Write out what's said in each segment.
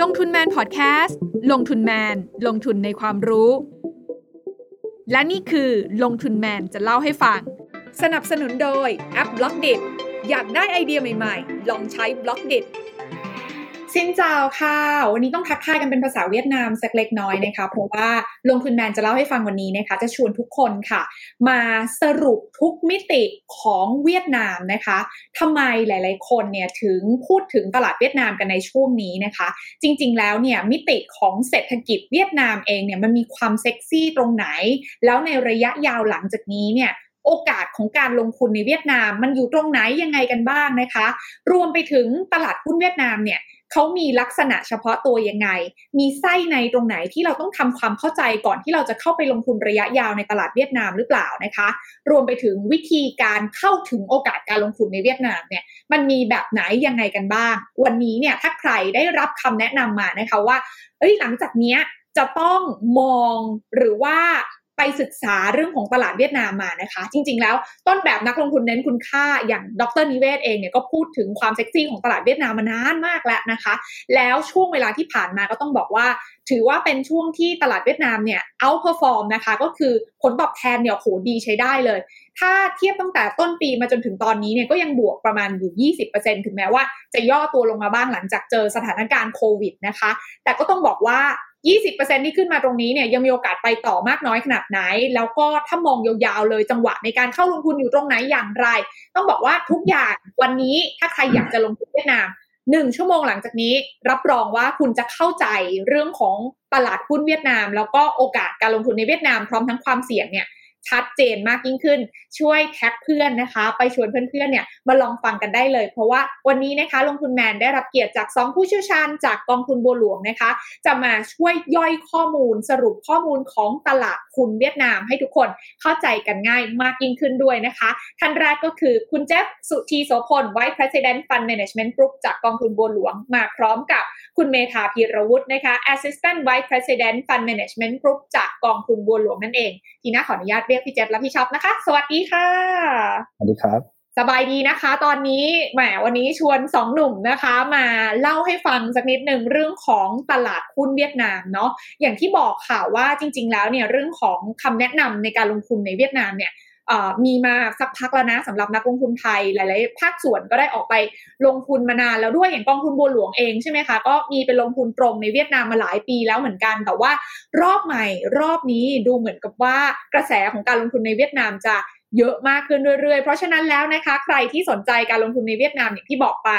ลงทุนแมนพอดแคสต์ลงทุนแมน ลงทุนในความรู้ และนี่คือลงทุนแมนจะเล่าให้ฟัง สนับสนุนโดยแอป Blockdit อยากได้ไอเดียใหม่ๆ ลองใช้ Blockdit xin chào ค่ะ วันนี้ต้องทักทายกันเป็นภาษาเวียดนามสักเล็กน้อยนะคะ เพราะว่าลงทุนแมนจะเล่าให้ฟังวันนี้นะคะ จะชวนทุกคนค่ะ มาสรุปทุกมิติของเวียดนามนะคะทำไมหลาย ๆ คนเนี่ยถึงพูดถึงตลาดเวียดนามกันในช่วงนี้นะคะ จริง ๆ แล้วเนี่ยมิติของเศรษฐกิจเวียดนามเองเนี่ยมันมีความเซ็กซี่ตรงไหน แล้วในระยะยาวหลังจากนี้เนี่ยโอกาสของการลงทุนในเวียดนาม มันอยู่ตรงไหนยังไงกันบ้างนะคะ รวมไปถึงตลาดหุ้นเวียดนามเนี่ย เขามีลักษณะเฉพาะตัวยังไง มีไส้ในตรงไหนที่เราต้องทำความเข้าใจก่อนที่เราจะเข้าไปลงทุนระยะยาวในตลาดเวียดนามหรือเปล่านะคะ รวมไปถึงวิธีการเข้าถึงโอกาสการลงทุนในเวียดนามเนี่ยมันมีแบบไหนยังไงกันบ้าง วันนี้เนี่ยถ้าใครได้รับคำแนะนำมานะคะว่าเอ้ยหลังจากเนี้ยจะต้องมองหรือว่า ไปศึกษาเรื่องของตลาดเวียดนามมานะคะ จริง ๆ แล้วต้นแบบนักลงทุนเน้นคุณค่าอย่างดร.นิเวศน์เองเนี่ยก็พูดถึงความเซ็กซี่ของตลาดเวียดนามมานานมากแล้วนะคะ แล้วช่วงเวลาที่ผ่านมาก็ต้องบอกว่า ถือว่าเป็นช่วงที่ตลาดเวียดนามเนี่ย outperform นะคะ ก็คือผลตอบแทนเนี่ยโหดีใช้ได้เลย ถ้าเทียบตั้งแต่ต้นปีมาจนถึงตอนนี้เนี่ยก็ยังบวกประมาณอยู่ 20%ถึงแม้ว่าจะย่อตัวลงมาบ้างหลังจากเจอสถานการณ์โควิดนะคะ แต่ก็ต้องบอกว่า 20%ที่ขึ้นมาตรงนี้เนี่ยยังมีโอกาสไปต่อมากน้อยขนาดไหน แล้วก็ถ้ามองยาวๆเลยจังหวะในการเข้าลงทุนอยู่ตรงไหนอย่างไร ต้องบอกว่าทุกอย่างวันนี้ถ้าใครอยากจะลงทุนเวียดนามหนึ่งชั่วโมงหลังจากนี้รับรองว่าคุณจะเข้าใจเรื่องของตลาดหุ้นเวียดนาม แล้วก็โอกาสการลงทุนในเวียดนามพร้อมทั้งความเสี่ยงเนี่ย ชัดเจนมากยิ่งขึ้น ช่วยแท็กเพื่อนนะคะ ไปชวนเพื่อนๆเนี่ยมาลองฟังกันได้เลย เพราะว่าวันนี้นะคะลงทุนแมนได้รับเกียรติจาก 2 ผู้เชี่ยวชาญจากกองทุนบัวหลวงนะคะ จะมาช่วยย่อยข้อมูลสรุปข้อมูลของตลาดทุนเวียดนามให้ทุกคนเข้าใจกันง่ายมากยิ่งขึ้นด้วยนะคะ ท่านแรกก็คือคุณเจฟสุธีโสพล Vice President Fund Management Group จากกองทุนบัวหลวงมาพร้อมกับคุณเมธาพีรวุฒินะคะ Assistant Vice President Fund Management Group จากกองทุนบัวหลวงนั่นเองทีน่าขออนุญาตเรียกพี่เจฟและพี่ช็อปนะคะ สวัสดีค่ะ สวัสดีครับ สบายดีนะคะ ตอนนี้แหมวันนี้ชวนสองหนุ่มนะคะ มาเล่าให้ฟังสักนิดหนึ่งเรื่องของตลาดหุ้นเวียดนามเนาะอย่างที่บอกค่ะว่าจริง ๆ แล้วเนี่ยเรื่องของคำแนะนำในการลงทุนในเวียดนามเนี่ย มีมาสักพักแล้วนะสำหรับนักลงทุนไทยหลาย ๆ ภาคส่วนก็ได้ออกไปลงทุนมานานแล้วด้วยอย่างกองทุนบัวหลวงเองใช่ไหมคะก็มีเป็นลงทุนตรงในเวียดนามมาหลายปีแล้วเหมือนกัน แต่ว่ารอบใหม่รอบนี้ดูเหมือนกับว่ากระแสของการลงทุนในเวียดนามจะเยอะมากขึ้นเรื่อย ๆ เพราะฉะนั้นแล้วนะคะ ใครที่สนใจการลงทุนในเวียดนามอย่างที่บอกไป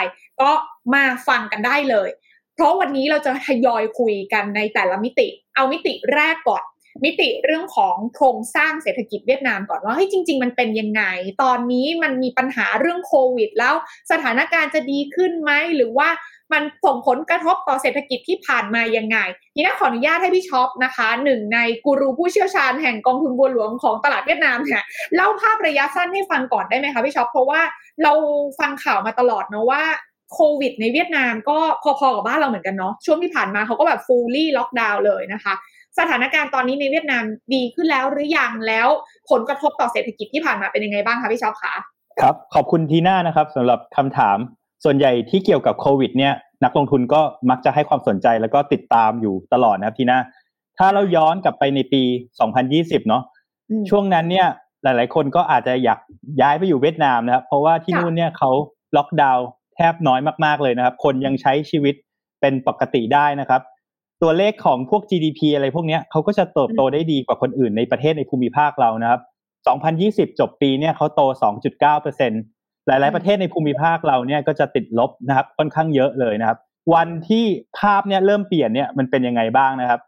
ก็มาฟังกันได้เลย เพราะวันนี้เราจะทยอยคุยกันในแต่ละมิติ เอามิติแรกก่อน มิติเรื่องของโครงสร้างเศรษฐกิจเวียดนามก่อนว่าเฮ้ยจริง ๆ มันเป็นยังไง ตอนนี้มันมีปัญหาเรื่องโควิด แล้วสถานการณ์จะดีขึ้นไหมหรือว่ามันส่งผลกระทบต่อเศรษฐกิจที่ผ่านมายังไงทีนี้ขออนุญาตให้พี่ช็อปนะคะหนึ่งในกูรูผู้เชี่ยวชาญแห่งกองทุนบัวหลวงของตลาดเวียดนามเนี่ยเล่าภาพระยะสั้นให้ฟังก่อนได้ไหมคะพี่ช็อปเพราะว่าเราฟังข่าวมาตลอดเนาะว่าโควิดในเวียดนามก็พอๆกับบ้านเราเหมือนกันเนาะช่วงที่ผ่านมาเขาก็แบบ fully lockdown เลยนะคะ สถานการณ์ตอนนี้ในเวียดนามดีขึ้นแล้วหรือยังแล้วผลกระทบต่อเศรษฐกิจที่ผ่านมาเป็นยังไงบ้างคะพี่ชอบคะครับ ขอบคุณทีน่านะครับสำหรับคำถามส่วนใหญ่ที่เกี่ยวกับโควิดเนี่ยนักลงทุนก็มักจะให้ความสนใจแล้วก็ติดตามอยู่ตลอดนะครับทีน่าถ้าเราย้อนกลับไปในปี 2020 เนาะช่วงนั้นเนี่ยหลาย ๆ คนก็อาจจะอยากย้ายไปอยู่เวียดนามนะครับ เพราะว่าที่นู่นเนี่ยเขาล็อกดาวน์แทบน้อยมาก ๆ เลยนะครับ คนยังใช้ชีวิตเป็นปกติได้นะครับ ตัวเลขของพวก GDP อะไรพวกนี้เขาก็จะเติบโตได้ดีกว่าคนอื่นในประเทศในภูมิภาคเรานะครับ 2020 จบปีเนี่ยเขาโต 2.9%หลาย ๆ ประเทศในภูมิภาคเราเนี่ยก็จะติดลบนะครับ ค่อนข้างเยอะเลยนะครับ วันที่ภาพเนี่ยเริ่มเปลี่ยนเนี่ยมันเป็นยังไงบ้างนะครับ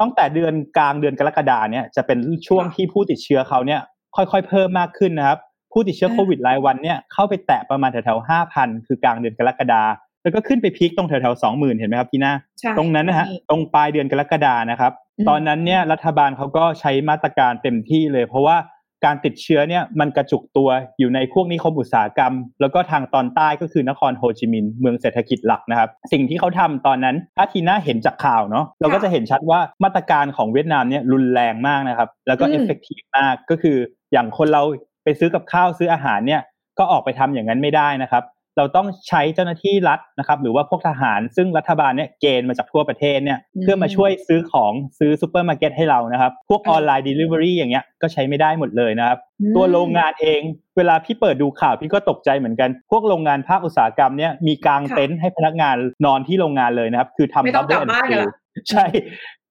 ตั้งแต่เดือนกลางเดือนกรกฎาเนี่ยจะเป็นช่วงที่ผู้ติดเชื้อเขาเนี่ยค่อยๆ เพิ่มมากขึ้นนะครับ ผู้ติดเชื้อโควิดรายวันเนี่ยเข้าไปแตะประมาณแถวๆ5,000คือกลางเดือนกรกฎา แล้วก็ขึ้นไป peak ตรงแถวๆสองหมื่นเห็นไหมครับพี่หน้าตรงนั้นนะฮะตรงปลายเดือนกรกฎานะครับ ตอนนั้นเนี่ยรัฐบาลเขาก็ใช้มาตรการเต็มที่เลย เพราะว่าการติดเชื้อเนี่ยมันกระจุกตัวอยู่ในพวกนิคมอุตสาหกรรม แล้วก็ทางตอนใต้ก็คือนครโฮจิมินห์เมืองเศรษฐกิจหลักนะครับ สิ่งที่เขาทำตอนนั้นถ้าทีน่าเห็นจากข่าวเนาะเราก็จะเห็นชัดว่ามาตรการของเวียดนามเนี่ยรุนแรงมากนะครับ แล้วก็ effective มากก็คืออย่างคนเราไปซื้อกับข้าวซื้ออาหารเนี่ยก็ออกไปทำอย่างนั้นไม่ได้นะครับ เราต้องใช้เจ้าหน้าที่รัฐนะครับหรือว่าพวกทหาร ซึ่งรัฐบาลเนี่ยเกณฑ์มาจากทั่วประเทศเนี่ยเพื่อมาช่วยซื้อของซื้อซูเปอร์มาร์เก็ตให้เรานะครับ พวกออนไลน์ Delivery อย่างเงี้ยก็ใช้ไม่ได้หมดเลยนะครับ ตัวโรงงานเองเวลาพี่เปิดดูข่าวพี่ก็ตกใจเหมือนกัน พวกโรงงานภาคอุตสาหกรรมเนี่ยมีกางเต็นท์ให้พนักงานนอนที่โรงงานเลยนะครับ คือทำไม่ต้องกลับบ้านกันละใช่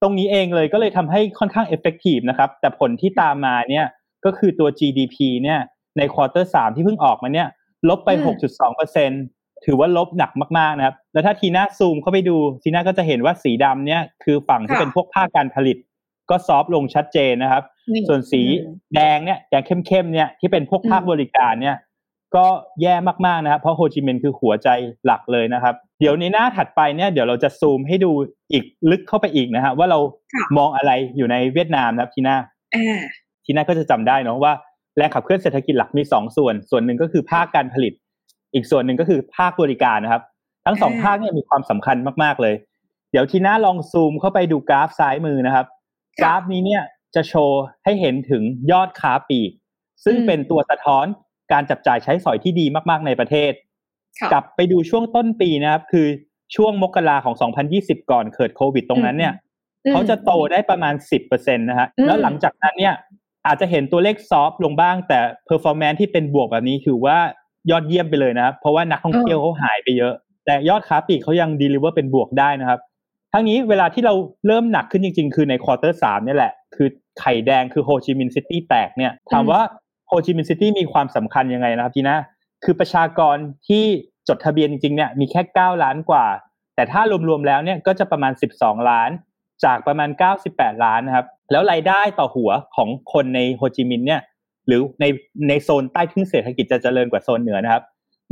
ตรงนี้เองเลยก็เลยทำให้ค่อนข้าง effective นะครับแต่ผลที่ตามมาเนี่ยก็คือตัว GDP เนี่ยใน quarter สามที่เพิ่งออกมาเนี่ย ลบไป 6.2%ถือว่าลบหนักมากๆนะครับ แล้วถ้าทีน่าซูมเข้าไปดูทีน่าก็จะเห็นว่าสีดำเนี่ยคือฝั่งที่เป็นพวกภาคการผลิต ก็ soft ลงชัดเจนนะครับ ส่วนสีแดงเนี่ยแดงเข้มๆเนี่ยที่เป็นพวกภาคบริการเนี่ยก็แย่มากๆนะครับเพราะโฮจิมินห์คือหัวใจหลักเลยนะครับ เดี๋ยวในหน้าถัดไปเนี่ยเดี๋ยวเราจะซูมให้ดูอีกลึกเข้าไปอีกนะฮะว่าเรามองอะไรอยู่ในเวียดนามนะครับทีน่าทีน่าก็จะจำได้เนาะว่า แรงขับเคลื่อนเศรษฐกิจหลักมีสองส่วน ส่วนหนึ่งก็คือภาคการผลิต อีกส่วนหนึ่งก็คือภาคบริการนะครับ ทั้งสองภาคเนี่ยมีความสำคัญมากๆเลย เดี๋ยวทีน่าลองซูมเข้าไปดูกราฟซ้ายมือนะครับ กราฟนี้เนี่ยจะโชว์ให้เห็นถึงยอดค้าปลีก ซึ่งเป็นตัวสะท้อนการจับจ่ายใช้สอยที่ดีมากๆในประเทศ กลับไปดูช่วงต้นปีนะครับ คือช่วงมกราของ 2020 ก่อนเกิดโควิดตรงนั้นเนี่ยเขาจะโตได้ประมาณ 10%นะฮะแล้วหลังจากนั้นเนี่ย อาจจะเห็นตัวเลข soft ลงบ้าง แต่ performance ที่เป็นบวกแบบนี้คือว่ายอดเยี่ยมไปเลยนะครับ เพราะว่านักท่องเที่ยวเขาหายไปเยอะ แต่ยอดค้าปลีกเขายัง deliver เป็นบวกได้นะครับ ทั้งนี้เวลาที่เราเริ่มหนักขึ้นจริง ๆ คือใน quarter สามนี่แหละ คือไข่แดงคือโฮจิมินห์ซิตี้แตกเนี่ยถามว่าโฮจิมินห์ซิตี้มีความสำคัญยังไงนะครับทีน่าคือประชากรที่จดทะเบียนจริงๆเนี่ยมีแค่9ล้านกว่า แต่ถ้ารวมๆแล้วเนี่ยก็จะประมาณ12ล้าน จากประมาณ98ล้านนะครับ แล้วรายได้ต่อหัวของคนในโฮจิมินห์เนี่ย หรือในในโซนใต้ซึ่งเศรษฐกิจจะเจริญกว่าโซนเหนือนะครับ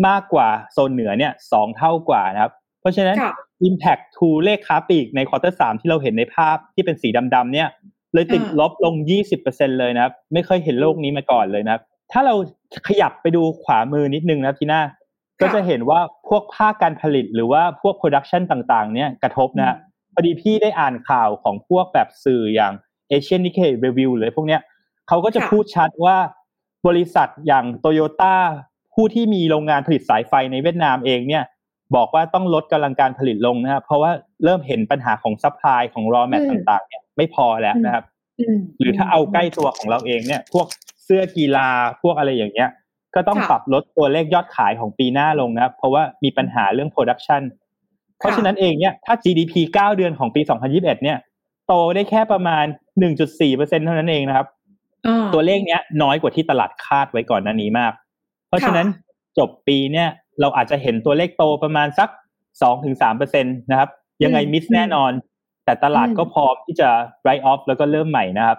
มากกว่าโซนเหนือเนี่ยสองเท่ากว่านะครับ เพราะฉะนั้น Impact to เลขค้าปลีกใน quarter สามที่เราเห็นในภาพที่เป็นสีดำๆเนี่ยเลยติดลบลง 20%เลยนะครับ ไม่เคยเห็นโลกนี้มาก่อนเลยนะครับ ถ้าเราขยับไปดูขวามือนิดนึงนะครับทีน่าก็จะเห็นว่าพวกภาคการผลิตหรือว่าพวกโปรดักชันต่างๆ เนี่ยกระทบนะพอดีพี่ได้อ่านข่าวของพวกแบบสื่ออย่าง Asian Nikkei Review เลยพวกเนี้ยเขาก็จะพูดชัดว่าบริษัทอย่างโตโยต้าผู้ที่มีโรงงานผลิตสายไฟในเวียดนามเองเนี่ยบอกว่าต้องลดกำลังการผลิตลงนะครับเพราะว่าเริ่มเห็นปัญหาของ supply ของ raw mat ต่างๆเนี่ยไม่พอแล้วนะครับหรือถ้าเอาใกล้ตัวของเราเองเนี่ย พวกเสื้อกีฬาพวกอะไรอย่างเงี้ย ก็ต้องปรับลดตัวเลขยอดขายของปีหน้าลงนะครับเพราะว่ามีปัญหาเรื่อง production เพราะฉะนั้นเองเนี่ยถ้า GDP 9 เดือนของปี 2021 เนี่ย โตได้แค่ประมาณ 1.4%เท่านั้นเองนะครับ ตัวเลขเนี้ยน้อยกว่าที่ตลาดคาดไว้ก่อนหน้านี้มาก เพราะฉะนั้นจบปีเนี่ยเราอาจจะเห็นตัวเลขโตประมาณสัก 2-3%นะครับ ยังไงมิสแน่นอน แต่ตลาดก็พร้อมที่จะ write off แล้วก็เริ่มใหม่นะครับ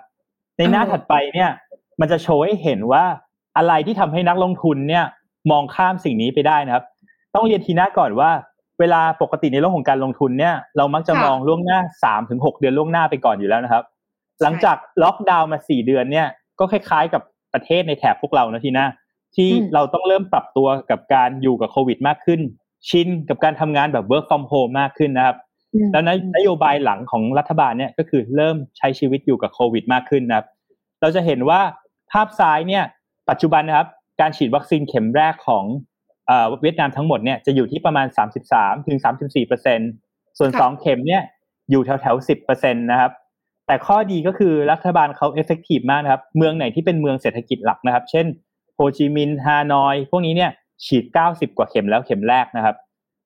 ในหน้าถัดไปเนี่ยมันจะโชว์ให้เห็นว่าอะไรที่ทำให้นักลงทุนเนี่ยมองข้ามสิ่งนี้ไปได้นะครับ ต้องเรียนทีหน้าก่อนว่า เวลาปกติในเรื่องของการลงทุนเนี่ยเรามักจะมองล่วงหน้า3-6เดือนล่วงหน้าไปก่อนอยู่แล้วนะครับ หลังจากล็อกดาวน์มา4เดือนเนี่ยก็คล้ายๆกับประเทศในแถบพวกเรานะทีน่าที่เราต้องเริ่มปรับตัวกับการอยู่กับโควิดมากขึ้น ชินกับการทำงานแบบ work from home มากขึ้นนะครับแล้วนโยบายหลังของรัฐบาลเนี่ยก็คือเริ่มใช้ชีวิตอยู่กับโควิดมากขึ้นนะครับ เราจะเห็นว่าภาพซ้ายเนี่ย ปัจจุบันนะครับ การฉีดวัคซีนเข็มแรกของ เวียดนามทั้งหมดเนี่ยจะอยู่ที่ประมาณ 33ถึง34เปอร์เซ็นส่วน 2 เข็มเนี่ยอยู่แถวแถว10เปอร์เซ็นตนะครับ แต่ข้อดีก็คือรัฐบาลเขา effective มากนะครับ เมืองไหนที่เป็นเมืองเศรษฐกิจหลักนะครับ เช่น โฮจิมินห์ฮานอย พวกนี้เนี่ยฉีด 90 กว่าเข็มแล้วเข็มแรกนะครับ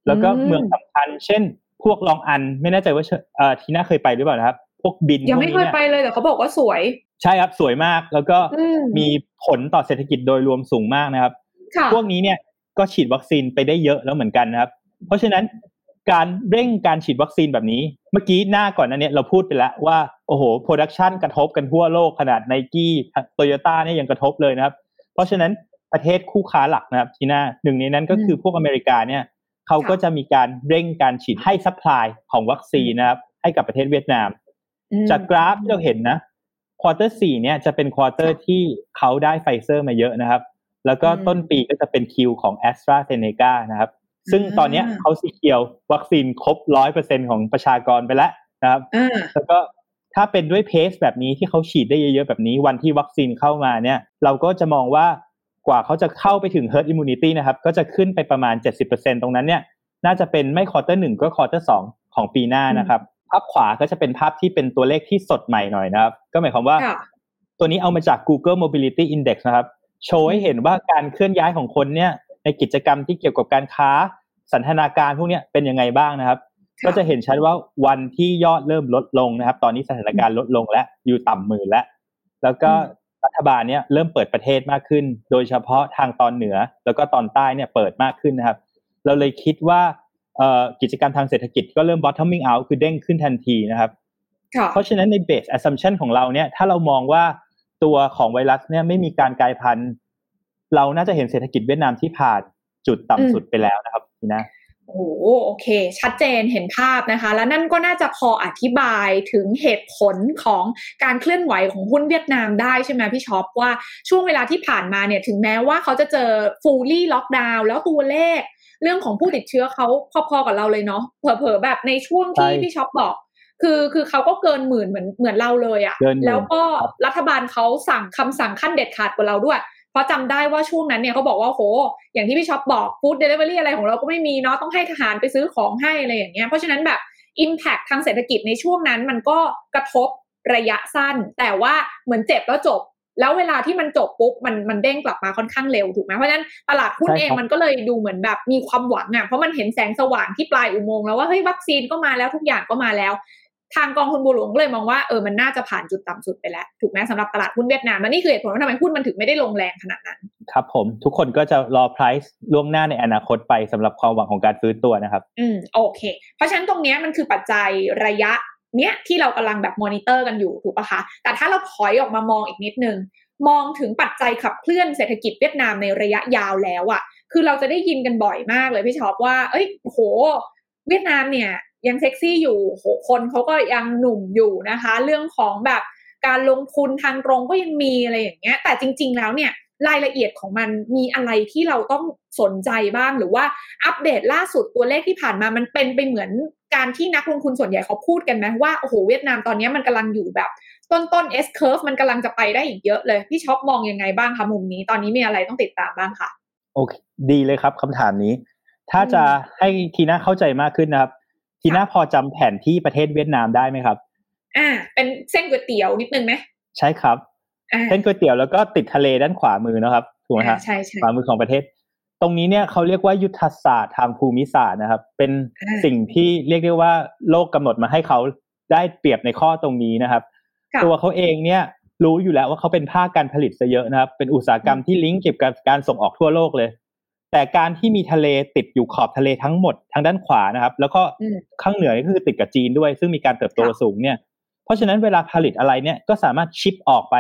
แล้วก็เมืองสำคัญ เช่น พวกลองอันไม่แน่ใจว่าเอ่อทีน่าเคยไปหรือเปล่านะครับ พวกบินยังไม่เคยไปเลยแต่เขาบอกว่าสวย ใช่ครับสวยมากแล้วก็มีผลต่อเศรษฐกิจโดยรวมสูงมากนะครับ พวกนี้เนี่ย ก็ฉีดวัคซีนไปได้เยอะแล้วเหมือนกันนะครับ เพราะฉะนั้นการเร่งการฉีดวัคซีนแบบนี้ เมื่อกี้หน้าก่อนนั้นเนี่ยเราพูดไปแล้วว่า โอ้โห production กระทบกันทั่วโลกขนาดไนกี้โตโยต้าเนี่ยยังกระทบเลยนะครับ เพราะฉะนั้นประเทศคู่ค้าหลักนะครับทีน่าหนึ่งในนั้นก็คือพวกอเมริกาเนี่ยเขาก็จะมีการเร่งการฉีดให้ supply ของวัคซีนนะครับ ให้กับประเทศเวียดนาม จากกราฟที่เราเห็นนะ quarter สี่เนี่ยจะเป็น quarter ที่เขาได้ไฟเซอร์มาเยอะนะครับ แล้วก็ต้นปีก็จะเป็นคิวของแอสตราเซเนกานะครับ ซึ่งตอนนี้เขาสีเขียววัคซีนครบร้อยเปอร์เซ็นของประชากรไปแล้วนะครับแล้วก็ถ้าเป็นด้วย pace แบบนี้ที่เขาฉีดได้เยอะๆแบบนี้ วันที่วัคซีนเข้ามาเนี่ย เราก็จะมองว่ากว่าเขาจะเข้าไปถึง herd immunity นะครับ ก็จะขึ้นไปประมาณ 70%ตรงนั้นเนี่ย น่าจะเป็นไม่ quarter หนึ่งก็ quarter สองของปีหน้านะครับ ภาพขวาก็จะเป็นภาพที่เป็นตัวเลขที่สดใหม่หน่อยนะครับ ก็หมายความว่า ตัวนี้เอามาจาก Google Mobility Index นะครับ โชว์ให้เห็นว่าการเคลื่อนย้ายของคนเนี่ยในกิจกรรมที่เกี่ยวกับการค้าสันทนาการพวกนี้เป็นยังไงบ้างนะครับ ก็จะเห็นชัดว่าวันที่ยอดเริ่มลดลงนะครับ ตอนนี้สถานการณ์ลดลงและอยู่ต่ำหมื่นแล้ว แล้วก็รัฐบาลเนี่ยเริ่มเปิดประเทศมากขึ้น โดยเฉพาะทางตอนเหนือ แล้วก็ตอนใต้เนี่ยเปิดมากขึ้นนะครับ เราเลยคิดว่ากิจกรรมทางเศรษฐกิจก็เริ่ม bottoming out คือเด้งขึ้นทันทีนะครับ เพราะฉะนั้นใน base assumption ของเราเนี่ยถ้าเรามองว่า ตัวของไวรัสเนี่ยไม่มีการกลายพันธุ์ เราน่าจะเห็นเศรษฐกิจเวียดนามที่ผ่านจุดต่ำสุดไปแล้วนะครับพี่นะโอ้โอเค ชัดเจนเห็นภาพนะคะ แล้วนั่นก็น่าจะพออธิบายถึงเหตุผลของการเคลื่อนไหวของหุ้นเวียดนามได้ใช่ไหมพี่ช็อปว่าช่วงเวลาที่ผ่านมาเนี่ยถึงแม้ว่าเขาจะเจอฟูลี่ล็อกดาวน์แล้วตัวเลข เรื่องของผู้ติดเชื้อเขาพอๆกับเราเลยเนาะเผลอๆแบบในช่วงที่พี่ช็อปบอก คือคือเขาก็เกินหมื่นเหมือนเหมือนเราเลยอะ่ะแล้วก็รัฐบาลเขาสั่งคำสั่งขั้นเด็ดขาดกว่าเราด้วย เพราะจำได้ว่าช่วงนั้นเนี่ยเขาบอกว่าโห อย่างที่พี่ช็อปบอกฟู้ดเดลิเวอรี่อะไรของเราก็ไม่มีเนาะต้องให้ทหารไปซื้อของให้อะไรอย่างเงี้ยเพราะฉะนั้นแบบ Impact ทางเศรษฐกิจในช่วงนั้นมันก็กระทบระยะสั้น แต่ว่าเหมือนเจ็บแล้วจบ แล้วเวลาที่มันจบปุ๊บมันมันเด้งกลับมาค่อนข้างเร็วถูกไหมเพราะฉะนั้นตลาดหุ้นเองมันก็เลยดูเหมือนแบบมีความหวังอะเพราะมันเห็นแสงสว่างที่ปลายอุโมงค์แล้วว่าเฮ้ยวัคซีนก็มาแล้วทุกอย่างก็มาแล้ว ทางกองทุนบัวหลวงก็เลยมองว่าเออมันน่าจะผ่านจุดต่ำสุดไปแล้ว ถูกไหมสำหรับตลาดหุ้นเวียดนามและนี่คือเหตุผลว่าทำไมหุ้นมันถึงไม่ได้ลงแรงขนาดนั้น ครับผมทุกคนก็จะรอ price ล่วงหน้าในอนาคตไปสำหรับความหวังของการฟื้นตัวนะครับ อืมโอเค เพราะฉะนั้นตรงนี้มันคือปัจจัยระยะเนี้ยที่เรากำลังแบบมอนิเตอร์กันอยู่ถูกปะคะ แต่ถ้าเราถอยออกมามองอีกนิดนึง มองถึงปัจจัยขับเคลื่อนเศรษฐกิจเวียดนามในระยะยาวแล้วอะคือเราจะได้ยินกันบ่อยมากเลยพี่ชอบว่า เอ้ยโห เวียดนามเนี่ย ยังเซ็กซี่อยู่คนเขาก็ยังหนุ่มอยู่นะคะ เรื่องของแบบการลงทุนทางตรงก็ยังมีอะไรอย่างเงี้ย แต่จริง ๆ แล้วเนี่ยรายละเอียดของมันมีอะไรที่เราต้องสนใจบ้างหรือว่าอัปเดตล่าสุดตัวเลขที่ผ่านมามันเป็นไปเหมือนการที่นักลงทุนส่วนใหญ่เขาพูดกันไหมว่าโอ้โหเวียดนามตอนนี้มันกำลังอยู่แบบ ต้นต้น S curve มันกำลังจะไปได้อีกเยอะเลย พี่ช็อปมองยังไงบ้างคะมุมนี้ ตอนนี้มีอะไรต้องติดตามบ้างคะโอเค ดีเลยครับคำถามนี้ ถ้าจะให้ทีน่าเข้าใจมากขึ้นนะครับ ทีน่าพอจำแผนที่ประเทศเวียดนามได้ไหมครับ อ่า เป็นเส้นก๋วยเตี๋ยวนิดนึงไหมใช่ครับ เส้นก๋วยเตี๋ยวแล้วก็ติดทะเลด้านขวามือนะครับถูกไหมครับใช่ใช่ขวามือของประเทศ ตรงนี้เนี่ยเขาเรียกว่ายุทธศาสตร์ทางภูมิศาสตร์นะครับ เป็นสิ่งที่เรียกได้ว่าโลกกำหนดมาให้เขาได้เปรียบในข้อตรงนี้นะครับ ตัวเขาเองเนี่ยรู้อยู่แล้วว่าเขาเป็นภาคการผลิตซะเยอะนะครับ เป็นอุตสาหกรรมที่ลิงก์เกี่ยวกับการส่งออกทั่วโลกเลย แต่การที่มีทะเลติดอยู่ขอบทะเลทั้งหมดทางด้านขวานะครับ แล้วก็ข้างเหนือก็คือติดกับจีนด้วย ซึ่งมีการเติบโตสูงเนี่ย เพราะฉะนั้นเวลาผลิตอะไรเนี่ยก็สามารถชิปออกไป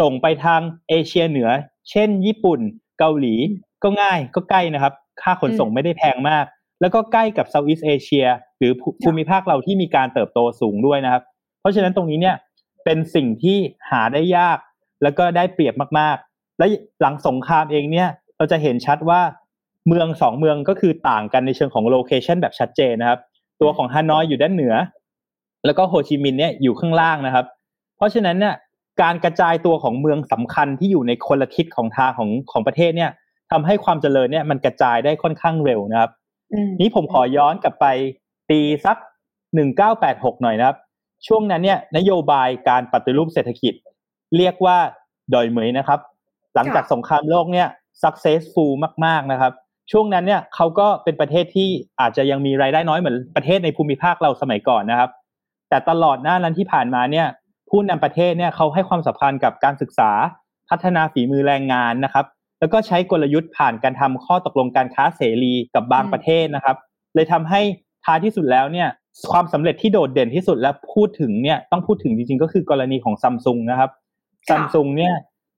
ส่งไปทางเอเชียเหนือ เช่น ญี่ปุ่น เกาหลีก็ง่ายก็ใกล้นะครับ ค่าขนส่งไม่ได้แพงมาก แล้วก็ใกล้กับเซาท์อีสเอเชียหรือภูมิภาคเราที่มีการเติบโตสูงด้วยนะครับ เพราะฉะนั้นตรงนี้เนี่ยเป็นสิ่งที่หาได้ยาก แล้วก็ได้เปรียบมากๆ และหลังสงครามเองเนี่ย เราจะเห็นชัดว่าเมืองสองเมืองก็คือต่างกันในเชิงของ location แบบชัดเจนนะครับ ตัวของฮานอยอยู่ด้านเหนือ แล้วก็โฮจิมินห์เนี่ยอยู่ข้างล่างนะครับ เพราะฉะนั้นเนี่ยการกระจายตัวของเมืองสำคัญที่อยู่ในคนละทิศของทางของของประเทศเนี่ยทำให้ความเจริญเนี่ยมันกระจายได้ค่อนข้างเร็วนะครับ นี้ผมขอย้อนกลับไปปีสักหนึ่งเก้าแปดหกหน่อยนะครับ ช่วงนั้นเนี่ยนโยบายการปฏิรูปเศรษฐกิจ เรียกว่าดอยเหมยนะครับ หลังจากสงครามโลกเนี่ย successful มาก ๆนะครับ ช่วงนั้นเนี่ยเขาก็เป็นประเทศที่อาจจะยังมีรายได้น้อยเหมือนประเทศในภูมิภาคเราสมัยก่อนนะครับ แต่ตลอดหน้านั้นที่ผ่านมาเนี่ยผู้นำประเทศเนี่ยเขาให้ความสำคัญกับการศึกษาพัฒนาฝีมือแรงงานนะครับ แล้วก็ใช้กลยุทธ์ผ่านการทำข้อตกลงการค้าเสรีกับบางประเทศนะครับ เลยทำให้ท้ายที่สุดแล้วเนี่ยความสำเร็จที่โดดเด่นที่สุดและพูดถึงเนี่ยต้องพูดถึงจริงๆ ก็คือกรณีของซัมซุงนะครับซัมซุงเนี่ย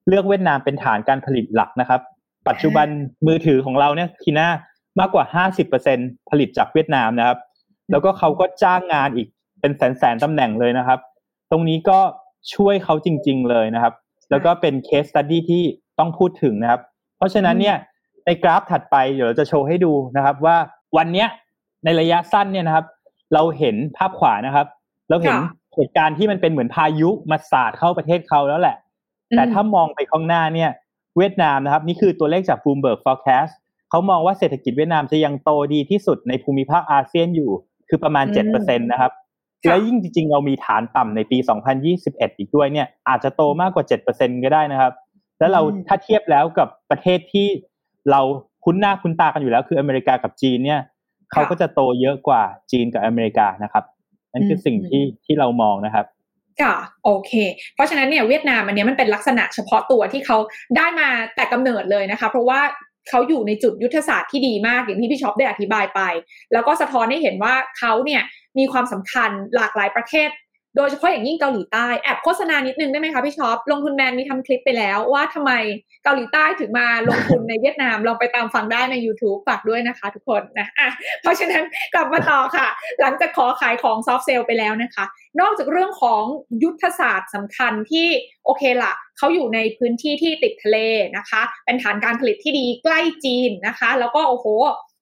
เลือกเวียดนามเป็นฐานการผลิตหลักนะครับ ปัจจุบันมือถือของเราเนี่ยทีน่ามากกว่าห้าสิบเปอร์เซ็นผลิตจากเวียดนามนะครับ แล้วก็เขาก็จ้างงานอีกเป็นแสนแสนตำแหน่งเลยนะครับ ตรงนี้ก็ช่วยเขาจริง ๆ เลยนะครับ แล้วก็เป็นเคสตัดดี้ที่ต้องพูดถึงนะครับ เพราะฉะนั้นเนี่ยในกราฟถัดไปเดี๋ยวเราจะโชว์ให้ดูนะครับ ว่าวันเนี้ยในระยะสั้นเนี่ยนะครับ เราเห็นภาพขวานะครับ เราเห็นเหตุการณ์ที่มันเป็นเหมือนพายุมาสาดเข้าประเทศเขาแล้วแหละ แต่ถ้ามองไปข้างหน้าเนี่ย เวียดนามนะครับนี่คือตัวเลขจาก Bloomberg Forecast เขามองว่าเศรษฐกิจเวียดนามจะยังโตดีที่สุดในภูมิภาคอาเซียนอยู่ คือประมาณ7%นะครับแล้วยิ่งจริงๆ เรามีฐานต่ำในปี 2021 อีกด้วยเนี่ยอาจจะโตมากกว่า 7%ก็ได้นะครับ แล้วเราถ้าเทียบแล้วกับประเทศที่เราคุ้นหน้าคุ้นตากันอยู่แล้ว คืออเมริกากับจีนเนี่ยเขาก็จะโตเยอะกว่าจีนกับอเมริกานะครับนั่นคือสิ่งที่ที่เรามองนะครับ ค่ะโอเค เพราะฉะนั้นเนี่ยเวียดนามอันนี้มันเป็นลักษณะเฉพาะตัวที่เขาได้มาแต่กำเนิดเลยนะคะ เพราะว่าเขาอยู่ในจุดยุทธศาสตร์ที่ดีมากอย่างที่พี่ช็อปได้อธิบายไป แล้วก็สะท้อนให้เห็นว่าเขาเนี่ยมีความสำคัญหลากหลายประเทศ โดยเฉพาะอย่างยิ่งเกาหลีใต้แอบโฆษณานิดนึงได้ไหมคะพี่ช็อปลงทุนแมนมีทำคลิปไปแล้วว่าทำไมเกาหลีใต้ถึงมาลงทุนในเวียดนามลองไปตามฟังได้ใน YouTube ฝากด้วยนะคะทุกคนนะะเพราะฉะนั้นกลับมาต่อค่ะ หลังจากขอขายของ soft sell ไปแล้วนะคะ นอกจากเรื่องของยุทธศาสตร์สำคัญที่โอเคละเขาอยู่ในพื้นที่ที่ติดทะเลนะคะ เป็นฐานการผลิตที่ดีใกล้จีนนะคะ แล้วก็โอ้โห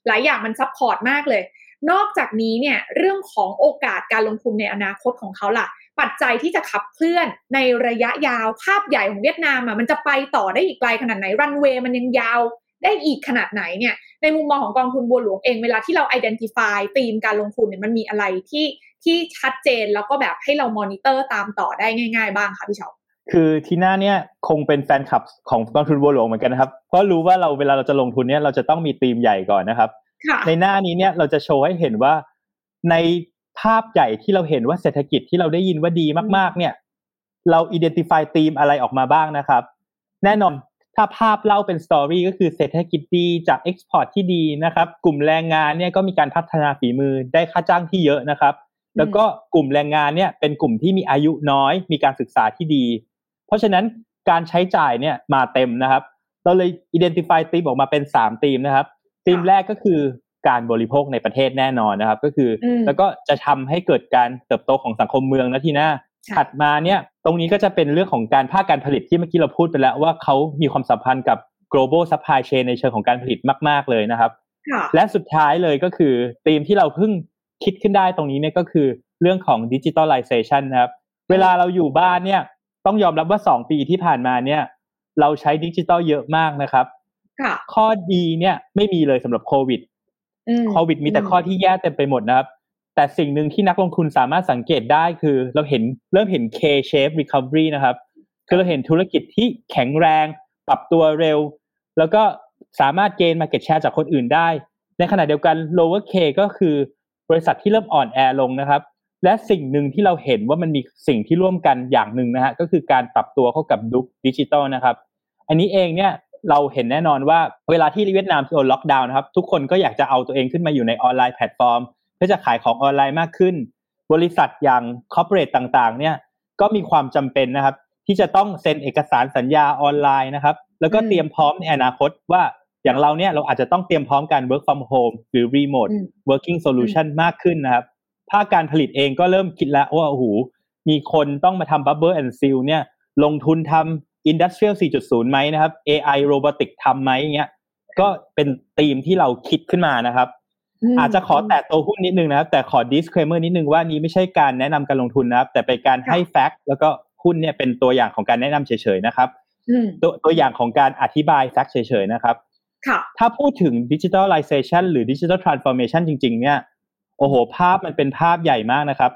หลายอย่างมัน support มากเลย นอกจากนี้เนี่ยเรื่องของโอกาสการลงทุนในอนาคตของเขาล่ะ ปัจจัยที่จะขับเคลื่อนในระยะยาวภาพใหญ่ของเวียดนามอะมันจะไปต่อได้อีกไกลขนาดไหนรันเวย์มันยังยาวได้อีกขนาดไหนเนี่ยในมุมมองของกองทุนบัวหลวงเองเวลาที่เรา identify theme การลงทุนเนี่ยมันมีอะไรที่ที่ชัดเจนแล้วก็แบบให้เรามอนิเตอร์ตามต่อได้ง่าย ๆ บ้างค่ะพี่ช็อปคือทีน่าเนี่ยคงเป็นแฟนคลับของกองทุนบัวหลวงเหมือนกันนะครับเพราะรู้ว่าเราเวลาเราจะลงทุนเนี่ยเราจะต้องมีธีมใหญ่ก่อนนะครับ ในหน้านี้เนี่ยเราจะโชว์ให้เห็นว่าในภาพใหญ่ที่เราเห็นว่าเศรษฐกิจที่เราได้ยินว่าดีมากๆ เนี่ย เรา identify ธีมอะไรออกมาบ้างนะครับ แน่นอนถ้าภาพเล่าเป็น story ก็คือเศรษฐกิจดีจาก export ที่ดีนะครับ กลุ่มแรงงานเนี่ยก็มีการพัฒนาฝีมือได้ค่าจ้างที่เยอะนะครับ แล้วก็กลุ่มแรงงานเนี่ยเป็นกลุ่มที่มีอายุน้อย มีการศึกษาที่ดี เพราะฉะนั้นการใช้จ่ายเนี่ยมาเต็มนะครับ เราเลย identify ธีมออกมาเป็นสามธีมนะครับ ธีมแรกก็คือการบริโภคในประเทศแน่นอนนะครับ ก็คือ แล้วก็จะทำให้เกิดการเติบโตของสังคมเมืองนะทีหน้าถัดมาเนี่ย ตรงนี้ก็จะเป็นเรื่องของการภาคการผลิตที่เมื่อกี้เราพูดไปแล้วว่าเขามีความสัมพันธ์กับ global supply chain ในเชิงของการผลิตมาก ๆ เลยนะครับ และสุดท้ายเลยก็คือธีมที่เราเพิ่งคิดขึ้นได้ตรงนี้เนี่ยก็คือเรื่องของ digitalization นะครับ เวลาเราอยู่บ้านเนี่ยต้องยอมรับว่าสองปีที่ผ่านมาเนี่ย เราใช้ดิจิตอลเยอะมากนะครับ ข้อดีเนี่ยไม่มีเลยสำหรับโควิดโควิดมีแต่ข้อที่แย่เต็มไปหมดนะครับ แต่สิ่งหนึ่งที่นักลงทุนสามารถสังเกตได้คือ เราเห็นเริ่มเห็น K-shape recovery นะครับ คือเราเห็นธุรกิจที่แข็งแรง ปรับตัวเร็ว แล้วก็สามารถเกณฑ์ market share จากคนอื่นได้ ในขณะเดียวกัน lower K ก็คือบริษัทที่เริ่มอ่อนแอลงนะครับ และสิ่งหนึ่งที่เราเห็นว่ามันมีสิ่งที่ร่วมกันอย่างหนึ่งนะฮะก็คือการปรับตัวเข้ากับยุคดิจิตอลนะครับ อันนี้เองเนี่ย เราเห็นแน่นอนว่าเวลาที่เวียดนามโดนล็อกดาวน์นะครับ ทุกคนก็อยากจะเอาตัวเองขึ้นมาอยู่ใน online platform เพื่อจะขายของออนไลน์มากขึ้น บริษัทอย่าง corporate ต่างๆ เนี่ยก็มีความจำเป็นนะครับ ที่จะต้องเซ็นเอกสารสัญญาออนไลน์นะครับ แล้วก็เตรียมพร้อมในอนาคตว่าอย่างเราเนี่ยเราอาจจะต้องเตรียมพร้อมการ work from home หรือ remote working solution มากขึ้นนะครับภาคการผลิตเองก็เริ่มคิดแล้วว่าโอ้โหมีคนต้องมาทำ bubble and seal เนี่ยลงทุนทำ Industrial 4.0 ไหมนะครับ AI Robotic ทำไหมเงี้ยก็เป็นธีมที่เราคิดขึ้นมานะครับ อาจจะขอแตะตัวหุ้นนิดนึงนะครับ แต่ขอ disclaimer นิดนึงว่านี้ไม่ใช่การแนะนำการลงทุนนะครับ แต่เป็นการให้แฟกต์แล้วก็หุ้นเนี่ยเป็นตัวอย่างของการแนะนำเฉยๆนะครับตัวตัวอย่างของการอธิบาย fact เฉยๆนะครับถ้าพูดถึง digitalization หรือ digital transformation จริง ๆ เนี่ย โอ้โห ภาพมันเป็นภาพใหญ่มากนะครับ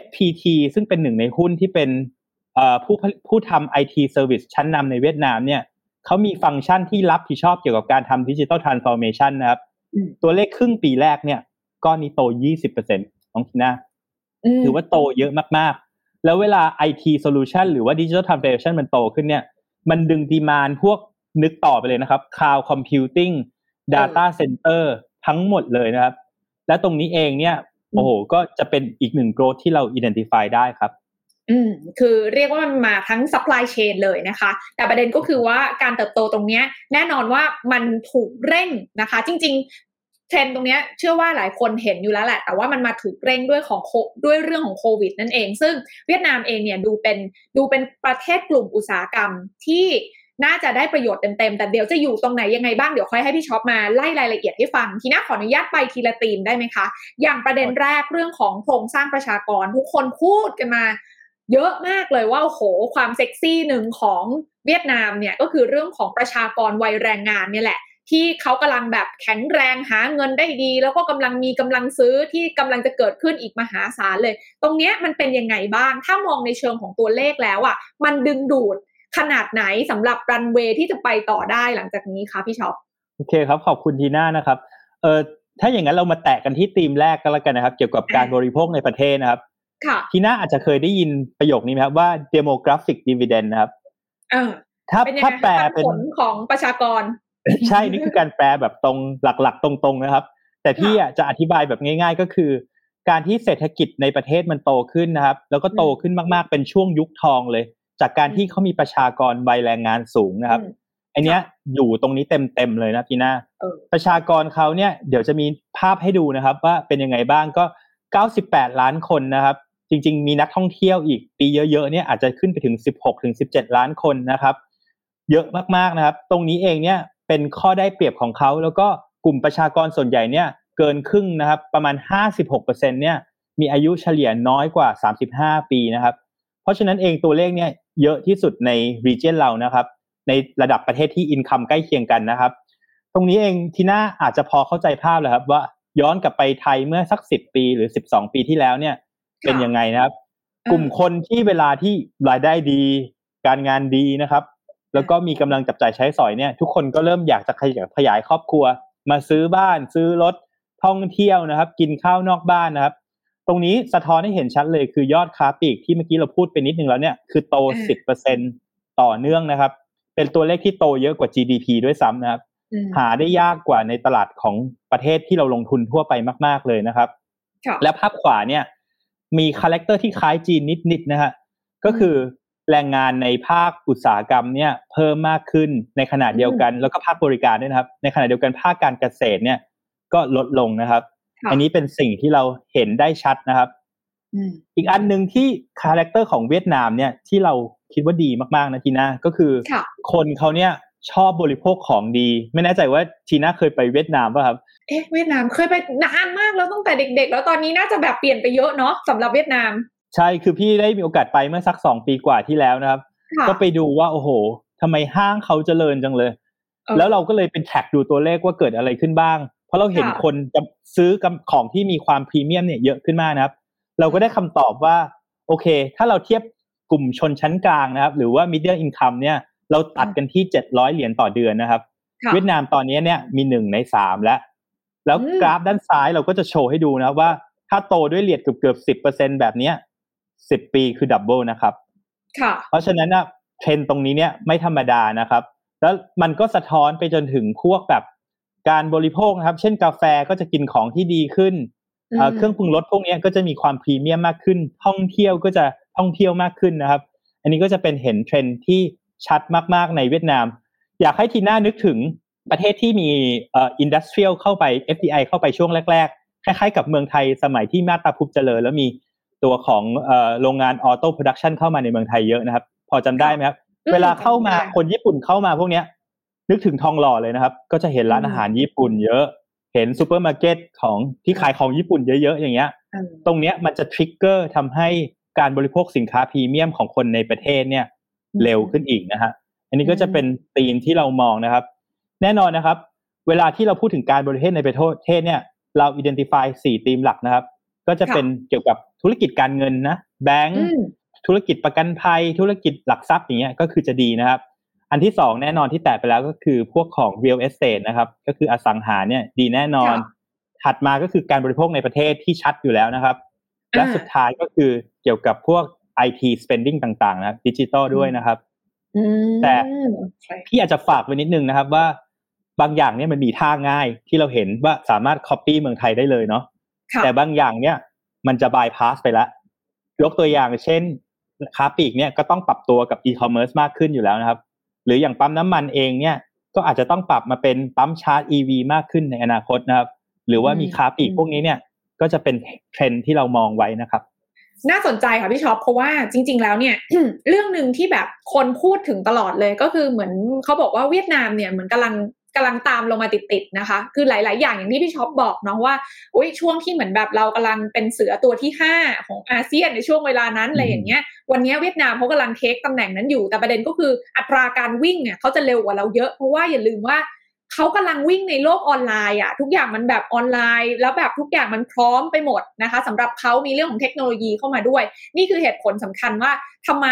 FPT ซึ่งเป็นหนึ่งในหุ้นที่เป็น ผู้ผู้ทำ IT service ชั้นนำในเวียดนามเนี่ยเขามีฟังก์ชันที่รับผิดชอบเกี่ยวกับการทำ digital transformation นะครับ ตัวเลขครึ่งปีแรกเนี่ยก้อนนี้โต 20%น้องทีน่าถือว่าโตเยอะมากๆ แล้วเวลา IT Solution หรือว่า Digital Transformation มันโตขึ้นเนี่ย มันดึงดีมานพวกนึกต่อไปเลยนะครับ Cloud Computing Data Center ทั้งหมดเลยนะครับ และตรงนี้เองเนี่ย โอ้โห ก็จะเป็นอีกหนึ่งโกรธที่เรา identify ได้ครับ อืมคือเรียกว่ามันมาทั้ง supply chain เลยนะคะ แต่ประเด็นก็คือว่าการเติบโตตรงนี้แน่นอนว่ามันถูกเร่งนะคะ จริง ๆ เทรนตรงนี้เชื่อว่าหลายคนเห็นอยู่แล้วแหละแต่ว่ามันมาถูกเร่งด้วยของด้วยเรื่องของโควิดนั่นเอง ซึ่งเวียดนามเองเนี่ยดูเป็นดูเป็นประเทศกลุ่มอุตสาหกรรมที่น่าจะได้ประโยชน์เต็มๆ แต่เดี๋ยวจะอยู่ตรงไหนยังไงบ้าง เดี๋ยวค่อยให้พี่ช็อปมาไล่รายละเอียดให้ฟัง ทีน่าขออนุญาตไปทีละตีมได้ไหมคะ อย่างประเด็นแรกเรื่องของโครงสร้างประชากร ทุกคนพูดกันมา เยอะมากเลยว่าโหความเซ็กซี่หนึ่งของเวียดนามเนี่ยก็คือเรื่องของประชากรวัยแรงงานเนี่ยแหละ ที่เขากำลังแบบแข็งแรงหาเงินได้ดี แล้วก็กำลังมีกำลังซื้อที่กำลังจะเกิดขึ้นอีกมหาศาลเลย ตรงเนี้ยมันเป็นยังไงบ้าง ถ้ามองในเชิงของตัวเลขแล้วอะ่ะ มันดึงดูดขนาดไหนสำหรับรันเวย์ที่จะไปต่อได้หลังจากนี้คะพี่ช็อปโอเคครับขอบคุณทีน่านะครับเออถ้าอย่างนั้นเรามาแตะกันที่ธีมแรกก็แล้วกันนะครับ เกี่ยวกับการบริโภคในประเทศนะครับ ทีน่าอาจจะเคยได้ยินประโยคนี้ไหมครับว่า demographic dividend นะครับเออถ้าเป็นยังถ้าไงแปลคะเป็นผลของประชากร ใช่นี่คือการแปลแบบตรงหลักๆ ตรงๆนะครับ แต่พี่อะจะอธิบายแบบง่าย ๆ ก็คือ การที่เศรษฐกิจในประเทศมันโตขึ้นนะครับ แล้วก็โตขึ้นมากๆเป็นช่วงยุคทองเลย จากการที่เขามีประชากรวัยแรงงานสูงนะครับอืมอันเนี้ยอยู่ตรงนี้เต็มๆเลยนะพี่น่าเออประชากรเขาเนี่ยเดี๋ยวจะมีภาพให้ดูนะครับ ว่าเป็นยังไงบ้างก็ 98 ล้านคนนะครับ จริง ๆ มีนักท่องเที่ยวอีกปีเยอะๆเนี่ยอาจจะขึ้นไปถึง 16ถึง17 ล้านคนนะครับ เยอะมากๆนะครับ ตรงนี้เองเนี่ยเป็นข้อได้เปรียบของเขา แล้วก็กลุ่มประชากรส่วนใหญ่เนี่ยเกินครึ่งนะครับ ประมาณ 56%เนี่ยมีอายุเฉลี่ยน้อยกว่า 35 ปีนะครับ เพราะฉะนั้นเองตัวเลขเนี่ยเยอะที่สุดใน region เรานะครับ ในระดับประเทศที่อินคัมใกล้เคียงกันนะครับ ตรงนี้เองทีน่าอาจจะพอเข้าใจภาพแล้วครับว่าย้อนกลับไปไทยเมื่อสักสิบปีหรือสิบสองปีที่แล้วเนี่ย เป็นยังไงนะครับ กลุ่มคนที่เวลาที่รายได้ดี การงานดีนะครับ แล้วก็มีกำลังจับจ่ายใช้สอยเนี่ย ทุกคนก็เริ่มอยากจะขยายขยายครอบครัว มาซื้อบ้านซื้อรถท่องเที่ยวนะครับ กินข้าวนอกบ้านนะครับ ตรงนี้สะท้อนให้เห็นชัดเลยคือยอดค้าปลีกที่เมื่อกี้เราพูดไปนิดนึงแล้วเนี่ยคือโตอ่าสิบเปอร์เซ็นต่อเนื่องนะครับ เป็นตัวเลขที่โตเยอะกว่า GDP ด้วยซ้ำนะครับอืมหาได้ยากกว่าในตลาดของประเทศที่เราลงทุนทั่วไปมาก ๆเลยนะครับค่ะและภาพขวาเนี่ย มี character ที่คล้ายจีนนิดๆนะฮะก็คือแรงงานในภาคอุตสาหกรรมเนี่ยเพิ่มมากขึ้นในขณะเดียวกัน แล้วก็ภาคบริการด้วยนะครับ ในขณะเดียวกันภาคการเกษตรเนี่ย ก็ลดลงนะครับค่ะอันนี้เป็นสิ่งที่เราเห็นได้ชัดนะครับอืมอีกอันหนึ่งที่ character ของเวียดนามเนี่ยที่เราคิดว่าดีมากๆนะทีน่าก็คือค่ะคนเขาเนี่ยชอบบริโภคของดี ไม่แน่ใจว่าทีน่าเคยไปเวียดนามป่ะครับ เอ๊ะเวียดนามเคยไปนานมากแล้ว ตั้งแต่เด็ก ๆ แล้วตอนนี้น่าจะแบบเปลี่ยนไปเยอะเนาะสำหรับเวียดนาม ใช่คือพี่ได้มีโอกาสไปเมื่อสักสองปีกว่าที่แล้วนะครับค่ะก็ไปดูว่าโอ้โหทำไมห้างเขาเจริญจังเลยเออแล้วเราก็เลยเป็น track ดูตัวเลขว่าเกิดอะไรขึ้นบ้าง เพราะเราเห็นค่ะคนจะซื้อกำของที่มีความพรีเมียมเนี่ยเยอะขึ้นมากนะครับ เราก็ได้คำตอบว่า โอเค ถ้าเราเทียบกลุ่มชนชั้นกลางนะครับ หรือว่า middle income เนี่ย เราตัดกันที่เจ็ดร้อยเหรียญต่อเดือนนะครับค่ะเวียดนามตอนนี้เนี่ยมีหนึ่งในสามแล้ว แล้วอืมกราฟด้านซ้ายเราก็จะโชว์ให้ดูนะครับว่า ถ้าโตด้วยเหรียญเกือบเกือบสิบเปอร์เซ็นแบบเนี้ยสิบปีคือ double นะครับ ค่ะ เพราะฉะนั้นนะเทรนด์ตรงนี้เนี่ยไม่ธรรมดานะครับ แล้วมันก็สะท้อนไปจนถึงพวกแบบการบริโภคนะครับ เช่นกาแฟก็จะกินของที่ดีขึ้นเอ่ออืมเครื่องปรุงรสพวกเนี้ยก็จะมีความพรีเมียมมากขึ้น ท่องเที่ยวก็จะท่องเที่ยวมากขึ้นนะครับ อันนี้ก็จะเป็นเห็นเทรนด์ที่ชัดมากๆในเวียดนาม อยากให้ทีน่านึกถึง ประเทศที่มีเอ่อ industrial เข้าไป FDI เข้าไปช่วงแรก ๆ คล้ายๆ กับเมืองไทยสมัยที่มาบตาพุดเจริญแล้วมีตัวของเอ่อโรงงาน auto production เข้ามาในเมืองไทยเยอะนะครับ พอจำได้ไหมครับอืมเวลาเข้ามาจำได้คนญี่ปุ่นเข้ามาพวกเนี้ย นึกถึงทองหล่อเลยนะครับ ก็จะเห็นร้านอืมอาหารญี่ปุ่นเยอะ เห็นซูเปอร์มาร์เก็ตของที่ขายของญี่ปุ่นเยอะๆอย่างเงี้ยอืมตรงเนี้ยมันจะ trigger ทำให้การบริโภคสินค้าพรีเมียมของคนในประเทศเนี่ย เร็วขึ้นอีกนะฮะอันนี้ก็จะเป็นธีมที่เรามองนะครับ แน่นอนนะครับ เวลาที่เราพูดถึงการบริโภคในประเทศเนี่ย เรา identify สี่ธีมหลักนะครับ ก็จะเป็นเกี่ยวกับธุรกิจการเงินนะแบงก์อืมธุรกิจประกันภัย ธุรกิจหลักทรัพย์อย่างเงี้ยก็คือจะดีนะครับ อันที่สองแน่นอนที่แตะไปแล้วก็คือพวกของ real estate นะครับ ก็คืออสังหาเนี่ยดีแน่นอนค่ะถัดมาก็คือการบริโภคในประเทศที่ชัดอยู่แล้วนะครับ และอ่าสุดท้ายก็คือเกี่ยวกับพวก IT spending ต่างๆ นะดิจิตอลด้วยนะครับอืมแต่โอเคพี่อาจจะฝากไว้นิดนึงนะครับว่า บางอย่างเนี่ยมันมีท่าง่ายที่เราเห็นว่าสามารถ copy เมืองไทยได้เลยเนาะค่ะแต่บางอย่างเนี่ยมันจะ bypass ไปแล้วยกตัวอย่างเช่นค้าปลีกเนี่ยก็ต้องปรับตัวกับ e-commerce มากขึ้นอยู่แล้วนะครับ หรืออย่างปั๊มน้ำมันเองเนี่ยก็อาจจะต้องปรับมาเป็นปั๊มชาร์จ EV มากขึ้นในอนาคตนะครับ หรือว่ามีค้าปลีกพวกนี้เนี่ยก็จะเป็นเทรนด์ที่เรามองไว้นะครับ น่าสนใจค่ะพี่ช็อปเพราะว่าจริง ๆ แล้วเนี่ยเรื่องหนึ่งที่แบบคนพูดถึงตลอดเลยก็คือเหมือนเขาบอกว่าเวียดนามเนี่ยเหมือนกำลัง กำลังตามลงมาติดๆนะคะ คือหลาย ๆ อย่างอย่างที่พี่ช็อปบอกเนาะว่าอุ้ยช่วงที่เหมือนแบบเรากำลังเป็นเสือตัวที่ห้าของอาเซียนในช่วงเวลานั้นอะไรอย่างเงี้ย วันนี้เวียดนามเขากำลังเทคตำแหน่งนั้นอยู่ แต่ประเด็นก็คืออัตราการวิ่งเนี่ยเขาจะเร็วกว่าเราเยอะ เพราะว่าอย่าลืมว่า เขากำลังวิ่งในโลกออนไลน์อะทุกอย่างมันแบบออนไลน์ แล้วแบบทุกอย่างมันพร้อมไปหมดนะคะสำหรับเขามีเรื่องของเทคโนโลยีเข้ามาด้วย นี่คือเหตุผลสำคัญว่าทำไม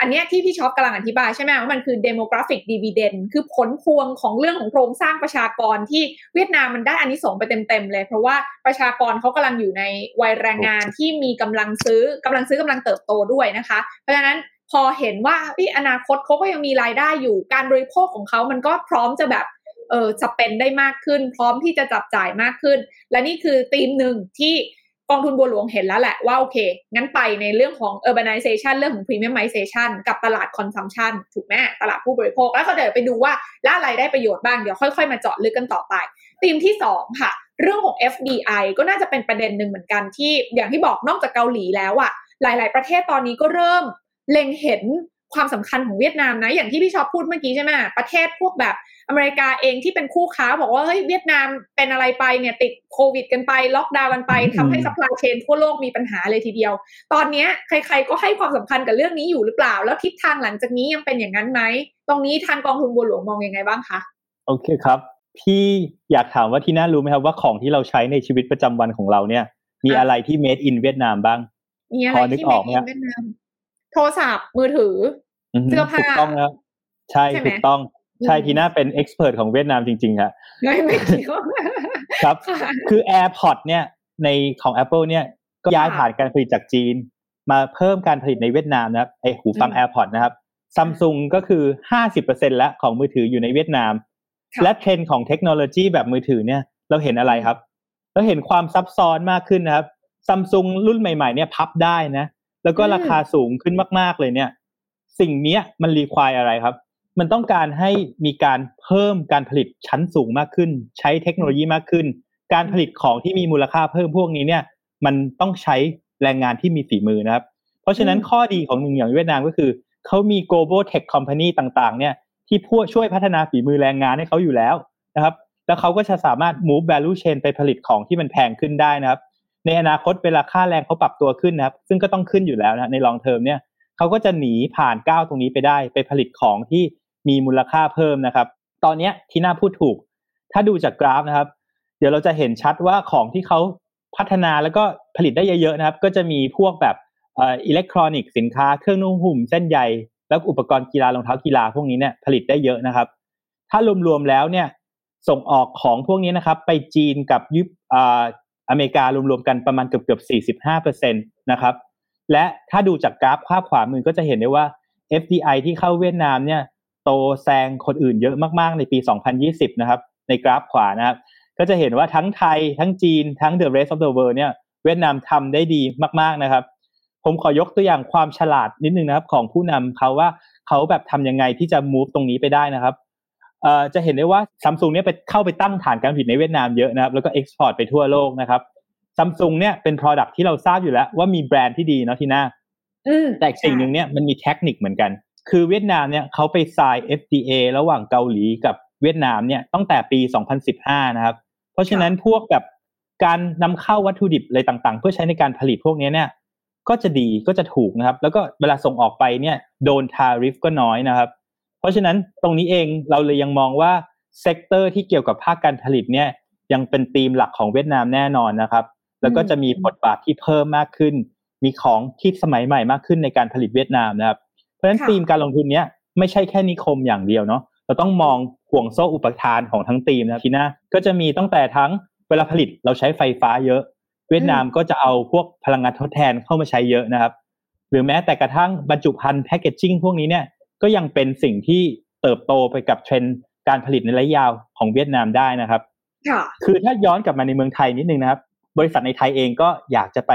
อันเนี้ยที่พี่ช็อปกำลังอธิบายใช่ไหมว่ามันคือ demographic dividend คือผลพวงของเรื่องของโครงสร้างประชากรที่เวียดนามมันได้อันนี้ส่งไปเต็มๆเลย เพราะว่าประชากรเขากำลังอยู่ในวัยแรงงานที่มีกำลังซื้อกำลังซื้อกำลังเติบโตด้วยนะคะ เพราะฉะนั้นพอเห็นว่าอนาคตเขาก็ยังมีรายได้อยู่การบริโภคของเขามันก็พร้อมจะแบบ เออจะเป็นได้มากขึ้น พร้อมที่จะจับจ่ายมากขึ้น และนี่คือธีมหนึ่งที่กองทุนบัวหลวงเห็นแล้วแหละว่าโอเค งั้นไปในเรื่องของ urbanization เรื่องของ premiumization กับตลาด consumption ถูกไหมตลาดผู้บริโภค แล้วก็เดี๋ยวไปดูว่าแล้วอะไรได้ประโยชน์บ้าง เดี๋ยวค่อยๆ มาเจาะลึกกันต่อไปธีมที่ 2 ค่ะ เรื่องของ FDI ก็น่าจะเป็นประเด็นหนึ่งเหมือนกันที่อย่างที่บอกนอกจากเกาหลีแล้วอะหลาย ๆ ประเทศตอนนี้ก็เริ่มเล็งเห็น ความสำคัญของเวียดนามนะ อย่างที่พี่ชอบพูดเมื่อกี้ใช่ไหมประเทศพวกแบบอเมริกาเองที่เป็นคู่ค้าบอกว่าเฮ้ยเวียดนามเป็นอะไรไปเนี่ยติดโควิดกันไป ล็อกดาวน์กันไปทำให้ supply chain ทั่วโลกมีปัญหาเลยทีเดียว ตอนนี้ใครๆก็ให้ความสำคัญกับเรื่องนี้อยู่หรือเปล่า แล้วทิศทางหลังจากนี้ยังเป็นอย่างนั้นไหม ตรงนี้ทางกองทุนบัวหลวงมองยังไงบ้างคะ โอเคครับ พี่อยากถามว่าพี่นารู้ไหมครับว่าของที่เราใช้ในชีวิตประจำวันของเราเนี่ย มีอะไรที่ made in เวียดนามบ้างมีอะไรที่ made in เวียดนาม โทรศัพท์มือถือเสื้อผ้าถูกต้องครับใช่ถูกต้องใช่ทีน่าเป็นเอ็กซ์เพรสของเวียดนามจริงๆครับไม่ไม่ครับ คือ AirPod เนี่ยในของ Apple เนี่ยก็ย้ายผ่านการผลิตจากจีน มาเพิ่มการผลิตในเวียดนามนะครับไอหูฟัง AirPod นะครับซัมซุงก็คือ50%แล้วของมือถืออยู่ในเวียดนาม และเทรนด์ของเทคโนโลยีแบบมือถือเนี่ยเราเห็นอะไรครับ เราเห็นความซับซ้อนมากขึ้นนะครับซัมซุงรุ่นใหม่ๆเนี่ยพับได้นะ แล้วก็ราคาสูงขึ้นมาก ๆ เลยเนี่ย สิ่งนี้มันรีควายอะไรครับ มันต้องการให้มีการเพิ่มการผลิตชั้นสูงมากขึ้น ใช้เทคโนโลยีมากขึ้น การผลิตของที่มีมูลค่าเพิ่มพวกนี้เนี่ย มันต้องใช้แรงงานที่มีฝีมือนะครับ เพราะฉะนั้นข้อดีของหนึ่งอย่างเวียดนามก็คือเขามี global tech company ต่างๆ เนี่ย ที่พวกช่วยพัฒนาฝีมือแรงงานให้เขาอยู่แล้วนะครับ แล้วเขาก็จะสามารถ move value chain ไปผลิตของที่มันแพงขึ้นได้นะครับ ในอนาคตเวลาค่าแรงเขาปรับตัวขึ้นนะครับ ซึ่งก็ต้องขึ้นอยู่แล้วนะใน long term เนี่ยเขาก็จะหนีผ่านก้าวตรงนี้ไปได้ ไปผลิตของที่มีมูลค่าเพิ่มนะครับ ตอนนี้ที่น่าพูดถูก ถ้าดูจากกราฟนะครับ เดี๋ยวเราจะเห็นชัดว่าของที่เขาพัฒนาแล้วก็ผลิตได้เยอะๆนะครับ ก็จะมีพวกแบบอิเล็กทรอนิกส์สินค้าเครื่องนุ่งห่มเส้นใยแล้วอุปกรณ์กีฬารองเท้ากีฬาพวกนี้เนี่ยผลิตได้เยอะนะครับ ถ้ารวมๆแล้วเนี่ยส่งออกของพวกนี้นะครับ ไปจีนกับยุ อเมริการวมๆกันประมาณเกือบๆสี่สิบห้าเปอร์เซ็นตนะครับ และถ้าดูจากกราฟภาพขวามือก็จะเห็นได้ว่า FDI ที่เข้าเวียดนามเนี่ยโตแซงคนอื่นเยอะมากๆในปี 2020 นะครับ ในกราฟขวานะครับ ก็จะเห็นว่าทั้งไทยทั้งจีนทั้ง the rest of the world เนี่ยเวียดนามทำได้ดีมากๆนะครับ ผมขอยกตัวอย่างความฉลาดนิดนึงนะครับ ของผู้นำเขาว่าเขาแบบทำยังไงที่จะ move ตรงนี้ไปได้นะครับ จะเห็นได้ว่าซัมซุงเนี่ยไปเข้าไปตั้งฐานการผลิตในเวียดนามเยอะนะครับแล้วก็ export ไปทั่วโลกนะครับซัมซุงเนี่ยเป็น product ที่เราทราบอยู่แล้ว ว่ามีแบรนด์ที่ดีเนาะที่หน้าแต่สิ่งหนึ่งเนี่ยมันมีเทคนิคเหมือนกัน คือเวียดนามเนี่ยเขาไปทราย FDA ระหว่างเกาหลีกับเวียดนามเนี่ยตั้งแต่ปี 2015 นะครับ เพราะฉะนั้นพวกแบบการนำเข้าวัตถุดิบอะไรต่างๆ เพื่อใช้ในการผลิตพวกนี้เนี่ย ก็จะดีก็จะถูกนะครับ แล้วก็เวลาส่งออกไปเนี่ย โดน tariff ก็น้อยนะครับ เพราะฉะนั้นตรงนี้เองเราเลยยังมองว่า sector ที่เกี่ยวกับภาคการผลิตเนี่ยยังเป็นธีมหลักของเวียดนามแน่นอนนะครับ แล้วก็จะมีบทบาทที่เพิ่มมากขึ้น มีของที่สมัยใหม่มากขึ้นในการผลิตเวียดนามนะครับ เพราะฉะนั้นธีมการลงทุนเนี้ยไม่ใช่แค่นิคมอย่างเดียวเนาะเราต้องมองห่วงโซ่อุปทานของทั้งธีมนะพี่นาก็จะมีตั้งแต่ทั้งเวลาผลิตเราใช้ไฟฟ้าเยอะ เวียดนามก็จะเอาพวกพลังงานทดแทนเข้ามาใช้เยอะนะครับ หรือแม้แต่กระทั่งบรรจุภัณฑ์ packaging พวกนี้เนี่ย ก็ยังเป็นสิ่งที่เติบโตไปกับเทรนด์การผลิตในระยะยาวของเวียดนามได้นะครับคือถ้าย้อนกลับมาในเมืองไทยนิดนึงนะครับ บริษัทในไทยเองก็อยากจะไป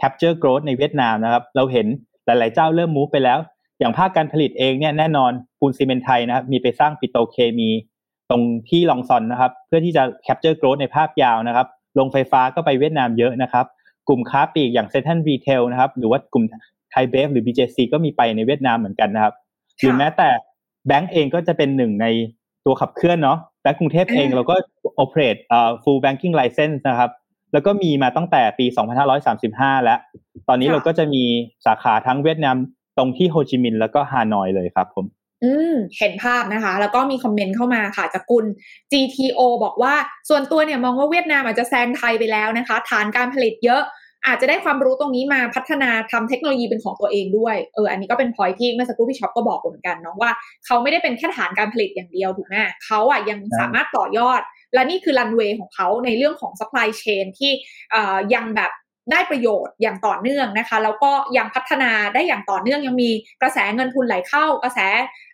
capture growth ในเวียดนามนะครับ เราเห็นหลาย ๆ เจ้าเริ่ม move ไปแล้ว อย่างภาคการผลิตเองเนี่ยแน่นอนปูนซิเมนต์ไทยนะครับ มีไปสร้างปิโตเคมี ตรงที่ลองซอนนะครับ เพื่อที่จะ capture growth ในภาพยาวนะครับโรงไฟฟ้าก็ไปเวียดนามเยอะนะครับ กลุ่มค้าปลีกอย่างเซ็นทรัลรีเทลนะครับ หรือว่ากลุ่มไทยเบฟหรือ BJC ก็มีไปในเวียดนามเหมือนกันนะครับ หรือแม้แต่แบงก์เองก็จะเป็นหนึ่งในตัวขับเคลื่อนเนาะแบงก์กรุงเทพเองเราก็ operate เอ่อ full banking license นะครับ แล้วก็มีมาตั้งแต่ปี 2535 แล้ว ตอนนี้เราก็จะมีสาขาทั้งเวียดนามตรงที่โฮจิมินห์แล้วก็ฮานอยเลยครับผมอืมเห็นภาพนะคะ แล้วก็มีคอมเมนต์เข้ามาค่ะจากกุล GTO บอกว่าส่วนตัวเนี่ยมองว่าเวียดนามอาจจะแซงไทยไปแล้วนะคะ ฐานการผลิตเยอะ อาจจะได้ความรู้ตรงนี้มาพัฒนาทำเทคโนโลยีเป็นของตัวเองด้วยเอออันนี้ก็เป็นพอยที่เมื่อสักครู่พี่ช็อปก็บอกเหมือนกันเนาะว่าเขาไม่ได้เป็นแค่ฐานการผลิตอย่างเดียวถูกไหมเขาอะยังสามารถต่อยอด และนี่คือรันเวย์ของเขาในเรื่องของ supply chain ที่เอ่อยังแบบ ได้ประโยชน์อย่างต่อเนื่องนะคะ แล้วก็ยังพัฒนาได้อย่างต่อเนื่องยังมีกระแสเงินทุนไหลเข้า กระแส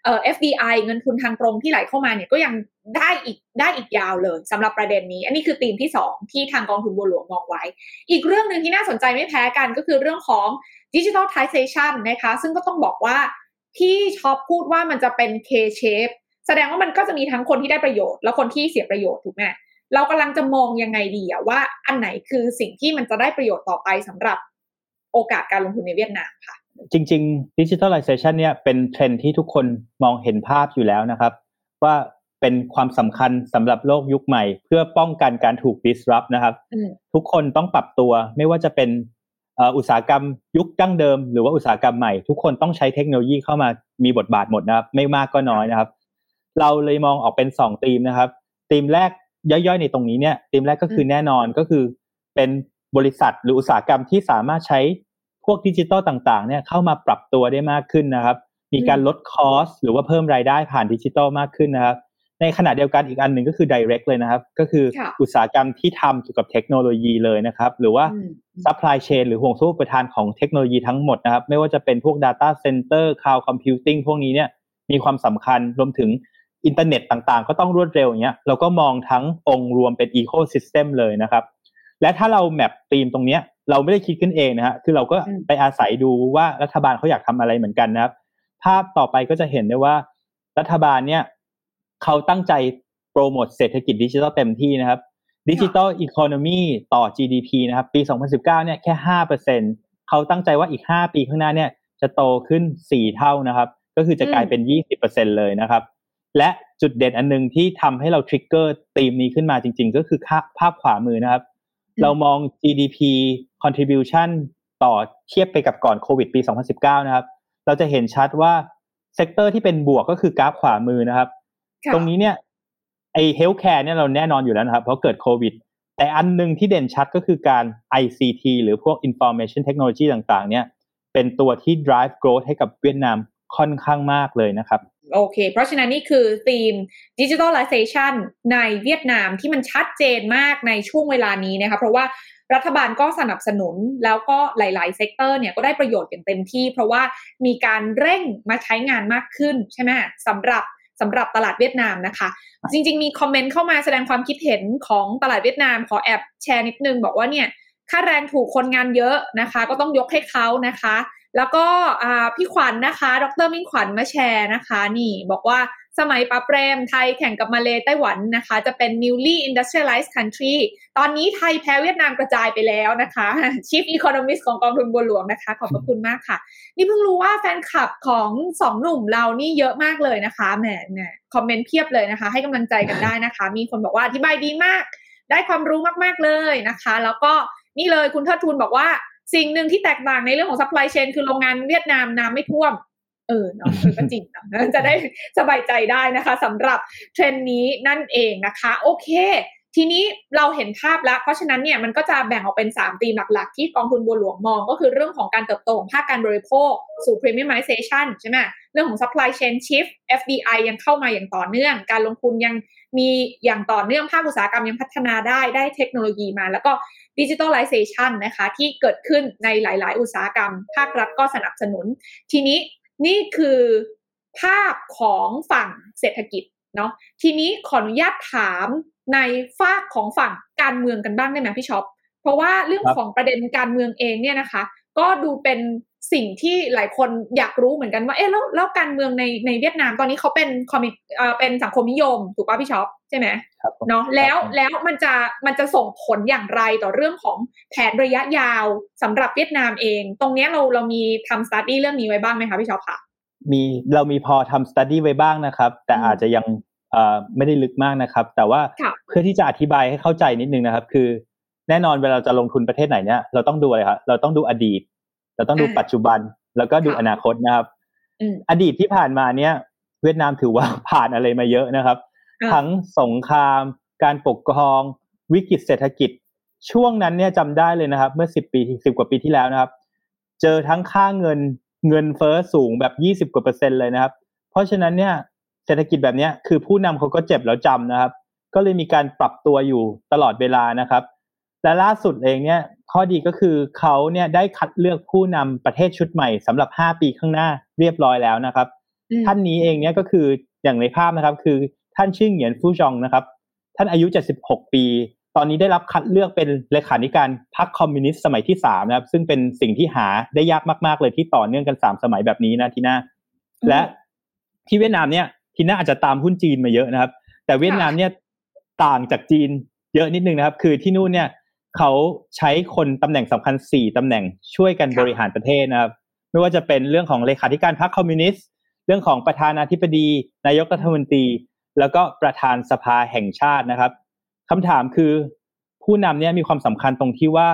เอ่อ FDI เงินทุนทางตรงที่ไหลเข้ามาเนี่ยก็ยังได้อีกได้อีกยาวเลยสำหรับประเด็นนี้ อันนี้คือธีมที่ 2 ที่ทางกองทุนบัวหลวงมองไว้ อีกเรื่องหนึ่งที่น่าสนใจไม่แพ้กันก็คือเรื่องของ digitalization นะคะ ซึ่งก็ต้องบอกว่าที่ชอบพูดว่ามันจะเป็น K-shape แสดงว่ามันก็จะมีทั้งคนที่ได้ประโยชน์ และคนที่เสียประโยชน์ถูกไหม เรากำลังจะมองยังไงดีอะว่าอันไหนคือสิ่งที่มันจะได้ประโยชน์ต่อไปสำหรับโอกาสการลงทุนในเวียดนามค่ะ จริงๆ digitalization เนี่ยเป็นเทรนด์ที่ทุกคนมองเห็นภาพอยู่แล้วนะครับ ว่าเป็นความสำคัญสำหรับโลกยุคใหม่ เพื่อป้องกันการถูก disrupt นะครับอืมทุกคนต้องปรับตัวไม่ว่าจะเป็นเอ่ออุตสาหกรรมยุคดั้งเดิม หรือว่าอุตสาหกรรมใหม่ ทุกคนต้องใช้เทคโนโลยีเข้ามามีบทบาทหมดนะครับ ไม่มากก็น้อยนะครับ เราเลยมองออกเป็นสองธีมนะครับธีมแรก ย่อยๆในตรงนี้เนี่ยธีมแรกก็คือแน่นอนก็คือ เป็นบริษัทหรืออุตสาหกรรมที่สามารถใช้พวกดิจิตอลต่างๆเนี่ยเข้ามาปรับตัวได้มากขึ้นนะครับ มีการลด cost หรือว่าเพิ่มรายได้ผ่านดิจิตอลมากขึ้นนะครับ ในขณะเดียวกันอีกอันหนึ่งก็คือ direct เลยนะครับ ก็คือค่ะอุตสาหกรรมที่ทำเกี่ยวกับเทคโนโลยีเลยนะครับ หรือว่าอืม supply chain หรือห่วงโซ่อุปทานของเทคโนโลยีทั้งหมดนะครับ ไม่ว่าจะเป็นพวก data center cloud computing พวกนี้เนี่ยมีความสำคัญรวมถึง อินเทอร์เน็ตต่างๆ ก็ต้องรวดเร็วอย่างเงี้ยเราก็มองทั้งองค์รวมเป็น ecosystem เลยนะครับ และถ้าเรา map ธีมตรงเนี้ยเราไม่ได้คิดขึ้นเองนะฮะคือเราก็อืมไปอาศัยดูว่ารัฐบาลเขาอยากทำอะไรเหมือนกันนะครับ ภาพต่อไปก็จะเห็นได้ว่ารัฐบาลเนี่ยเขาตั้งใจโปรโมทเศรษฐกิจดิจิทัลเต็มที่นะครับดิจิ t a ลอีโคโนมีต่อ GDP นะครับ ปี 2019 เนี่ยแค่ 5%เขาตั้งใจว่าอีก 5 ปีข้างหน้าเนี่ยจะโตขึ้น 4 เท่านะครับ ก็คือจะกลายเป็น 20%เลยนะครับ และจุดเด่นอันหนึ่งที่ทำให้เรา trigger ธีมนี้ขึ้นมาจริง ๆ ก็คือค่าภาพขวามือนะครับอืมเรามอง GDP contribution ต่อเทียบไปกับก่อนโควิดปี 2019 นะครับ เราจะเห็นชัดว่า sector ที่เป็นบวกก็คือกราฟขวามือนะครับค่ะตรงนี้เนี่ยไอ healthcare เนี่ยเราแน่นอนอยู่แล้วนะครับ เพราะเกิดโควิด แต่อันหนึ่งที่เด่นชัดก็คือการ ICT หรือพวก information technology ต่างๆ เนี่ย เป็นตัวที่ drive growth ให้กับเวียดนามค่อนข้างมากเลยนะครับ โอเค เพราะฉะนั้นนี่คือธีม digitalization ในเวียดนามที่มันชัดเจนมากในช่วงเวลานี้นะคะเพราะว่ารัฐบาลก็สนับสนุนแล้วก็หลาย ๆ sector เนี่ยก็ได้ประโยชน์อย่างเต็มที่ เพราะว่ามีการเร่งมาใช้งานมากขึ้นใช่ไหมสำหรับสำหรับตลาดเวียดนามนะคะ จริง ๆ มีคอมเมนต์เข้ามาแสดงความคิดเห็นของตลาดเวียดนาม ขอแอบแชร์นิดนึง บอกว่าเนี่ยค่าแรงถูกคนงานเยอะนะคะ ก็ต้องยกให้เขานะคะ แล้วก็พี่ขวัญนะคะ ดรมิ่งขวัญมาแชร์นะคะ นี่บอกว่าสมัยปาเปรมไทยแข่งกับมาเลไต้หวันนะคะ จะเป็น newly industrialized country ตอนนี้ไทยแพ้เวียดนามกระจายไปแล้วนะคะ Chief Economist ของกองทุนบัวหลวงนะคะ ขอบพระคุณมากค่ะ นี่เพิ่งรู้ว่าแฟนคลับของสองหนุ่มเรานี่เยอะมากเลยนะคะแหมแหมคอมเมนต์เพียบเลยนะคะ ให้กำลังใจกันได้นะคะ มีคนบอกว่าอธิบายดีมาก ได้ความรู้มากๆเลยนะคะ แล้วก็นี่เลยคุณเทิดทูลบอกว่า สิ่งหนึ่งที่แตกต่างในเรื่องของ supply chain คือโรงงานเวียดนามน้ำไม่ท่วม เออเนาะเออก็จริงเนาะจะได้สบายใจได้นะคะสำหรับเทรนด์นี้นั่นเองนะคะ โอเค ทีนี้เราเห็นภาพแล้ว เพราะฉะนั้นเนี่ยมันก็จะแบ่งออกเป็น 3 ธีมหลัก ๆ ที่กองทุนบัวหลวงมอง ก็คือเรื่องของการเติบโตของภาคการบริโภค สู่ premiumization ใช่ไหมเรื่องของ supply chain shift FDI ยังเข้ามาอย่างต่อเนื่อง การลงทุนยังมีอย่างต่อเนื่องภาคอุตสาหกรรมยังพัฒนาได้ได้เทคโนโลยีมา แล้วก็ ดิจิทัลไลเซชันนะคะที่เกิดขึ้นในหลาย ๆ อุตสาหกรรม ภาครัฐก็สนับสนุน ทีนี้นี่คือภาพของฝั่งเศรษฐกิจเนาะทีนี้ขออนุญาตถามในฝากของฝั่งการเมืองกันบ้างได้ไหมพี่ช็อปเพราะว่าเรื่องของประเด็นการเมืองเองเนี่ยนะคะ ก็ดูเป็นสิ่งที่หลายคนอยากรู้เหมือนกันว่า เอ๊ะแล้วแล้วการเมืองในในเวียดนามตอนนี้เขาเป็นคอมมิเอ่อเป็นสังคมนิยม ถูกป่ะพี่ช็อปใช่ไหมครับผมเนาะแล้วครับผมแล้วมันจะมันจะส่งผลอย่างไรต่อเรื่องของแผนระยะยาวสำหรับเวียดนามเอง ตรงเนี้ยเราเรามีทำสต u d ดี้เรื่องนี้ไว้บ้างไหมคะพี่ช็อปค่ะมีเรามีพอทำ study ไว้บ้างนะครับ แต่อืมอาจจะยังไม่ได้ลึกมากนะครับ แต่ว่าเพื่อที่จะอธิบายให้เข้าใจนิดนึงนะครับ คือ แน่นอนเวลาจะลงทุนประเทศไหนเนี่ยเราต้องดูอะไรครับเราต้องดูอดีต เราต้องดูปัจจุบันแล้วก็ดูอนาคตนะครับอดีตที่ผ่านมาเนี่ย เวียดนามถือว่าผ่านอะไรมาเยอะนะครับ ทั้งสงคราม การปกครอง วิกฤตเศรษฐกิจ ช่วงนั้นเนี่ยจำได้เลยนะครับ เมื่อสิบปีสิบกว่าปีที่แล้วนะครับ เจอทั้งค่าเงินเงินเฟ้อสูงแบบยี่สิบกว่าเปอร์เซ็นต์เลยนะครับ เพราะฉะนั้นเนี่ยเศรษฐกิจแบบนี้คือผู้นำเขาก็เจ็บแล้วจำนะครับ ก็เลยมีการปรับตัวอยู่ตลอดเวลานะครับ และล่าสุดเองเนี่ยข้อดีก็คือเขาเนี่ยได้คัดเลือกผู้นำประเทศชุดใหม่สำหรับ 5 ปีข้างหน้าเรียบร้อยแล้วนะครับ ท่านนี้เองเนี่ยก็คืออย่างในภาพนะครับ คือท่านชื่อเหงียนฟู่จองนะครับ ท่านอายุ 76 ปี ตอนนี้ได้รับคัดเลือกเป็นเลขาธิการพรรคคอมมิวนิสต์สมัยที่3นะครับ ซึ่งเป็นสิ่งที่หาได้ยากมาก ๆ เลยที่ต่อเนื่องกัน 3 สมัยแบบนี้นะทีน่าและที่เวียดนามเนี่ยทีน่าอาจจะตามหุ้นจีนมาเยอะนะครับ แต่เวียดนามเนี่ยต่างจากจีนเยอะนิดนึงนะครับ คือที่นู่นเนี่ย เขาใช้คนตำแหน่งสำคัญสี่ตำแหน่งช่วยกันบริหารประเทศนะครับ ไม่ว่าจะเป็นเรื่องของเลขาธิการพรรคคอมมิวนิสต์เรื่องของประธานาธิบดี นายกรัฐมนตรี แล้วก็ประธานสภาแห่งชาตินะครับคำถามคือผู้นำเนี่ยมีความสำคัญตรงที่ว่า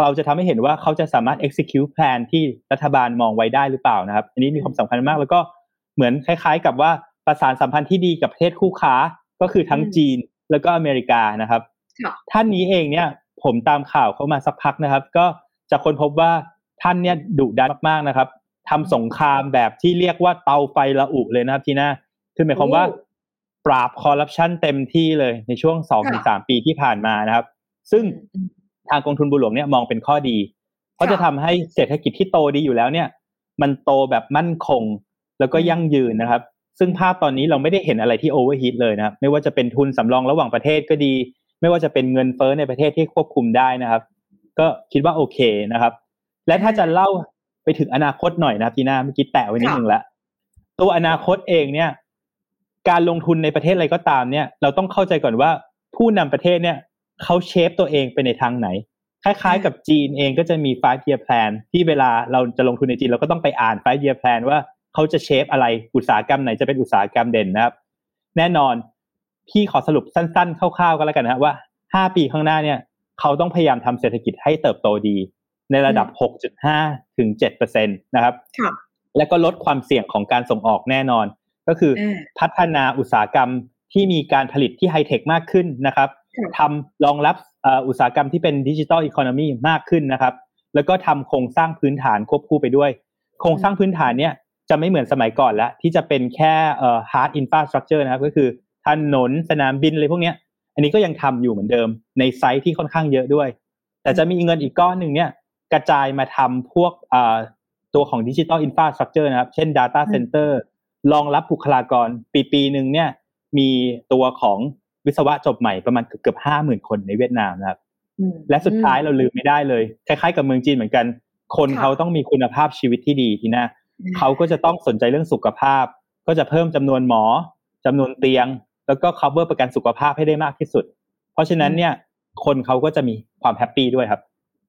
เราจะทำให้เห็นว่าเขาจะสามารถ execute plan ที่รัฐบาลมองไว้ได้หรือเปล่านะครับ อันนี้มีความสำคัญมากแล้วก็เหมือนคล้าย ๆ กับว่าประสานสัมพันธ์ที่ดีกับประเทศคู่ค้าก็คือทั้งจีนแล้วก็อเมริกานะครับท่านนี้เองเนี่ย ผมตามข่าวเขามาสักพักนะครับ ก็จะค้นพบว่าท่านเนี่ยดุดันมากๆนะครับทำสงครามแบบที่เรียกว่าเตาไฟระอุเลยนะครับทีน่าคือหมายความว่า ปราบคอร์รัปชันเต็มที่เลยในช่วงสองถึงสามปีที่ผ่านมานะครับ ซึ่งทางกองทุนบัวหลวงเนี่ยมองเป็นข้อดี เพราะจะทำให้เศรษฐกิจที่โตดีอยู่แล้วเนี่ย มันโตแบบมั่นคงแล้วก็ยั่งยืนนะครับ ซึ่งภาพตอนนี้เราไม่ได้เห็นอะไรที่ overheat เลยนะครับ ไม่ว่าจะเป็นทุนสำรองระหว่างประเทศก็ดี ไม่ว่าจะเป็นเงินเฟ้อในประเทศที่ควบคุมได้นะครับ ก็คิดว่าโอเคนะครับ และถ้าจะเล่าไปถึงอนาคตหน่อยนะพี่นาเมื่อกี้แตะไว้นิดนึงแล้วตัวอนาคตเองเนี่ย การลงทุนในประเทศอะไรก็ตามเนี่ย เราต้องเข้าใจก่อนว่าผู้นำประเทศเนี่ยเขาเชฟตัวเองไปในทางไหน คล้ายๆ กับจีนเองก็จะมี five year plan ที่เวลาเราจะลงทุนในจีนเราก็ต้องไปอ่าน five year plan ว่าเขาจะเชฟอะไรอุตสาหกรรมไหนจะเป็นอุตสาหกรรมเด่นนะครับ แน่นอน พี่ขอสรุปสั้นๆ คร่าวๆก็แล้วกันนะครับว่าห้าปีข้างหน้าเนี่ย เขาต้องพยายามทำเศรษฐกิจให้เติบโตดี ในระดับ 6.5 ถึง7เปอร์เซ็นตนะครับและก็ลดความเสี่ยงของการส่งออกแน่นอน ก็คือพัฒนาอุตสาหกรรมที่มีการผลิตที่ไฮเทคมากขึ้นนะครับทำรองรับอุตสาหกรรมที่เป็นดิจิทัลอีโคโนมีมากขึ้นนะครับ แล้วก็ทำโครงสร้างพื้นฐานควบคู่ไปด้วย โครงสร้างพื้นฐานเนี่ยจะไม่เหมือนสมัยก่อนแล้ว ที่จะเป็นแค่เอ่อ hard infrastructure นะครับ ก็คือ ถนนสนามบินอะไรพวกนี้อันนี้ก็ยังทำอยู่เหมือนเดิม ในไซต์ที่ค่อนข้างเยอะด้วย แต่จะมีเงินอีกก้อนหนึ่งเนี่ยกระจายมาทำพวกตัวของดิจิตอลอินฟราสตรักเจอร์นะครับ เช่น Data Center รองรับบุคลากรปีปีหนึ่งเนี่ยมีตัวของวิศวะจบใหม่ประมาณเกือบห้าหมื่นคนในเวียดนามนะครับ และสุดท้ายเราลืมไม่ได้เลย คล้ายๆกับเมืองจีนเหมือนกัน คนเขาต้องมีคุณภาพชีวิตที่ดีที่น่าเขาก็จะต้องสนใจเรื่องสุขภาพ ก็จะเพิ่มจำนวนหมอจำนวนเตียง แล้วก็ cover ประกันสุขภาพให้ได้มากที่สุด เพราะฉะนั้นเนี่ยคนเขาก็จะมีความ happy ด้วยครับ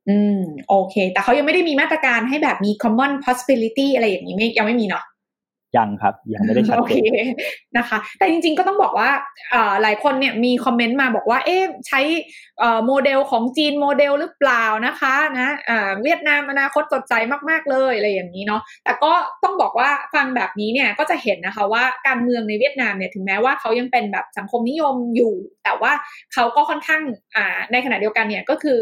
อืม โอเค แต่เขายังไม่ได้มีมาตรการให้แบบมี common prosperity อะไรอย่างนี้ไม่ยังไม่มีเนาะ ยังครับ ยังไม่ได้ชัดเจนนะคะ แต่จริงๆก็ต้องบอกว่าหลายคนเนี่ยมีคอมเมนต์มาบอกว่า เอ๊ะใช้โมเดลของจีนโมเดลหรือเปล่านะคะนะเวียดนามอนาคตสดใสมากๆเลยอะไรอย่างนี้เนาะแต่ก็ต้องบอกว่าฟังแบบนี้เนี่ยก็จะเห็นนะคะว่าการเมืองในเวียดนามเนี่ยถึงแม้ว่าเขายังเป็นแบบสังคมนิยมอยู่ แต่ว่าเขาก็ค่อนข้างในขณะเดียวกันเนี่ยก็คือ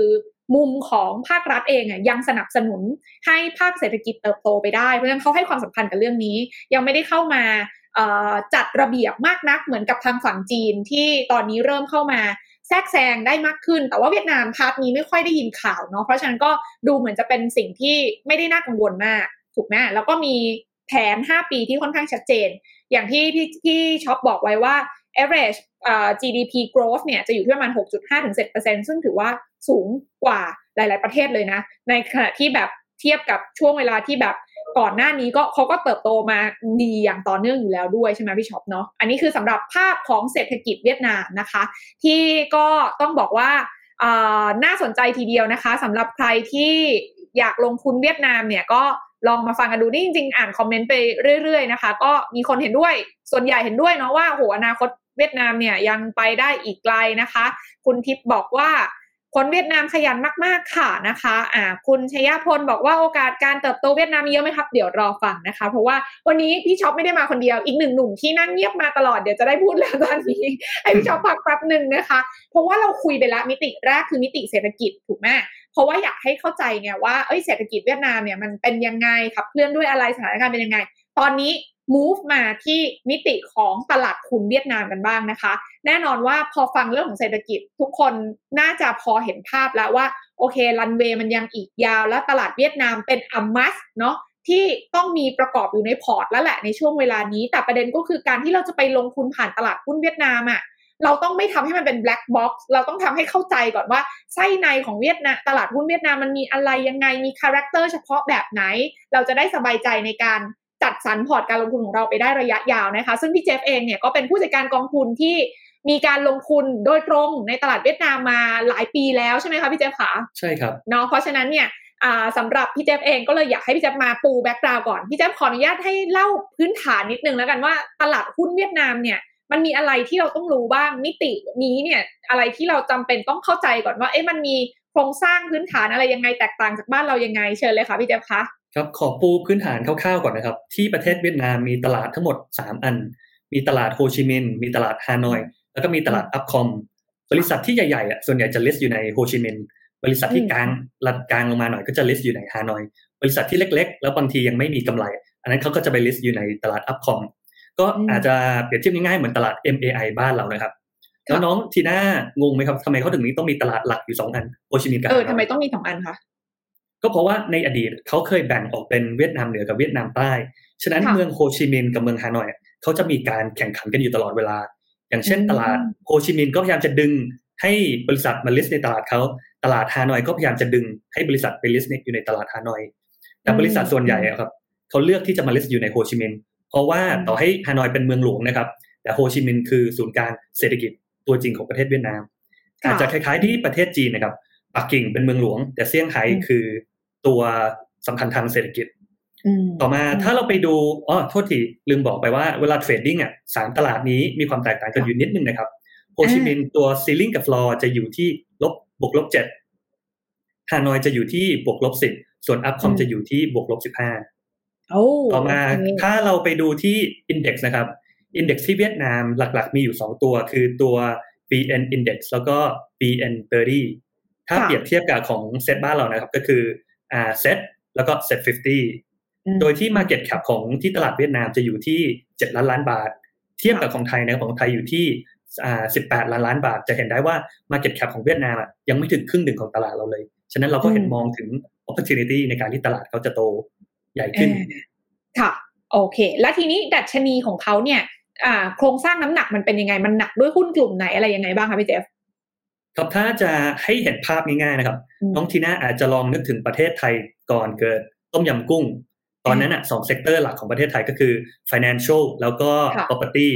มุมของภาครัฐเองอะยังสนับสนุนให้ภาคเศรษฐกิจเติบโตไปได้เพราะฉะนั้นเขาให้ความสำคัญกับเรื่องนี้ ยังไม่ได้เข้ามาจัดระเบียบมากนักเหมือนกับทางฝั่งจีนที่ตอนนี้เริ่มเข้ามาแทรกแซงได้มากขึ้น แต่ว่าเวียดนามพาร์ทนี้ไม่ค่อยได้ยินข่าวเนาะเพราะฉะนั้นก็ดูเหมือนจะเป็นสิ่งที่ไม่ได้น่ากังวลมาก ถูกไหมแล้วก็มีแผน 5 ปีที่ค่อนข้างชัดเจน อย่างที่พี่พี่ช็อปบอกไว้ว่า average GDP growth เนี่ยจะอยู่ที่ประมาณ 6.5-7%ซึ่งถือว่า สูงกว่าหลาย ๆ ประเทศเลยนะ ในขณะที่แบบเทียบกับช่วงเวลาที่แบบก่อนหน้านี้ก็เขาก็เติบโตมาดีอย่างต่อเนื่องอยู่แล้วด้วยใช่ไหมพี่ช็อปเนาะอันนี้คือสำหรับภาพของเศรษฐกิจเวียดนามนะคะ ที่ก็ต้องบอกว่าน่าสนใจทีเดียวนะคะสำหรับใครที่อยากลงทุนเวียดนามเนี่ยก็ลองมาฟังกันดูนี่จริงๆ อ่านคอมเมนต์ไปเรื่อย ๆ นะคะ ก็มีคนเห็นด้วยส่วนใหญ่เห็นด้วยเนาะว่าโหอนาคตเวียดนามเนี่ยยังไปได้อีกไกลนะคะ คุณทิพย์บอกว่า คนเวียดนามขยันมาก ๆ ค่ะนะคะอ่าคุณชยพลบอกว่าโอกาสการเติบโตเวียดนามเยอะไหมครับ เดี๋ยวรอฟังนะคะ เพราะว่าวันนี้พี่ช็อปไม่ได้มาคนเดียว อีกหนึ่งหนุ่มที่นั่งเงียบมาตลอด เดี๋ยวจะได้พูดแล้วตอนนี้ ให้พี่ช็อปพักแป๊บหนึ่งนะคะ เพราะว่าเราคุยไปแล้วมิติแรกคือมิติเศรษฐกิจถูกไหมเพราะว่าอยากให้เข้าใจไงว่าเอ้ยเศรษฐกิจเวียดนามเนี่ยมันเป็นยังไงขับเคลื่อนด้วยอะไรสถานการณ์เป็นยังไง ตอนนี้ move มาที่มิติของตลาดทุนเวียดนามกันบ้างนะคะ แน่นอนว่าพอฟังเรื่องของเศรษฐกิจ ทุกคนน่าจะพอเห็นภาพแล้วว่า โอเครันเวย์มันยังอีกยาว แล้วตลาดเวียดนามเป็น a must เนาะที่ต้องมีประกอบอยู่ในพอร์ตแล้วแหละในช่วงเวลานี้ แต่ประเด็นก็คือการที่เราจะไปลงทุนผ่านตลาดหุ้นเวียดนามอะ่ะเราต้องไม่ทำให้มันเป็น black box เราต้องทำให้เข้าใจก่อนว่าไส้ในของเวียดนามตลาดหุ้นเวียดนามมันมีอะไรยังไงมีคาแรคเตอร์เฉพาะแบบไหน เราจะได้สบายใจในการ จัดสรรพอร์ตการลงทุนของเราไปได้ระยะยาวนะคะ ซึ่งพี่เจฟเองเนี่ยก็เป็นผู้จัดการกองทุนที่มีการลงทุนโดยตรงในตลาดเวียดนามมาหลายปีแล้วใช่ไหมคะพี่เจฟคะใช่ครับเนาะเพราะฉะนั้นเนี่ยสำหรับพี่เจฟเองก็เลยอยากให้พี่เจฟมาปู background ก่อน พี่เจฟขออนุญาตให้เล่าพื้นฐานนิดนึงแล้วกันว่าตลาดหุ้นเวียดนามเนี่ยมันมีอะไรที่เราต้องรู้บ้างมิตินี้เนี่ยอะไรที่เราจำเป็นต้องเข้าใจก่อนว่าเอ๊ะมันมีโครงสร้างพื้นฐานอะไรยังไงแตกต่างจากบ้านเรายังไงเชิญเลยค่ะพี่เจฟคะ ครับขอปูพื้นฐานคร่าวๆก่อนนะครับ ที่ประเทศเวียดนามมีตลาดทั้งหมด 3 อัน มีตลาดโฮชิมินห์มีตลาดฮานอย แล้วก็มีตลาดอัพคอมบริษัทที่ใหญ่ๆอะส่วนใหญ่จะ list อยู่ในโฮชิมินห์บริษัทที่กลางระดับกลางลงมาหน่อยก็จะ list อยู่ในฮานอย บริษัทที่เล็ก ๆ แล้วบางทียังไม่มีกำไร อันนั้นเขาก็จะไป list อยู่ในตลาด UPCoM ก็อาจจะเปรียบเทียบง่ายๆเหมือนตลาด MAI บ้านเรานะครับแล้วน้องทีน่างงไหมครับทำไมเขาถึงนี้ต้องมีตลาดหลักอยู่สองอันโฮชิมินห์กับเออทำไมต้องมีสองอันคะ ก็เพราะว่าในอดีตเขาเคยแบ่งออกเป็นเวียดนามเหนือกับเวียดนามใต้ ฉะนั้นค่ะเมืองโฮชิมินห์กับเมืองฮานอยเขาจะมีการแข่งขันกันอยู่ตลอดเวลา อย่างเช่นอืมตลาดโฮชิมินห์ก็พยายามจะดึงให้บริษัทมา list ในตลาดเขาตลาดฮานอยก็พยายามจะดึงให้บริษัทไป list อยู่ในตลาดฮานอย แต่บริษัทส่วนใหญ่อะครับเขาเลือกที่จะมา list อยู่ในโฮชิมินห์เพราะว่าต่อให้ฮานอยเป็นเมืองหลวงนะครับ แต่โฮชิมินห์คือศูนย์กลางเศรษฐกิจตัวจริงของประเทศเวียดนามค่ะอาจจะคล้ายๆที่ประเทศจีนนะครับ ปักกิ่งเป็นเมืองหลวง แต่เซี่ยงไฮ้อืมคือตัวสำคัญทางเศรษฐกิจต่อมาถ้าเราไปดูอ๋อโทษทีลืมบอกไปว่าเวลา trading อะสามตลาดนี้มีความแตกต่างกันอยู่นิดนึงนะครับโฮชิมินห์ตัว ceiling กับฟลอร์จะอยู่ที่ลบบวกลบเจ็ดฮานอยจะอยู่ที่บวกลบสิบส่วน UPCoM อืมจะอยู่ที่บวกลบสิบห้าโอ้ต่อมาโอเคถ้าเราไปดูที่ Index นะครับ Index ที่เวียดนามหลักๆ มีอยู่2ตัว คือตัว VN Index แล้วก็ VN 30 ถ้าค่ะเปรียบเทียบกับของเซตบ้านเรานะครับ ก็คืออ่าเซตแล้วก็เซตอืม50โดยที่ Market Cap ของที่ตลาดเวียดนามจะอยู่ที่ 7 ล้านล้านบาท เทียบกับของไทยนะครับของไทยอยู่ที่อ่า18 ล้านล้านบาท จะเห็นได้ว่า Market Cap ของเวียดนามอะยังไม่ถึงครึ่งหนึ่งของตลาดเราเลย ฉะนั้นเราก็เห็นอืมมองถึง opportunity ในการที่ตลาดเขาจะโตใหญ่ขึ้นเออค่ะ โอเค แล้วทีนี้ดัชนีของเขาเนี่ยอ่าโครงสร้างน้ำหนักมันเป็นยังไง มันหนักด้วยหุ้นกลุ่มไหนอะไรยังไงบ้างคะพี่เจฟ ครับถ้าจะให้เห็นภาพง่ายๆนะครับอืมน้องทีน่าอาจจะลองนึกถึงประเทศไทยก่อนเกิดต้มยำกุ้ง ตอนนั้นอะสอง sector หลักของประเทศไทยก็คือ financial แล้วก็ค่ะ property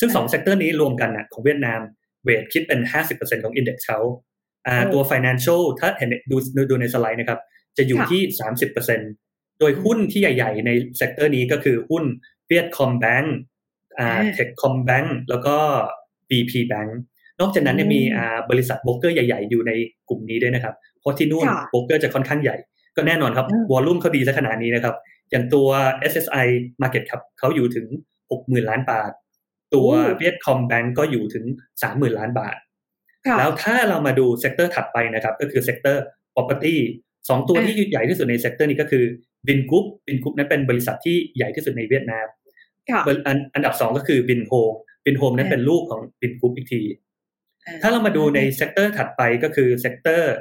ซึ่งสองอ่า sector นี้รวมกันน่ะของเวียดนาม weight คิดเป็น 50%ของ index เขาอ่าโอ้ตัว financial ถ้าเห็นดูดูดูในสไลด์นะครับ จะอยู่ค่ะที่ 30%โดยหุ้นที่ใหญ่ ๆ ใน sector นี้ก็คือหุ้น Vietcombank อ่าอ่า Techcombank แล้วก็ VP Bank นอกจากนั้นเนี่ยอืมมีอ่าบริษัทโบรกเกอร์ใหญ่ ๆ อยู่ในกลุ่มนี้ด้วยนะครับ เพราะที่นู่นค่ะโบรกเกอร์จะค่อนข้างใหญ่ ก็แน่นอนครับอืม volume เขาดีซะขนาดนี้นะครับ อย่างตัว SSI Market Cap เขาอยู่ถึง 60,000 ล้านบาท ตัว Vietcombank ก็อยู่ถึง 30,000 ล้านบาทค่ะแล้วถ้าเรามาดู sector ถัดไปนะครับ ก็คือ sector property สองตัวอ่าที่ใหญ่ที่สุดใน sector นี้ก็คือ Vingroup Vingroup นั้นเป็นบริษัทที่ใหญ่ที่สุดในเวียดนามค่ะเบอร์อันอันดับสองก็คือ Vinhomes Vinhomes นั้นอ่าเป็นลูกของ Vingroup อีกที ถ้าเรามาดูใน sector ถัดไปก็คือ sector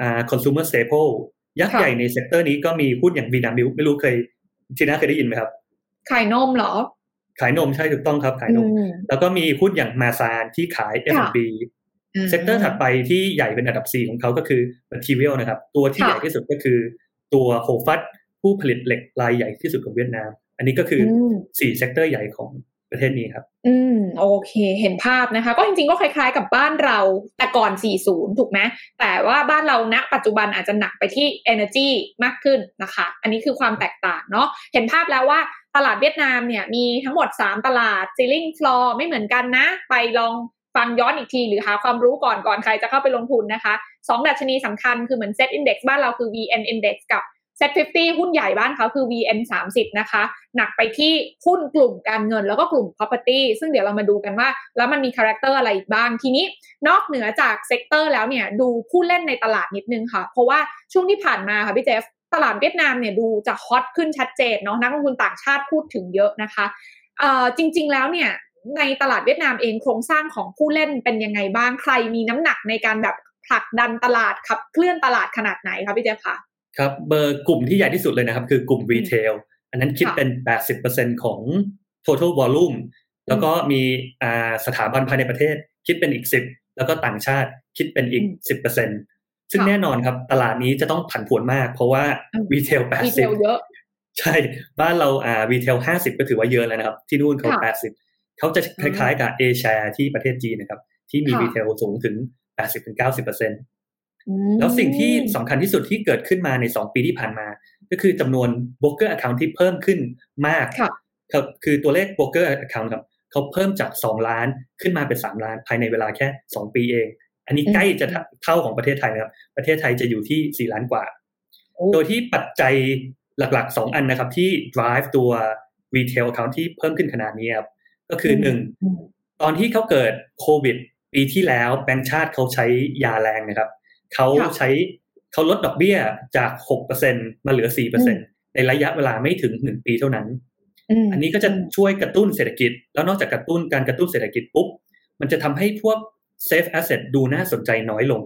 อ่า consumer staple ยักษ์ค่ะใหญ่ใน sector นี้ก็มีหุ้นอย่าง Vinamilk ไม่รู้เคยทีน่าเคยได้ยินไหมครับ ขายนมเหรอ ขายนมใช่ถูกต้องครับ ขายนมอืมแล้วก็มีหุ้นอย่าง Masan ที่ขายค่ะ F&B sector ถัดไปที่ใหญ่เป็นอันดับ4ของเขาก็คือ material นะครับ ตัวที่ค่ะใหญ่ที่สุดก็คือตัว Hoa Phat ผู้ผลิตเหล็กรายใหญ่ที่สุดของเวียดนาม อันนี้ก็คืออมสี่ sector ใหญ่ของ ประเทศนี้ครับ อืมโอเค เห็นภาพนะคะ ก็จริงๆก็คล้ายๆกับบ้านเราแต่ก่อน 40 ถูกไหมแต่ว่าบ้านเราณปัจจุบันอาจจะหนักไปที่ energy มากขึ้นนะคะ อันนี้คือความแตกต่างเนาะเห็นภาพแล้วว่าตลาดเวียดนามเนี่ยมีทั้งหมด 3 ตลาด ceiling floor ไม่เหมือนกันนะ ไปลองฟังย้อนอีกที หรือหาความรู้ก่อนก่อนใครจะเข้าไปลงทุนนะคะสองดัชนีสำคัญคือเหมือน set index บ้านเราคือ VN index กับ Set 50 หุ้นใหญ่บ้านเขาคือ VN 30 นะคะ หนักไปที่หุ้นกลุ่มการเงินแล้วก็กลุ่ม property ซึ่งเดี๋ยวเรามาดูกันว่า แล้วมันมีคาแรคเตอร์อะไรอีกบ้าง ทีนี้นอกเหนือจาก sector แล้วเนี่ยดูผู้เล่นในตลาดนิดนึงค่ะ เพราะว่าช่วงที่ผ่านมาค่ะพี่เจฟตลาดเวียดนามเนี่ยดูจะฮอตขึ้นชัดเจนเนาะนักลงทุนต่างชาติพูดถึงเยอะนะคะเอ่อจริง ๆ แล้วเนี่ยในตลาดเวียดนามเองโครงสร้างของผู้เล่นเป็นยังไงบ้างใครมีน้ำหนักในการแบบผลักดันตลาดขับเคลื่อนตลาดขนาดไหนคะพี่เจฟคะ ครับเบอร์กลุ่มที่ใหญ่ที่สุดเลยนะครับ คือกลุ่ม retail อันนั้นคิดเป็น 80%ของ total volume แล้วก็มีอ่าสถาบันภายในประเทศ คิดเป็นอีก 10 แล้วก็ต่างชาติคิดเป็นอีก 10%ซึ่งแน่นอนครับ ตลาดนี้จะต้องผันผวนมาก เพราะว่า retail retail เยอะ80ใช่ บ้านเราอ่า retail 50 ก็ถือว่าเยอะแล้วนะครับ ที่นู่นเขาค่ะ80 เขาจะคล้ายๆกับ A share ที่ประเทศจีนนะครับ ที่มีค่ะรีเทลสูงถึง 80-90%อืม แล้วสิ่งที่สำคัญที่สุดที่เกิดขึ้นมาใน 2 ปีที่ผ่านมา ก็คือจำนวน broker account ที่เพิ่มขึ้นมากค่ะครับคือตัวเลข broker account ครับเขาเพิ่มจาก 2 ล้านขึ้นมาเป็น 3 ล้านภายในเวลาแค่ 2 ปีเอง อันนี้อืมใกล้จะเท่าของประเทศไทยนะครับ ประเทศไทยจะอยู่ที่ 4 ล้านกว่าโอ้โดยที่ปัจจัยหลักๆ 2 อันนะครับที่ drive ตัว retail account ที่เพิ่มขึ้นขนาดนี้ครับก็คือหนึ่งอืมตอนที่เขาเกิดโควิดปีที่แล้วแบงก์ชาติเขาใช้ยาแรงนะครับ เขาค่ะใช้เขาลดดอกเบี้ยจาก6%มาเหลือ4%ในระยะเวลาไม่ถึง1ปีเท่านั้นมอันนี้ก็จะช่วยกระตุ้นเศรษฐกิจ แล้วนอกจากกระตุ้นการกระตุ้นเศรษฐกิจปุ๊บ มันจะทำให้พวก safe asset ดูน่าสนใจน้อยลง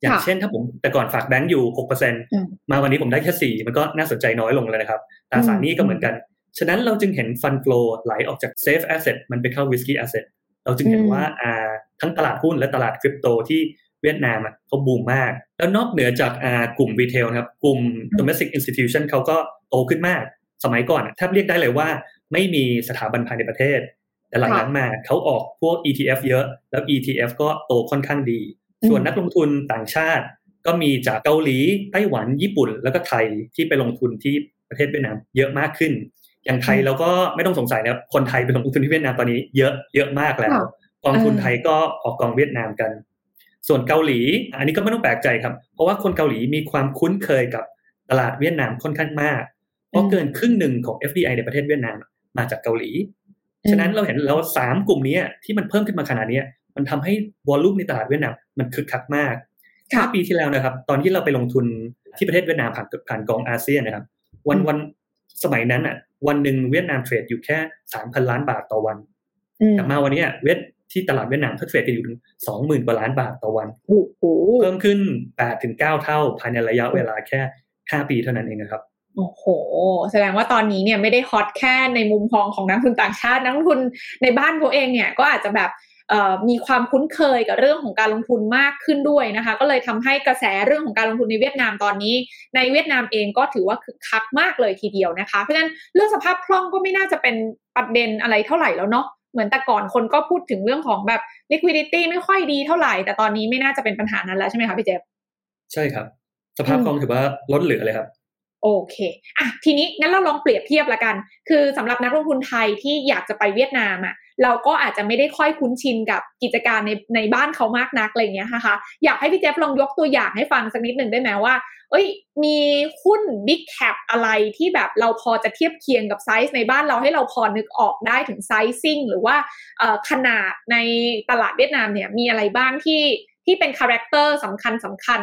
อย่างค่ะเช่นถ้าผมแต่ก่อนฝากแบงก์อยู่อืม6%มาวันนี้ผมได้แค่4มันก็น่าสนใจน้อยลงแล้วนะครับตราสารหนี้ก็เหมือนกัน ฉะนั้นเราจึงเห็นฟันฟล w ไหลออกจาก safe asset มันไปเข้า risky asset เราจึงเห็นอืมว่าอ่าทั้งตลาดหุ้นและตลาดคริปโตที่ เวียดนามอะเขาบูมมาก แล้วนอกเหนือจากอ่ากลุ่ม retail นะครับ กลุ่ม domestic institution เขาก็โตขึ้นมาก สมัยก่อนอะแทบเรียกได้เลยว่า ไม่มีสถาบันภายในประเทศ แต่หลังๆมาเขาออกพวก ETF เยอะ แล้ว ETF ก็โตค่อนข้างดี ส่วนนักลงทุนต่างชาติ ก็มีจากเกาหลีไต้หวันญี่ปุ่น แล้วก็ไทยที่ไปลงทุนที่ประเทศเวียดนามเยอะมากขึ้น อย่างไทยเราก็ไม่ต้องสงสัยนะครับคนไทยไปลงทุนที่เวียดนามตอนนี้เยอะเยอะมากแล้วค่ะกองทุนเออไทยก็ออกกองเวียดนามกัน ส่วนเกาหลี อันนี้ก็ไม่ต้องแปลกใจครับ เพราะว่าคนเกาหลีมีความคุ้นเคยกับตลาดเวียดนามค่อนข้างมาก เพราะเกินครึ่งหนึ่งของ FDI ในประเทศเวียดนามมาจากเกาหลี ฉะนั้นเราเห็นแล้วสามกลุ่มนี้ที่มันเพิ่มขึ้นมาขนาดนี้มันทำให้วอลลุ่มในตลาดเวียดนามมันคึกคักมากค่ะห้าปีที่แล้วนะครับ ตอนที่เราไปลงทุนที่ประเทศเวียดนามผ่านผ่านกองอาเซียนนะครับ วันอืมวันสมัยนั้นอะ วันหนึ่งเวียดนามเทรดอยู่แค่สามพันล้านบาทต่อวันอืมแต่มาวันเนี้ยเวียด ที่ตลาดเวียดนามเขาเทรดกันอยู่ถึงสองหมื่นกว่าล้านบาทต่อวันโอ้โหเพิ่มขึ้นแปดถึงเก้าเท่า ภายในระยะเวลาแค่ห้าปีเท่านั้นเองนะครับโอ้โห แสดงว่าตอนนี้เนี่ยไม่ได้ฮอตแค่ในมุมมองของนักลงทุนต่างชาติ นักลงทุนในบ้านเขาเองเนี่ยก็อาจจะแบบเอ่อมีความคุ้นเคยกับเรื่องของการลงทุนมากขึ้นด้วยนะคะ ก็เลยทำให้กระแสเรื่องของการลงทุนในเวียดนามตอนนี้ ในเวียดนามเองก็ถือว่าคึกคักมากเลยทีเดียวนะคะ เพราะฉะนั้นเรื่องสภาพคล่องก็ไม่น่าจะเป็นประเด็นอะไรเท่าไหร่แล้วเนาะ เหมือนแต่ก่อนคนก็พูดถึงเรื่องของแบบ liquidity ไม่ค่อยดีเท่าไหร่ แต่ตอนนี้ไม่น่าจะเป็นปัญหานั้นแล้วใช่ไหมคะพี่เจฟใช่ครับ สภาพคล่องถือว่าลดเหลือเลยครับ โอเคอะทีนี้งั้นเราลองเปรียบเทียบละกัน คือสำหรับนักลงทุนไทยที่อยากจะไปเวียดนามอะเราก็อาจจะไม่ได้ค่อยคุ้นชินกับกิจการในในบ้านเขามากนักอะไรเงี้ยนะคะอยากให้พี่เจฟลองยกตัวอย่างให้ฟังสักนิดหนึ่งได้ไหมว่า เอ้ย มีหุ้น Big Cap อะไรที่แบบเราพอจะเทียบเคียงกับไซส์ในบ้านเราให้เราพอนึกออกได้ถึง sizing หรือว่าขนาดในตลาดเวียดนามเนี่ยมีอะไรบ้างที่ที่เป็นคาแรคเตอร์สำคัญสำคัญ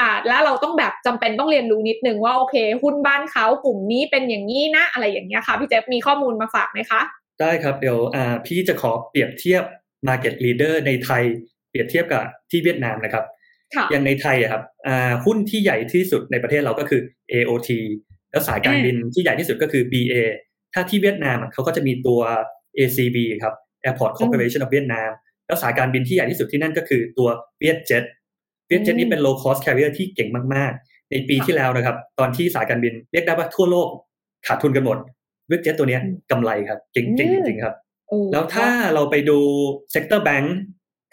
อ่าแล้วเราต้องแบบจำเป็นต้องเรียนรู้นิดนึงว่าโอเค หุ้นบ้านเขากลุ่มนี้เป็นอย่างนี้นะ อะไรอย่างเงี้ยค่ะ พี่เจฟมีข้อมูลมาฝากไหมคะ ได้ครับเดี๋ยวอ่าพี่จะขอเปรียบเทียบ Market Leader ในไทย เปรียบเทียบกับที่เวียดนามนะครับค่ะอย่างในไทยอะครับอ่าหุ้นที่ใหญ่ที่สุดในประเทศเราก็คือ AOT แล้วสายการบินที่ใหญ่ที่สุดก็คือ BA ถ้าที่เวียดนามอะเขาก็จะมีตัว ACB ครับ Airport Corporation of Vietnam แล้วสายการบินที่ใหญ่ที่สุดที่นั่นก็คือตัว Vietjet Vietjet นี่เป็น low cost carrier ที่เก่งมากๆ ในปีที่แล้วนะครับ ตอนที่สายการบินเรียกได้ว่าทั่วโลกขาดทุนกันหมด Vietjet ตัวเนี้ยกำไรครับเก่งๆจริงๆครับเออแล้วถ้าเราไปดู sector bank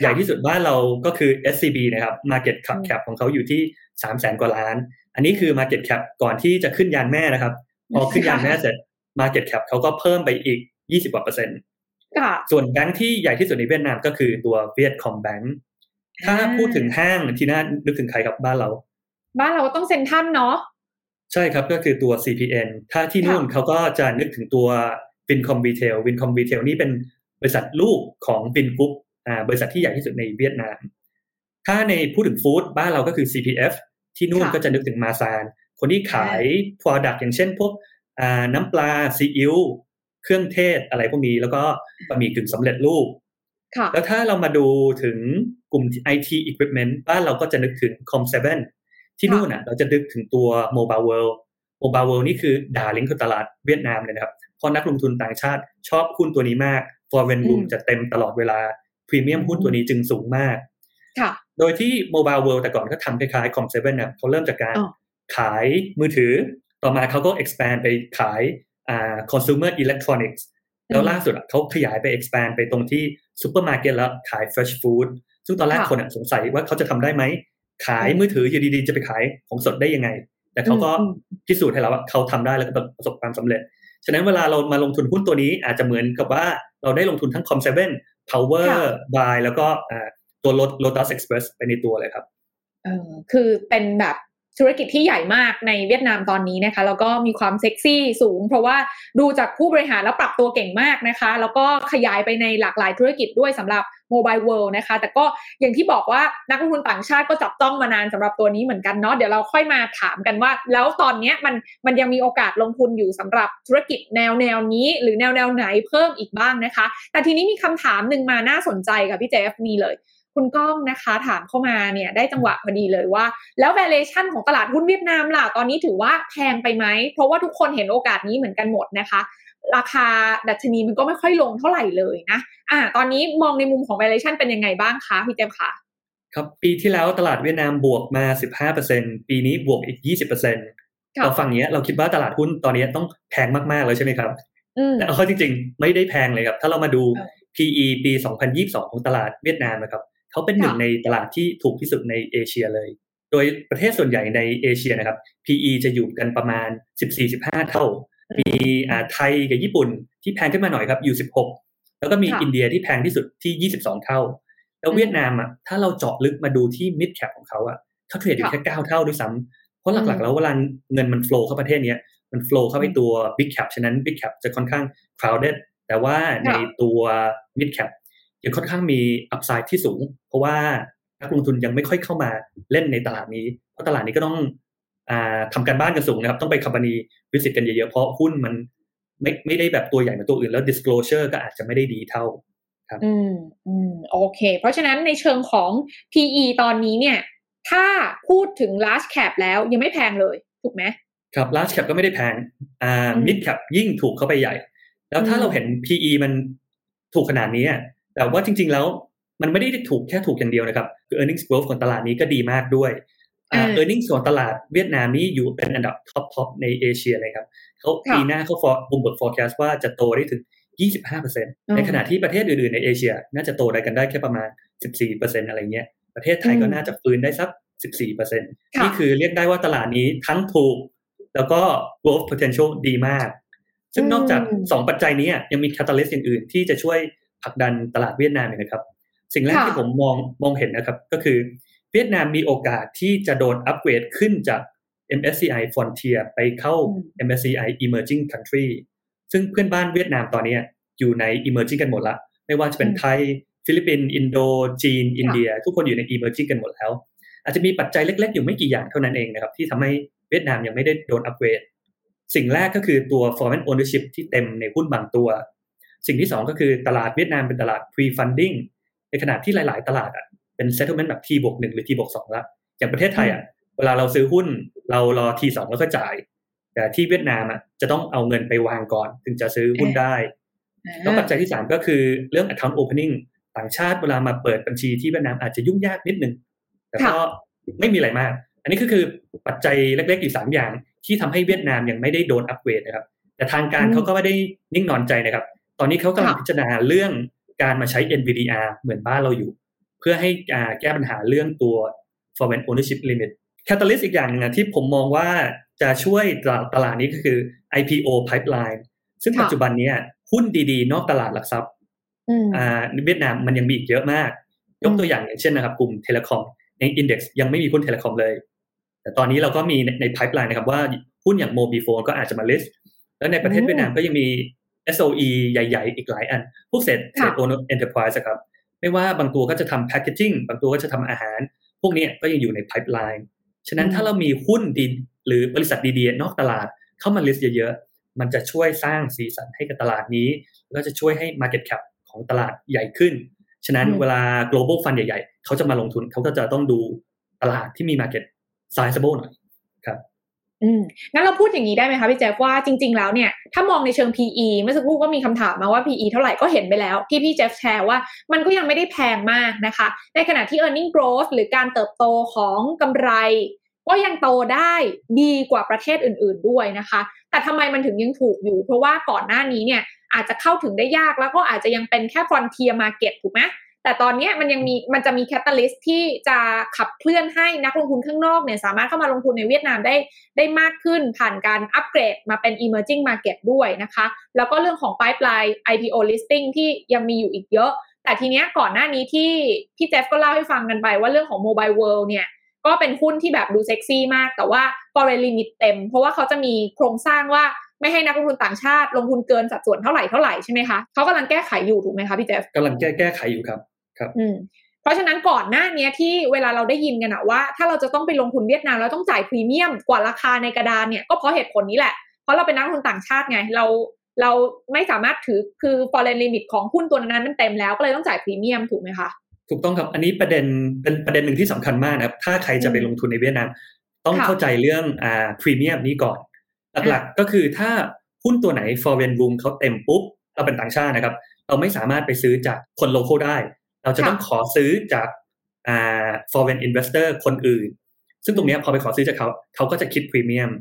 ใหญ่ที่สุดบ้านเราก็คือ SCB นะครับ market cap อืม cap ของเขาอยู่ที่3 0 0แสนกว่าล้าน อันนี้คือ market cap ก่อนที่จะขึ้นยานแม่นะครับ พอขึ้นยานแม่เสร็จ Market Cap เขาก็เพิ่มไปอีก20กว่าเปอร์เซ็นต์ค่ะส่วนแบงค์ที่ใหญ่ที่สุดในเวียดนามก็คือตัวเวียดคอมแบงค์ ถ้าอ่าพูดถึงห้างที่น่านึกถึงใครกับบ้านเรา บ้านเราก็ต้องเซ็นทรันเนาะใช่ครับก็คือตัว CPN ถ้าที่นู่นค่ะเขาก็จะนึกถึงตัว Vincom Retail Vincom Retail นี่เป็นบริษัทลูกของ Vingroup อ่าบริษัทที่ใหญ่ที่สุดในเวียดนาม ถ้าในพูดถึงฟู้ดบ้านเราก็คือ CPF ที่นู่นค่ะก็จะนึกถึงมาซานคนที่ขาย Product อย่างเช่นพวกอ่าน้ำปลาซีอิ๊วเครื่องเทศอะไรพวกนี้แล้วก็บะหมี่กึ่งสำเร็จรูปค่ะแล้วถ้าเรามาดูถึงก ลุ่ม IT Equipment บ้านเราก็จะนึกถึง Com7 ที่นู่นอะ เราจะนึกถึงตัว Mobile World Mobile World นี่คือด่าลิงก์ของตลาดเวียดนามเลยนะครับ เพราะนักลงทุนต่างชาติชอบหุ้นตัวนี้มาก Foreign Room อืมจะเต็มตลอดเวลาพรีเมียมหุ้นตัวนี้จึงสูงมากค่ะโดยที่ Mobile World แต่ก่อนก็ทำคล้ายๆ Com7 นะเขาเริ่มจากการอ๋อขายมือถือ ต่อมาเขาก็ expand ไปขายอ่า consumer electronics แล้วล่าสุดอะเขาขยายไป expand ไปตรงที่ซูเปอร์มาร์เก็ตแล้วขาย fresh food ซึ่งตอนแรกค่ะคนอะสงสัยว่าเขาจะทำได้ไหม ขายมือถืออยู่ดีๆจะไปขายของสดได้ยังไง แต่เขาก็อืมพิสูจน์ให้เราว่าเขาทำได้แล้วก็ประสบความสำเร็จ ฉะนั้นเวลาเรามาลงทุนหุ้นตัวนี้อาจจะเหมือนกับว่าเราได้ลงทุนทั้ง Com7 Power ค่ะ Buy แล้วก็อ่าตัว Lotus Express ไปในตัวเลยครับเออคือเป็นแบบ ธุรกิจที่ใหญ่มากในเวียดนามตอนนี้นะคะ แล้วก็มีความเซ็กซี่สูง เพราะว่าดูจากผู้บริหารแล้วปรับตัวเก่งมากนะคะ แล้วก็ขยายไปในหลากหลายธุรกิจด้วยสำหรับ Mobile World นะคะ แต่ก็อย่างที่บอกว่านักลงทุนต่างชาติก็จับต้องมานานสำหรับตัวนี้เหมือนกันเนาะเดี๋ยวเราค่อยมาถามกันว่า แล้วตอนนี้มันมันยังมีโอกาสลงทุนอยู่สำหรับธุรกิจแนวแนวนี้ หรือแนวแนวไหนเพิ่มอีกบ้างนะคะ แต่ทีนี้มีคำถามหนึ่งมาน่าสนใจค่ะพี่เจฟมีเลย คุณก้องนะคะ ถามเข้ามาเนี่ยได้จังหวะพอดีเลยว่า แล้ว valuation ของตลาดหุ้นเวียดนามล่ะ ตอนนี้ถือว่าแพงไปไหม เพราะว่าทุกคนเห็นโอกาสนี้เหมือนกันหมดนะคะ ราคาดัชนีมันก็ไม่ค่อยลงเท่าไหร่เลยนะอ่าตอนนี้มองในมุมของ valuation เป็นยังไงบ้างคะพี่เจมส์คะครับปีที่แล้วตลาดเวียดนามบวกมา 15%ปีนี้บวกอีก 20%เราฟังเนี้ยเราคิดว่าตลาดหุ้นตอนนี้ต้องแพงมากๆเลยใช่ไหมครับอืมแต่เอาเข้าจริงๆ ไม่ได้แพงเลยครับ ถ้าเรามาดูเออ PE ปี 2022 ของตลาดเวียดนามนะครับ เขาเป็นหนึ่งค่ะในตลาดที่ถูกที่สุดในเอเชียเลย โดยประเทศส่วนใหญ่ในเอเชียนะครับ PE จะอยู่กันประมาณ 14-15 เท่า มีอ่าไทยกับญี่ปุ่นที่แพงขึ้นมาหน่อยครับอยู่ 16 แล้วก็มีค่ะอินเดียที่แพงที่สุดที่ 22 เท่า แล้วเวียดนามอะถ้าเราเจาะลึกมาดูที่ mid cap ของเขาอะเขาเทรดอยู่แค่ 9 เท่าด้วยซ้ำเพราะหลักๆ แล้วเวลาเงินมัน flow เข้าประเทศเนี้ยมัน flow เข้าไปตัว big cap ฉะนั้น big cap จะค่อนข้าง crowded แต่ว่าในตัว mid cap ยังค่อนข้างมี upside ที่สูง เพราะว่านักลงทุนยังไม่ค่อยเข้ามาเล่นในตลาดนี้ เพราะตลาดนี้ก็ต้องอ่าทำการบ้านกันสูงนะครับ ต้องไป company visit กันเยอะๆ เพราะหุ้นมันไม่ไม่ได้แบบตัวใหญ่เหมือนตัวอื่นแล้ว disclosure ก็อาจจะไม่ได้ดีเท่าอืมอืมโอเค เพราะฉะนั้นในเชิงของ PE ตอนนี้เนี่ย ถ้าพูดถึง large cap แล้วยังไม่แพงเลย ถูกไหมครับ large cap ก็ไม่ได้แพงอ่าอืม mid cap ยิ่งถูกเข้าไปใหญ่ แล้วถ้าอืมเราเห็น PE มันถูกขนาดนี้อะ แต่ว่าจริง ๆ แล้วมันไม่ได้ถูกแค่ถูกอย่างเดียวนะครับคือ earnings growth ของตลาดนี้ก็ดีมากด้วยอ่าอ่า earnings ของตลาดเวียดนามนี้อยู่เป็นอันดับ top top ในเอเชียเลยครับเขาค่ะปีหน้าเขา for Bloomberg forecast ว่าจะโตได้ถึง 25%ในขณะที่ประเทศอื่นๆในเอเชีย น่าจะโตได้กันได้แค่ประมาณ 14%อะไรเงี้ย ประเทศไทยก็อืมน่าจะฟื้นได้สัก 14%ค่ะนี่คือเรียกได้ว่าตลาดนี้ทั้งถูก แล้วก็ growth potential ดีมาก ซึ่งนอกจากอืมสองปัจจัยนี้อะยังมี catalyst อย่างอื่นที่จะช่วย ผลักดันตลาดเวียดนามอีกนะครับ สิ่งแรกค่ะที่ผมมองมองเห็นนะครับก็คือเวียดนามมีโอกาสที่จะโดนอัปเกรดขึ้นจาก MSCI Frontier ไปเข้า MSCI Emerging Country ซึ่งเพื่อนบ้านเวียดนามตอนนี้อยู่ใน Emerging กันหมดละ ไม่ว่าจะเป็นอืมไทย ฟิลิปปินส์อินโด จีน อินเดีย ทุกคนอยู่ใน Emerging กันหมดแล้ว อาจจะมีปัจจัยเล็ก ๆ อยู่ไม่กี่อย่างเท่านั้นเองนะครับ ที่ทำให้เวียดนามยังไม่ได้โดนอัปเกรด สิ่งแรกก็คือตัว foreign ownership ที่เต็มในหุ้นบางตัว สิ่งที่สองก็คือตลาดเวียดนามเป็นตลาด pre-funding ในขณะที่หลาย ๆ ตลาดอะเป็น settlement แบบ T บวกหนึ่งหรือ T บวกสองละอย่างประเทศไทยอะเวลาเราซื้อหุ้นเรารอ T สองแล้วก็จ่าย แต่ที่เวียดนามอะจะต้องเอาเงินไปวางก่อน ถึงจะซื้อหุ้นได้แล้วปัจจัยที่สามก็คือเรื่อง account opening ต่างชาติเวลามาเปิดบัญชีที่เวียดนามอาจจะยุ่งยากนิดนึงแต่ก็ไม่มีอะไรมาก อันนี้ก็คือปัจจัยเล็กๆอยู่สามอย่างที่ทำให้เวียดนามยังไม่ได้โดนอัปเกรดนะครับ แต่ทางการอืมเขาก็ไม่ได้นิ่งนอนใจนะครับ ตอนนี้เขากำลังค่ะพิจารณาเรื่องการมาใช้ NVDR เหมือนบ้านเราอยู่ เพื่อให้อ่าแก้ปัญหาเรื่องตัว foreign ownership limit catalyst อีกอย่างหนึ่งนะที่ผมมองว่าจะช่วยตลาดตลาดนี้ก็คือ IPO pipeline ซึ่งปัจจุบันเนี้ยหุ้นดีๆ นอกตลาดหลักทรัพย์อ่าเวียดนามมันยังมีอีกเยอะมาก ยกตัวอย่างอย่างเช่นนะครับ กลุ่ม telecom ใน index ยังไม่มีหุ้น telecom เลย แต่ตอนนี้เราก็มีในไพ p e ไลน์นะครับว่าหุ้นอย่าง MobiFone ก็อาจจะมา list แล้วในประเทศเวียดนามก็ยังมี SOE ใหญ่ ๆ อีกหลายอัน พวก State State-Owned Enterprise ครับ ไม่ว่าบางตัวก็จะทำแพคเกจิ้งบางตัวก็จะทำอาหาร พวกนี้ก็ยังอยู่ในไพ p e ไลน์ฉะนั้นถ้าเรามีหุ้นดีหรือบริษัทดีๆ นอกตลาดเข้ามาลิสต์เยอะๆ มันจะช่วยสร้างสีสันให้กับตลาดนี้ แล้วจะช่วยให้ Market Cap ของตลาดใหญ่ขึ้น ฉะนั้นเวลา global fund ใหญ่ ๆ เขาจะมาลงทุนเขาก็จะต้องดูตลาดที่มี market sizable หน่อยครับ อืมงั้นเราพูดอย่างนี้ได้ไหมคะพี่แจ๊คว่าจริง ๆ แล้วเนี่ยถ้ามองในเชิง PE เมื่อสักครู่ก็มีคำถามมาว่า PE เท่าไหร่ก็เห็นไปแล้วที่พี่แจ๊คแชร์ว่ามันก็ยังไม่ได้แพงมากนะคะ ในขณะที่ e a r n i n g growth หรือการเติบโตของกำไร ก็ยังโตได้ดีกว่าประเทศอื่น ๆด้วยนะคะ แต่ทำไมมันถึงยังถูกอยู่ เพราะว่าก่อนหน้านี้เนี่ยอาจจะเข้าถึงได้ยากแล้วก็อาจจะยังเป็นแค่ frontier market ถูกไหม แต่ตอนนี้มันยังมีมันจะมีแคตตาลิสที่จะขับเคลื่อนให้นักลงทุนข้างนอกเนี่ยสามารถเข้ามาลงทุนในเวียดนามได้ได้มากขึ้นผ่านการอัปเกรดมาเป็น emerging market ด้วยนะคะ แล้วก็เรื่องของ pipeline IPO listing ที่ยังมีอยู่อีกเยอะ แต่ทีเนี้ยก่อนหน้านี้ที่พี่เจฟก็เล่าให้ฟังกันไปว่าเรื่องของ mobile world เนี่ยก็เป็นหุ้นที่แบบดูเซ็กซี่มาก แต่ว่า foreign limit เต็ม เพราะว่าเขาจะมีโครงสร้างว่าไม่ให้นักลงทุนต่างชาติลงทุนเกินสัดส่วนเท่าไหร่เท่าไหร่ใช่ไหมคะเขากำลังแก้ไขอยู่ถูกไหมคะพี่เจฟกำลังแก้แก้ไขอยู่ครับ ครับอืมเพราะฉะนั้นก่อนหน้านี้ที่เวลาเราได้ยินกันอะว่า ถ้าเราจะต้องไปลงทุนเวียดนามเราต้องจ่ายพรีเมียมกว่าราคาในกระดานเนี่ยก็เพราะเหตุผลนี้แหละ เพราะเราเป็นนักลงทุนต่างชาติไงเราเราไม่สามารถถือคือ foreign limit ของหุ้นตัวนั้นมันเต็มแล้วก็เลยต้องจ่ายพรีเมียมถูกไหมคะถูกต้องครับ อันนี้ประเด็นเป็นประเด็นหนึ่งที่สำคัญมากนะครับ ถ้าใครจะไปลงทุนในเวียดนาม ต้องเข้าใจเรื่องอ่าพรีเมียมนี้ก่อน หลักๆก็คือถ้าหุ้นตัวไหน foreign room เขาเต็มปุ๊บ เราเป็นต่างชาตินะครับ เราไม่สามารถไปซื้อจากคนโลเคอลได้ เราจะต้องขอซื้อจากอ่า foreign investor คนอื่น ซึ่งตรงนี้พอไปขอซื้อจากเขา เขาก็จะคิดพรีเมียม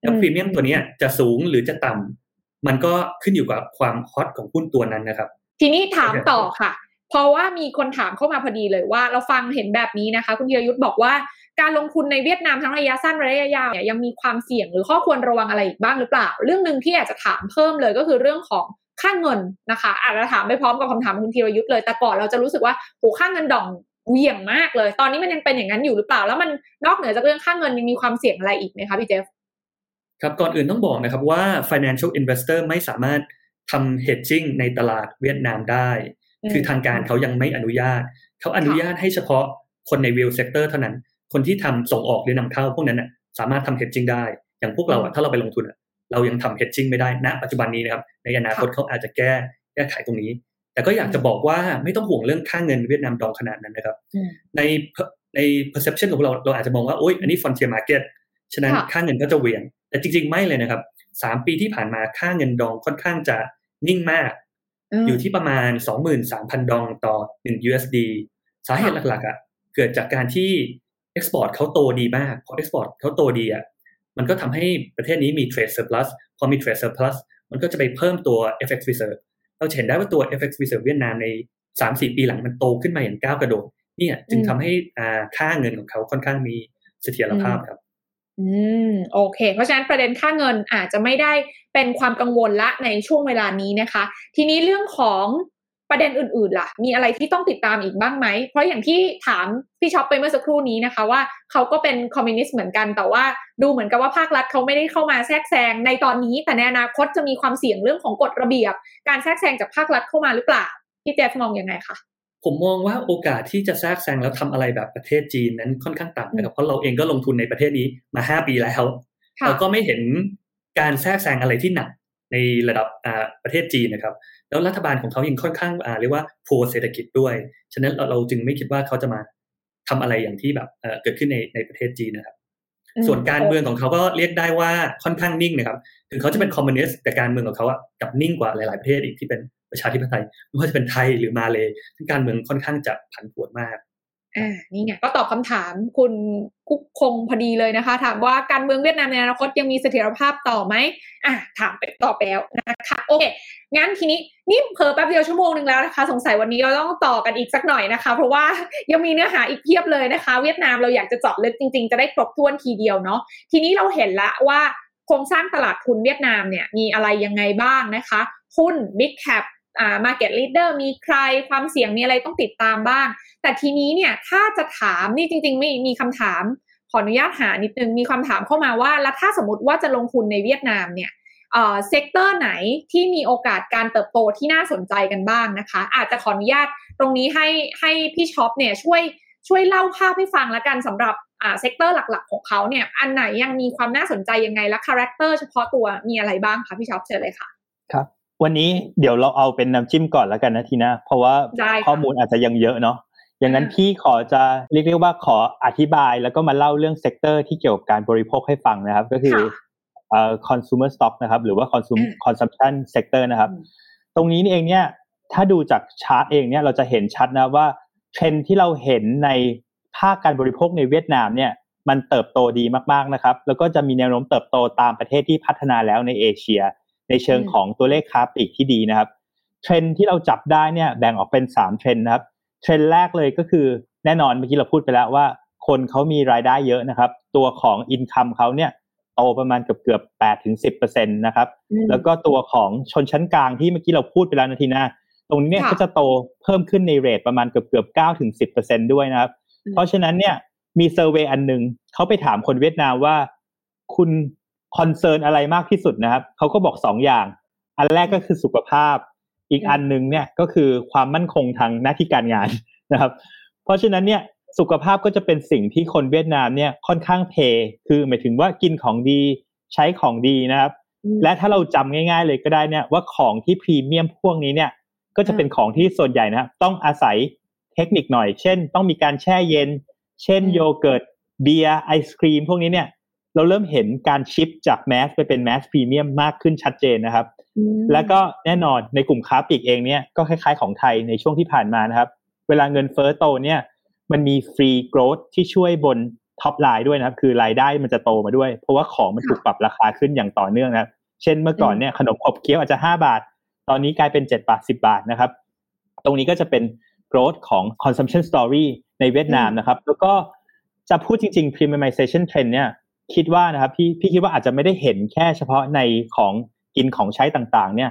แล้วพรีเมียมตัวนี้จะสูงหรือจะต่ำ มันก็ขึ้นอยู่กับความฮอตของหุ้นตัวนั้นนะครับ ทีนี้ถามต่อค่ะ เพราะว่ามีคนถามเข้ามาพอดีเลยว่า เราฟังเห็นแบบนี้นะคะ คุณเยยุทธบอกว่าการลงทุนในเวียดนามทั้งระยะสั้นระยะยาวเนี่ยยังมีความเสี่ยงหรือข้อควรระวังอะไรอีกบ้างหรือเปล่า เรื่องหนึ่งที่อยากจะถามเพิ่มเลยก็คือเรื่องของ ค่าเงินนะคะอาจจะถามไปพร้อมกับคำถามคุณธีรยุทธ์เลยแต่ก่อนเราจะรู้สึกว่าโหค่าเงินดองเหวี่ยงมากเลย ตอนนี้มันยังเป็นอย่างนั้นอยู่หรือเปล่า แล้วมันนอกเหนือจากเรื่องค่าเงินยังมีความเสี่ยงอะไรอีกไหมคะพี่เจฟครับก่อนอื่นต้องบอกนะครับว่า financial investor ไม่สามารถทำ hedging ในตลาดเวียดนามได้ คือทางการเขายังไม่อนุญาต เขาอนุญาตให้เฉพาะคนใน real sector เท่านั้น คนที่ทำส่งออกหรือนำเข้าพวกนั้นนะสามารถทำ hedging ได้ อย่างพวกเราถ้าเราไปลงทุน เรายังทำ hedging ไม่ได้ณปัจจุบันนี้นะครับ ในอนาคตเขาอาจจะแก้แก้ไขตรงนี้ แต่ก็อยากจะบอกว่าไม่ต้องห่วงเรื่องค่าเงินเวียดนามดองขนาดนั้นนะครับ ในใน perception ของเราเราอาจจะมองว่าโอ๊ยอันนี้ frontier market ฉะนั้นค่าเงินก็จะเหวี่ยง แต่จริง ๆ ไม่เลยนะครับสามปีที่ผ่านมาค่าเงินดองค่อนข้างจะนิ่งมาก อยู่ที่ประมาณ23,000ดองต่อ1 USD สาเหตุหลักๆอะเกิดจากการที่ export เขาโตดีมากพอ export เขาโตดีอะ มันก็ทำให้ประเทศนี้มี trade surplus พอมี trade surplus มันก็จะไปเพิ่มตัว FX reserve เราเห็นได้ว่าตัว FX reserve เวียดนามใน3-4ปีหลังมันโตขึ้นมาอย่างก้าวกระโดดเนี่ยจึงทำให้ค่าเงินของเขาค่อนข้างมีเสถียรภาพครับ อืมโอเค เพราะฉะนั้นประเด็นค่าเงินอาจจะไม่ได้เป็นความกังวลละในช่วงเวลานี้นะคะ ทีนี้เรื่องของ ประเด็นอื่นๆล่ะ มีอะไรที่ต้องติดตามอีกบ้างไหม เพราะอย่างที่ถามพี่ช็อปไปเมื่อสักครู่นี้นะคะว่าเขาก็เป็นคอมมิวนิสต์เหมือนกันแต่ว่าดูเหมือนกับว่าภาครัฐเขาไม่ได้เข้ามาแทรกแซงในตอนนี้ แต่ในอนาคตจะมีความเสี่ยงเรื่องของกฎระเบียบ การแทรกแซงจากภาครัฐเข้ามาหรือเปล่าพี่แจ๊สมองอยังไงคะผมมองว่าโอกาสที่จะแทรกแซงแล้วทำอะไรแบบประเทศจีนนั้นค่อนข้างต่ำนะครับเพราะเราเองก็ลงทุนในประเทศนี้มาห้าปีแล้วเราก็ไม่เห็นการแทรกแซงอะไรที่หนักในระดับประเทศจีนนะครับ แล้วรัฐบาลของเขายังค่อนข้างเรียกว่าโพเศรษฐกิจด้วย ฉะนั้นเราจึงไม่คิดว่าเขาจะมาทำอะไรอย่างที่แบบเกิดขึ้นในในประเทศจีนนะครับ ส่วนการเมืองของเขาก็เรียกได้ว่าค่อนข้างนิ่งนะครับ ถึงเขาจะเป็นคอมมิวนิสต์แต่การเมืองของเขาอะกับนิ่งกว่าหลาย ๆประเทศอีกที่เป็นประชาธิปไตยไม่ว่าจะเป็นไทยหรือมาเลยซึ่งการเมืองค่อนข้างจะผันผวนมาก อ่านี่ไงก็ตอบคำถามคุณกุ๊กคงพอดีเลยนะคะ ถามว่าการเมืองเวียดนามในอนาคตยังมีเสถียรภาพต่อไหมอ่าถามไปตอบแล้วนะคะโอเคงั้นทีนี้นี่เพอแป๊บเดียวชั่วโมงหนึ่งแล้วนะคะ สงสัยวันนี้เราต้องต่อกันอีกสักหน่อยนะคะ เพราะว่ายังมีเนื้อหาอีกเพียบเลยนะคะ เวียดนามเราอยากจะเจาะลึกจริง ๆ จะได้ครบถ้วนทีเดียวเนาะทีนี้เราเห็นละว่าโครงสร้างตลาดทุนเวียดนามเนี่ยมีอะไรยังไงบ้างนะคะหุ้น Big Cap อ่า Market Leader มีใครความเสี่ยงมีอะไรต้องติดตามบ้าง แต่ทีนี้เนี่ยถ้าจะถามนี่จริงๆไม่มีคำถามขออนุญาตหานิดนึงมีคำถามเข้ามาว่า แล้วถ้าสมมติว่าจะลงทุนในเวียดนามเนี่ยเอ่อ sector ไหนที่มีโอกาสการเติบโตที่น่าสนใจกันบ้างนะคะ อาจจะขออนุญาตตรงนี้ให้ให้พี่ช็อปเนี่ยช่วยช่วยเล่าภาพให้ฟังแล้วกันสำหรับอ่า sector หลักๆ ของเขาเนี่ยอันไหนยังมีความน่าสนใจยังไงและ character เฉพาะตัวมีอะไรบ้างคะพี่ช็อปเชิญเลยค่ะ ครับ วันนี้เดี๋ยวเราเอาเป็นน้ำจิ้มก่อนแล้วกันนะทีนะเพราะว่าได้ค่ะข้อมูลอาจจะยังเยอะเนาะอย่างนั้นอ่าพี่ขอจะเรียกได้ว่าขออธิบายแล้วก็มาเล่าเรื่อง sector ที่เกี่ยวกับการบริโภคให้ฟังนะครับ ก็คือค่ะเอ่อ consumer stock นะครับ หรือว่า consum อืม consumption sector นะครับอืมตรงนี้นี่เองเนี่ยถ้าดูจากชาร์ตเองเนี่ยเราจะเห็นชัดนะว่าเทรนด์ที่เราเห็นในภาคการบริโภคในเวียดนามเนี่ยมันเติบโตดีมากๆนะครับ แล้วก็จะมีแนวโน้มเติบโตตามประเทศที่พัฒนาแล้วในเอเชีย ในเชิงอืมของตัวเลขค้าปลีกที่ดีนะครับเทรนด์ที่เราจับได้เนี่ยแบ่งออกเป็นสามเทรนด์นะครับเทรนด์แรกเลยก็คือแน่นอนเมื่อกี้เราพูดไปแล้วว่า คนเขามีรายได้เยอะนะครับ ตัวของ income เขาเนี่ยโตประมาณเกือบเกือบแปดถึงสิบเปอร์เซ็นต์นะครับอืมแล้วก็ตัวของชนชั้นกลางที่เมื่อกี้เราพูดไปแล้วนะทีนี้ ตรงนี้เนี่ยค่ะก็จะโตเพิ่มขึ้นใน rate ประมาณเกือบเกือบเก้าถึงสิบเปอร์เซ็นด้วยนะครับอืมเพราะฉะนั้นเนี่ยมี survey อันหนึ่งเขาไปถามคนเวียดนามว่า คุณ concern อะไรมากที่สุดนะครับเขาก็บอกสองอย่าง อันแรกก็คือสุขภาพ อีกอันหนึ่งเนี่ยก็คือความมั่นคงทางหน้าที่การงานนะครับ เพราะฉะนั้นเนี่ยสุขภาพก็จะเป็นสิ่งที่คนเวียดนามเนี่ยค่อนข้าง pay คือหมายถึงว่ากินของดีใช้ของดีนะครับอืมและถ้าเราจำง่าย ๆ เลยก็ได้เนี่ยว่าของที่พรีเมียมพวกนี้เนี่ยก็จะเป็นของที่ส่วนใหญ่นะครับต้องอาศัยเทคนิคหน่อย เช่น ต้องมีการแช่เย็น เช่นอืมโยเกิร์ตเบียร์ไอศครีมพวกนี้เนี่ย เราเริ่มเห็นการ shift จาก mass ไปเป็น mass premium มากขึ้นชัดเจนนะครับอืมแล้วก็แน่นอนในกลุ่มค้าปลีกเองเนี่ยก็คล้ายๆของไทยในช่วงที่ผ่านมานะครับ เวลาเงินเฟ้อโตเนี่ยมันมี free growth ที่ช่วยบน top line ด้วยนะครับ คือรายได้มันจะโตมาด้วย เพราะว่าของมันถูกปรับราคาขึ้นอย่างต่อเนื่องนะครับ เช่นเมื่อก่อนเนี่ยขนมขบเคี้ยวอาจจะ 5 บาท ตอนนี้กลายเป็น 7 บาท 10 บาทนะครับ ตรงนี้ก็จะเป็น growth ของ consumption story ในเวียดนามนะครับ แล้วก็จะพูดจริงๆ premiumization trend เนี่ย คิดว่านะครับพี่พี่คิดว่าอาจจะไม่ได้เห็นแค่เฉพาะในของกินของใช้ต่างๆ เนี่ย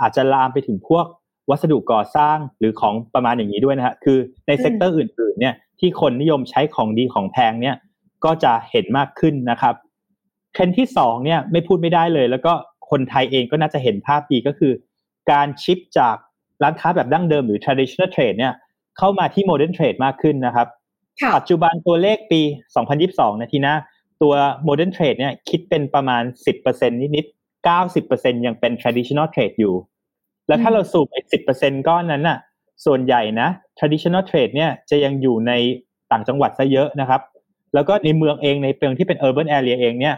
อาจจะลามไปถึงพวกวัสดุก่อสร้างหรือของประมาณอย่างนี้ด้วยนะฮะคือใน sector อื่นๆ เนี่ยที่คนนิยมใช้ของดีของแพงเนี่ยก็จะเห็นมากขึ้นนะครับเทรนด์ที่สองเนี่ยไม่พูดไม่ได้เลย แล้วก็คนไทยเองก็น่าจะเห็นภาพดีก็คือ การ shift จากร้านค้าแบบดั้งเดิมหรือ traditional trade เนี่ยเข้ามาที่ modern trade มากขึ้นนะครับค่ะปัจจุบันตัวเลขปี 2022 นะทีนะ ตัว modern trade เนี่ยคิดเป็นประมาณ 10%นิดๆ90%ยังเป็น traditional trade อยู่ แล้วถ้าอืมเราสูบไอ้10%ก้อนนั้นน่ะส่วนใหญ่นะ traditional trade เนี่ยจะยังอยู่ในต่างจังหวัดซะเยอะนะครับ แล้วก็ในเมืองเองในเมืองที่เป็น urban area เองเนี่ย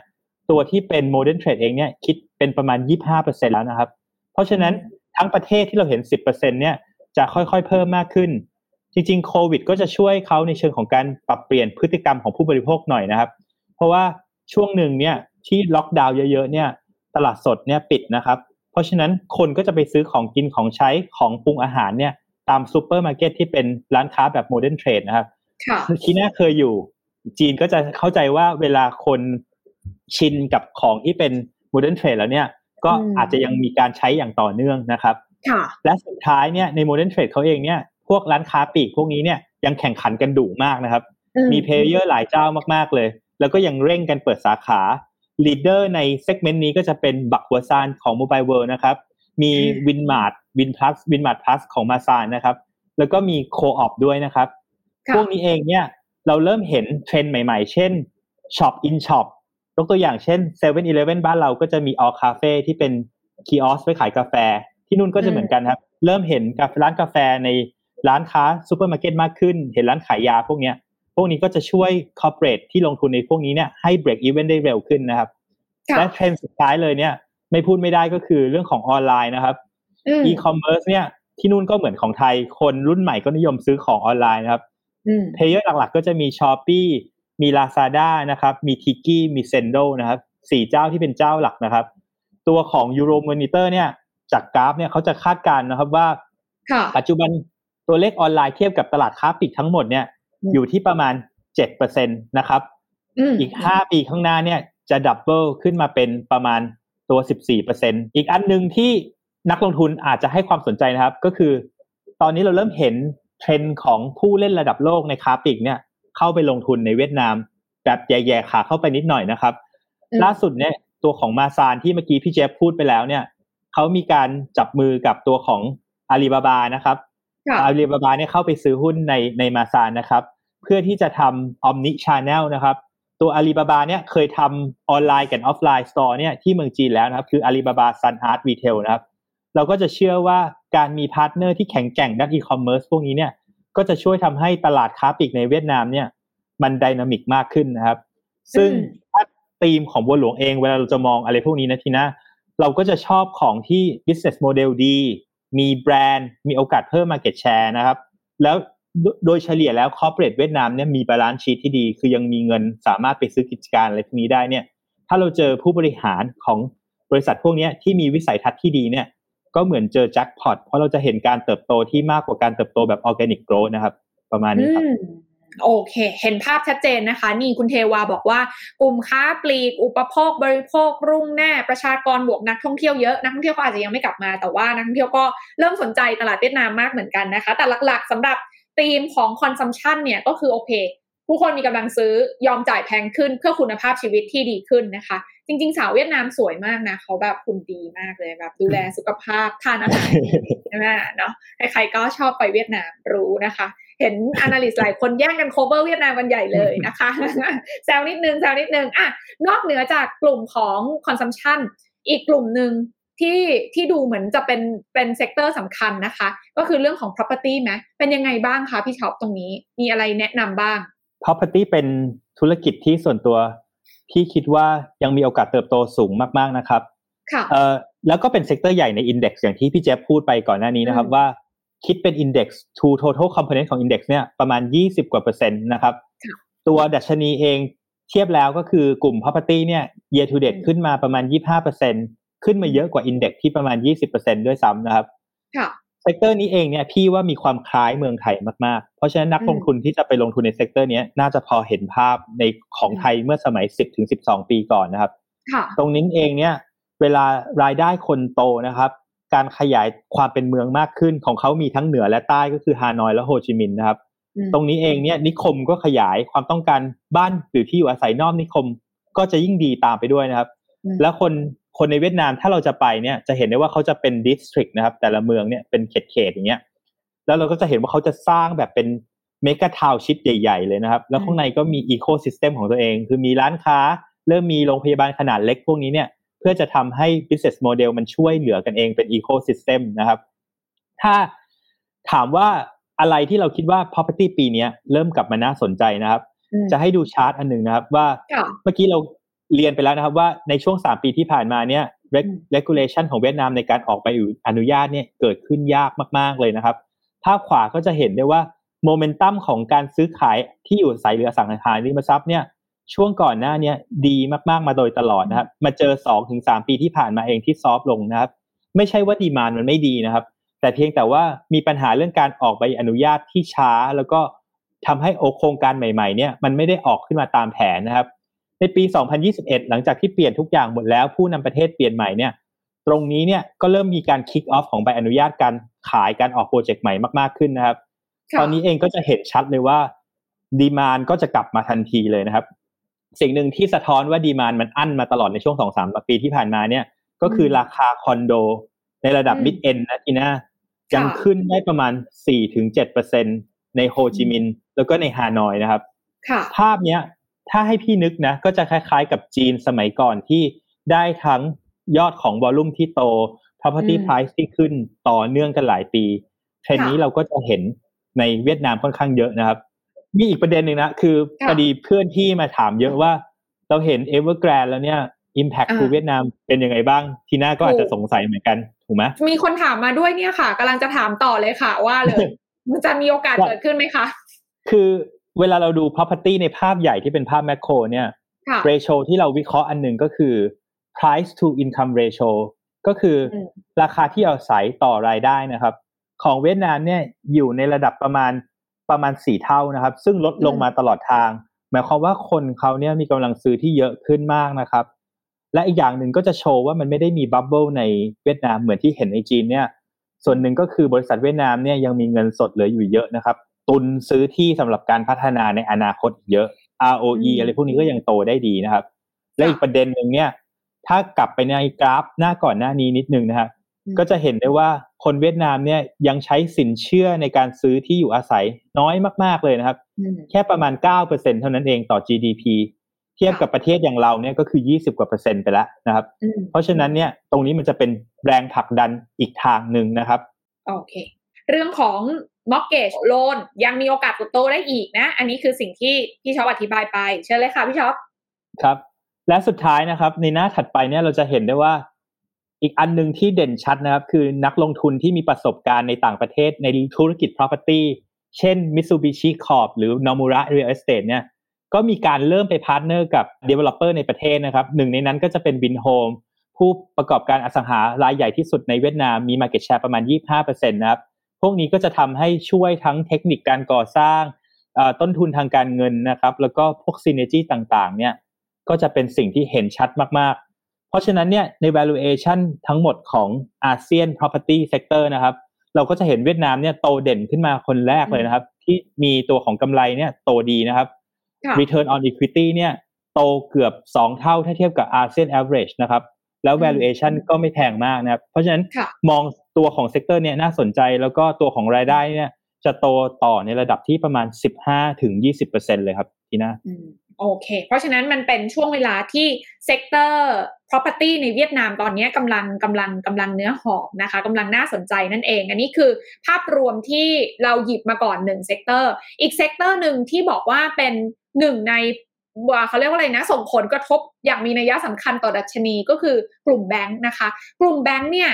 ตัวที่เป็น modern trade เองเนี่ยคิดเป็นประมาณ 25%แล้วนะครับ เพราะฉะนั้นทั้งประเทศที่เราเห็น 10%เนี่ยจะค่อยๆเพิ่มมากขึ้น จริงๆโควิด ก็จะช่วยเขาในเชิงของการปรับเปลี่ยนพฤติกรรมของผู้บริโภคหน่อยนะครับ เพราะว่าช่วงหนึ่งเนี่ยที่ล็อกดาวน์เยอะๆเนี่ยตลาดสดเนี่ยปิดนะครับ เพราะฉะนั้นคนก็จะไปซื้อของกินของใช้ของปรุงอาหารเนี่ยตามซูเปอร์มาร์เก็ตที่เป็นร้านค้าแบบ modern trade นะครับค่ะทีน่าเคยอยู่ จีนก็จะเข้าใจว่าเวลาคนชินกับของที่เป็น modern trade แล้วเนี่ยก็อืมอาจจะยังมีการใช้อย่างต่อเนื่องนะครับค่ะและสุดท้ายเนี่ยใน modern trade เขาเองเนี่ยพวกร้านค้าปลีกพวกนี้เนี่ยยังแข่งขันกันดุมากนะครับอืมมี player หลายเจ้ามากๆเลย แล้วก็ยังเร่งกันเปิดสาขา leader ใน segment นี้ก็จะเป็น Bach Hoa Xanh ของ Mobile World นะครับ มี WinMart WinPlus WinMart Plus ของ Masan นะครับ แล้วก็มี Co.op ด้วยนะครับค่ะพวกนี้เองเนี่ยเราเริ่มเห็นเทรนด์ใหม่ๆ เช่น Shop in Shop ยกตัวอย่างเช่น7 e เ e ่ e บ้านเราก็จะมี All Cafe ที่เป็นkiosk ไว้ขายกาแฟ ที่นู่นก็จะเหมือนกันครับ เริ่มเห็นกาแฟร้านกาแฟในร้านค้าซูเปอร์มาร์เก็ตมากขึ้น เห็นร้านขายยาพวกเนี้ย พวกนี้ก็จะช่วย corporate ที่ลงทุนในพวกนี้เนี่ยให้ break even ได้เร็วขึ้นนะครับค่ะและเทรนด์สุดท้ายเลยเนี่ย ไม่พูดไม่ได้ก็คือเรื่องของออนไลน์นะครับอืม e-commerce เนี่ยที่นู่นก็เหมือนของไทย คนรุ่นใหม่ก็นิยมซื้อของออนไลน์นะครับอืม player หลักๆ ก็จะมี Shopee มี Lazada นะครับ มี Tiki มี Sendo นะครับสี่เจ้าที่เป็นเจ้าหลักนะครับ ตัวของ Euro Monitor เนี่ยจากกราฟเนี่ยเขาจะคาดการณ์นะครับว่าค่ะปัจจุบันตัวเลขออนไลน์เทียบกับตลาดค้าปลีกทั้งหมดเนี่ย อืมอยู่ที่ประมาณ7%นะครับอืมอีก5ปีข้างหน้าเนี่ยจะ double ขึ้นมาเป็นประมาณตัว14%อีกอันหนึ่งที่นักลงทุนอาจจะให้ความสนใจนะครับ ก็คือ ตอนนี้เราเริ่มเห็นเทรนด์ของผู้เล่นระดับโลกในค้าปลีกเนี่ยเข้าไปลงทุนในเวียดนาม แบบแหย่ๆขาเข้าไปนิดหน่อยนะครับ ล่าสุดเนี่ยตัวของ Masan ที่เมื่อกี้พี่เจฟพูดไปแล้วเนี่ยเขามีการจับมือกับตัวของอาลีบาบานะครับ อาลีบาบาเนี่ยเข้าไปซื้อหุ้นในใน Masan นะครับ เพื่อที่จะทำ omni-channel นะครับ ตัวอาลีบาบาเนี่ยเคยทำออนไลน์กับ offline store เนี่ยที่เมืองจีนแล้วนะครับ คืออาลีบาบา Sun Art Retail นะครับ เราก็จะเชื่อว่าการมี partner ที่แข็งแกร่งด้านอีคอมเมิร์ซพวกนี้เนี่ยก็จะช่วยทำให้ตลาดค้าปลีกในเวียดนามเนี่ย มัน dynamic มากขึ้นนะครับ ซึ่งถ้าธีมของบัวหลวงเองเวลาเราจะมองอะไรพวกนี้นะทีนะเราก็จะชอบของที่ business model ดี มีแบรนด์มีโอกาสเพิ่ม market share นะครับ แล้วโดยเฉลี่ยแล้ว corporate เวียดนามเนี่ยมี balance sheet ที่ดี คือยังมีเงินสามารถไปซื้อกิจการอะไรพวกนี้ได้เนี่ย ถ้าเราเจอผู้บริหารของบริษัทพวกนี้ที่มีวิสัยทัศน์ที่ดีเนี่ย ก็เหมือนเจอแจ็คพอตเพราะเราจะเห็นการเติบโตที่มากกว่าการเติบโตแบบ organic growth นะครับ ประมาณนี้ครับ โอเค เห็นภาพชัดเจนนะคะ นี่คุณเทวาบอกว่า กลุ่มค้าปลีก อุปโภคบริโภค รุ่งแน่ประชากรบวกนักท่องเที่ยวเยอะ นักท่องเที่ยวก็อาจจะยังไม่กลับมา แต่ว่านักท่องเที่ยวก็เริ่มสนใจตลาดเวียดนามมากเหมือนกันนะคะ แต่หลักๆสำหรับธีมของ consumption เนี่ยก็คือโอเค ผู้คนมีกำลังซื้อยอมจ่ายแพงขึ้นเพื่อคุณภาพชีวิตที่ดีขึ้นนะคะ จริง ๆ สาวเวียดนามสวยมากนะเขาแบบหุ่นดีมากเลยแบบดูแลสุขภาพทานอาหารใช่ไหมเนาะใครๆก็ชอบไปเวียดนามรู้นะคะ เห็น analyst หลายคนแย่งกัน cover เวียดนามกันใหญ่เลยนะคะแซวนิดนึงแซวนิดนึงอะนอกเหนือจากกลุ่มของ consumption อีกกลุ่มหนึ่งที่ที่ดูเหมือนจะเป็นเป็น sector สำคัญนะคะ ก็คือเรื่องของ property ไหมเป็นยังไงบ้างคะพี่ช็อปตรงนี้มีอะไรแนะนำบ้าง property เป็นธุรกิจที่ส่วนตัว พี่คิดว่ายังมีโอกาสเติบโตสูงมาก ๆ นะครับ ค่ะเอ่อแล้วก็เป็น sector ใหญ่ใน index อย่างที่พี่เจฟพูดไปก่อนหน้านี้นะครับว่า คิดเป็น Index to total component ของ Index เนี่ยประมาณ 20 กว่าเปอร์เซ็นต์นะครับ ตัวดัชนีเองเทียบแล้วก็คือกลุ่ม property เนี่ย year to date ขึ้นมาประมาณ 25เปอร์เซ็นขึ้นมาเยอะกว่า Index ที่ประมาณ 20เปอร์เซ็นด้วยซ้ำนะครับ sector นี้เองเนี่ยพี่ว่ามีความคล้ายเมืองไทยมาก ๆ เพราะฉะนั้นนักลงทุนที่จะไปลงทุนใน sector นี้น่าจะพอเห็นภาพในของไทยเมื่อสมัย 10ถึง12 ปีก่อนนะครับตรงนี้เองเนี่ยเวลารายได้คนโตนะครับ การขยายความเป็นเมืองมากขึ้นของเขามีทั้งเหนือและใต้ก็คือฮานอยและโฮจิมินห์นะครับ ตรงนี้เองเนี่ยนิคมก็ขยายความต้องการบ้านหรือที่อยู่อาศัยนอกนิคม ก็จะยิ่งดีตามไปด้วยนะครับ แล้วคนคนในเวียดนามถ้าเราจะไปเนี่ยจะเห็นได้ว่าเขาจะเป็น district นะครับ แต่ละเมืองเนี่ยเป็นเขตเขตอย่างเงี้ย แล้วเราก็จะเห็นว่าเขาจะสร้างแบบเป็นเมกะทาวชิปใหญ่ ๆ เลยนะครับ แล้วข้างในก็มีอีโคซิสเต็มของตัวเอง คือมีร้านค้า เริ่มมีโรงพยาบาลขนาดเล็กพวกนี้เนี่ย เพื่อจะทำให้ business model มันช่วยเหลือกันเองเป็น ecosystem นะครับ ถ้าถามว่าอะไรที่เราคิดว่า property ปีนี้เริ่มกลับมาน่าสนใจนะครับ จะให้ดูชาร์ตอันหนึ่งนะครับ ว่าเมื่อกี้เราเรียนไปแล้วนะครับว่าในช่วงสามปีที่ผ่านมาเนี่ย regulation ของเวียดนามในการออกไปอนุญาตเนี่ยเกิดขึ้นยากมาก ๆ เลยนะครับ ภาพขวาก็จะเห็นได้ว่าโมเมนตัมของการซื้อขายที่อยู่สายเรือสังหารริมทรัพย์เนี่ย ช่วงก่อนหน้านี้ดีมากๆมาโดยตลอดนะครับ มาเจอสองถึงสามปีที่ผ่านมาเองที่ซอฟลงนะครับ ไม่ใช่ว่าดีมานมันไม่ดีนะครับ แต่เพียงแต่ว่ามีปัญหาเรื่องการออกใบอนุญาตที่ช้า แล้วก็ทำให้โอโครงการใหม่ๆเนี่ยมันไม่ได้ออกขึ้นมาตามแผนนะครับ ในปี 2021 หลังจากที่เปลี่ยนทุกอย่างหมดแล้วผู้นำประเทศเปลี่ยนใหม่เนี่ย ตรงนี้เนี่ยก็เริ่มมีการ kick off ของใบอนุญาตการขายการออก project ใหม่มากๆขึ้นนะครับ ตอนนี้เองก็จะเห็นชัดเลยว่า demand ก็จะกลับมาทันทีเลยนะครับ สิ่งหนึ่งที่สะท้อนว่า demand มันอั้นมาตลอดในช่วงสองสามปีที่ผ่านมาเนี่ย ก็คือราคาคอนโด ในระดับ mid-end นะทีน่ายังขึ้นได้ประมาณสี่ถึงเจ็ดเปอร์เซ็นในโฮจิมินห์แล้วก็ในฮานอยนะครับภาพเนี้ยถ้าให้พี่นึกนะ ก็จะคล้ายๆกับจีนสมัยก่อนที่ได้ทั้งยอดของ volume ที่โต property price ที่ขึ้นต่อเนื่องกันหลายปีเทรนนี้เราก็จะเห็นในเวียดนามค่อนข้างเยอะนะครับ มีอีกประเด็นหนึ่งนะคือพอดีเพื่อนที่มาถามเยอะว่า เราเห็นเอเวอร์แกรนแล้วเนี่ย Impact คูเวียดนามเป็นยังไงบ้าง ทีน่าก็อาจจะสงสัยเหมือนกันถูกไหมมีคนถามมาด้วยเนี่ยค่ะกำลังจะถามต่อเลยค่ะ ว่าเลยมันจะมีโอกาสเกิดขึ้นไหมคะ คือเวลาเราดู property ในภาพใหญ่ที่เป็นภาพแมคโครเนี่ย ratio ที่เราวิเคราะห์อันหนึ่งก็คือ price to income ratio ก็คือราคาที่เอาศัยต่อรายได้นะครับ ของเวียดนามเนี่ยอยู่ในระดับประมาณ ประมาณสี่เท่านะครับ ซึ่งลดลงมาตลอดทาง หมายความว่าคนเขาเนี่ยมีกำลังซื้อที่เยอะขึ้นมากนะครับ และอีกอย่างหนึ่งก็จะโชว์ว่ามันไม่ได้มีบับเบิลในเวียดนามเหมือนที่เห็นในจีนเนี่ย ส่วนหนึ่งก็คือบริษัทเวียดนามเนี่ยยังมีเงินสดเหลืออยู่เยอะนะครับ ตุนซื้อที่สำหรับการพัฒนาในอนาคตเยอะ ROE อะไรพวกนี้ก็ยังโตได้ดีนะครับ และอีกประเด็นหนึ่งเนี่ย ถ้ากลับไปในกราฟหน้าก่อนหน้านี้นิดนึงนะครับ ก็จะเห็นได้ว่าคนเวียดนามเนี่ยยังใช้สินเชื่อในการซื้อที่อยู่อาศัยน้อยมาก ๆเลยนะครับ แค่ประมาณเก้าเปอร์เซ็นเท่านั้นเองต่อ GDP เทียบกับประเทศอย่างเราเนี่ยก็คือยี่สิบกว่าเปอร์เซ็นต์ไปแล้วนะครับ เพราะฉะนั้นเนี่ยตรงนี้มันจะเป็นแรงผลักดันอีกทางหนึ่งนะครับโอเค เรื่องของ mortgage loan ยังมีโอกาสโตได้อีกนะ อันนี้คือสิ่งที่พี่ชอบอธิบายไป เชิญเลยค่ะพี่ชอบครับ และสุดท้ายนะครับ ในหน้าถัดไปเนี่ยเราจะเห็นได้ว่า อีกอันหนึ่งที่เด่นชัดนะครับ คือนักลงทุนที่มีประสบการณ์ในต่างประเทศในธุรกิจ property เช่น Mitsubishi Corp หรือ Nomura Real Estate เนี่ยก็มีการเริ่มไป partner กับ developer ในประเทศนะครับหนึ่งในนั้นก็จะเป็น Vinhomes ผู้ประกอบการอสังหารายใหญ่ที่สุดในเวียดนามมี market share ประมาณ 25%นะครับพวกนี้ก็จะทำให้ช่วยทั้งเทคนิคการก่อสร้างต้นทุนทางการเงินนะครับ แล้วก็พวก synergy ต่างๆ เนี่ยก็จะเป็นสิ่งที่เห็นชัดมาก เพราะฉะนั้นเนี่ยใน valuation ทั้งหมดของอาเซียน property sector นะครับ เราก็จะเห็นเวียดนามเนี่ยโตเด่นขึ้นมาคนแรกเลยนะครับ ที่มีตัวของกำไรเนี่ยโตดีนะครับ return on equity เนี่ยโตเกือบ 2 เท่าถ้าเทียบกับอาเซียน average นะครับ แล้ว valuation ก็ไม่แพงมากนะครับ เพราะฉะนั้นมองตัวของ sector เนี่ยน่าสนใจแล้วก็ตัวของรายได้เนี่ยจะโตต่อในระดับที่ประมาณ 15-20%เลยครับทีน่า โอเค เพราะฉะนั้นมันเป็นช่วงเวลาที่sector property ในเวียดนามตอนนี้กำลังกำลังกำลังเนื้อหอมนะคะกำลังน่าสนใจนั่นเอง อันนี้คือภาพรวมที่เราหยิบมาก่อนหนึ่ง sector อีก sector หนึ่งที่บอกว่าเป็นหนึ่งในเขาเรียกว่าอะไรนะ ส่งผลกระทบอย่างมีนัยสำคัญต่อดัชนีก็คือกลุ่มแบงค์นะคะ กลุ่มแบงค์เนี่ย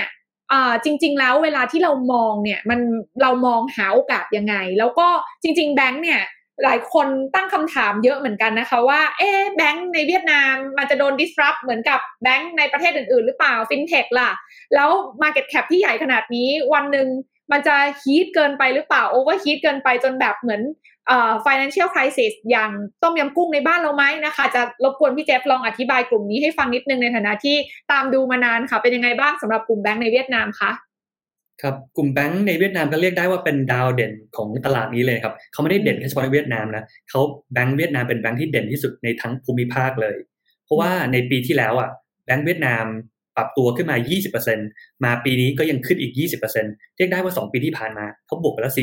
จริง ๆ แล้วเวลาที่เรามองเนี่ยมันเรามองหาโอกาสยังไง แล้วก็จริง ๆ แบงค์เนี่ย หลายคนตั้งคำถามเยอะเหมือนกันนะคะว่า เอ๊แบงก์ในเวียดนามมันจะโดน disrupt เหมือนกับแบงก์ในประเทศอื่น ๆ หรือเปล่าฟินเทคล่ะ แล้ว Market Cap ที่ใหญ่ขนาดนี้วันหนึ่งมันจะ heat เกินไปหรือเปล่า overheat เกินไปจนแบบเหมือนเอ่อ financial crisis อย่างต้มยำกุ้งในบ้านเราไหมนะคะ จะรบกวนพี่เจฟลองอธิบายกลุ่มนี้ให้ฟังนิดนึงในฐานะที่ตามดูมานานค่ะ เป็นยังไงบ้างสำหรับกลุ่มแบงก์ในเวียดนามคะ ครับกลุ่มแบงก์ในเวียดนามก็เรียกได้ว่าเป็นดาวเด่นของตลาดนี้เลยครับเขาไม่ได้เด่นแค่เฉพาะในเวียดนามนะเขาแบงก์เวียดนามเป็นแบงก์ที่เด่นที่สุดในทั้งภูมิภาคเลย เพราะว่าในปีที่แล้วอะแบงก์เวียดนามปรับตัวขึ้นมา 20%มาปีนี้ก็ยังขึ้นอีก 20%เรียกได้ว่า 2 ปีที่ผ่านมาเขาบวกไปแล้ว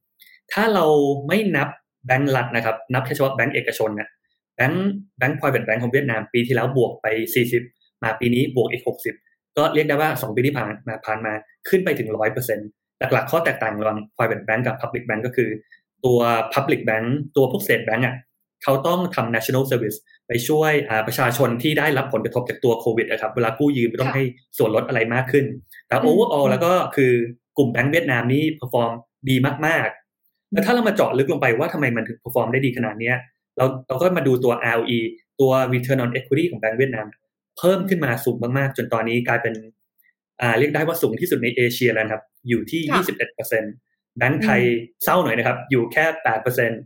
40 ถ้าเราไม่นับแบงก์รัฐนะครับ นับแค่เฉพาะแบงก์เอกชนนี่ยแบงก์แบงก์ private bank ของเวียดนามปีที่แล้วบวกไป 40 มาปีนี้บวกอีก 60 ก็เรียกได้ว่า 2 ปีที่ผ่านมาผ่านมา ขึ้นไปถึง100%หลักๆข้อแตกต่างระหว่าง private bank กับ public bank ก็คือ ตัว public bank ตัวพวก state bank อะเขาต้องทำ national service ไปช่วยประชาชนที่ได้รับผลกระทบจากตัวโควิดนะครับ เวลากู้ยืมต้องให้ส่วนลดอะไรมากขึ้น แต่ overall แล้วก็คือกลุ่มแบงก์เวียดนามนี่ perform ดีมากๆ แล้วถ้าเรามาเจาะลึกลงไปว่าทำไมมันถึง perform ได้ดีขนาดนี้เราเราก็มาดูตัว ROE ตัว return on equity ของแบงก์เวียดนาม เพิ่มขึ้นมาสูงมากๆ จนตอนนี้กลายเป็นอ่า เรียกได้ว่าสูงที่สุดในเอเชียแล้วครับอยู่ที่ยี่สิบเอ็ดเปอร์เซ็นต์แบงก์ไทยเศร้าหน่อยนะครับ อยู่แค่แปดเปอร์เซ็นต์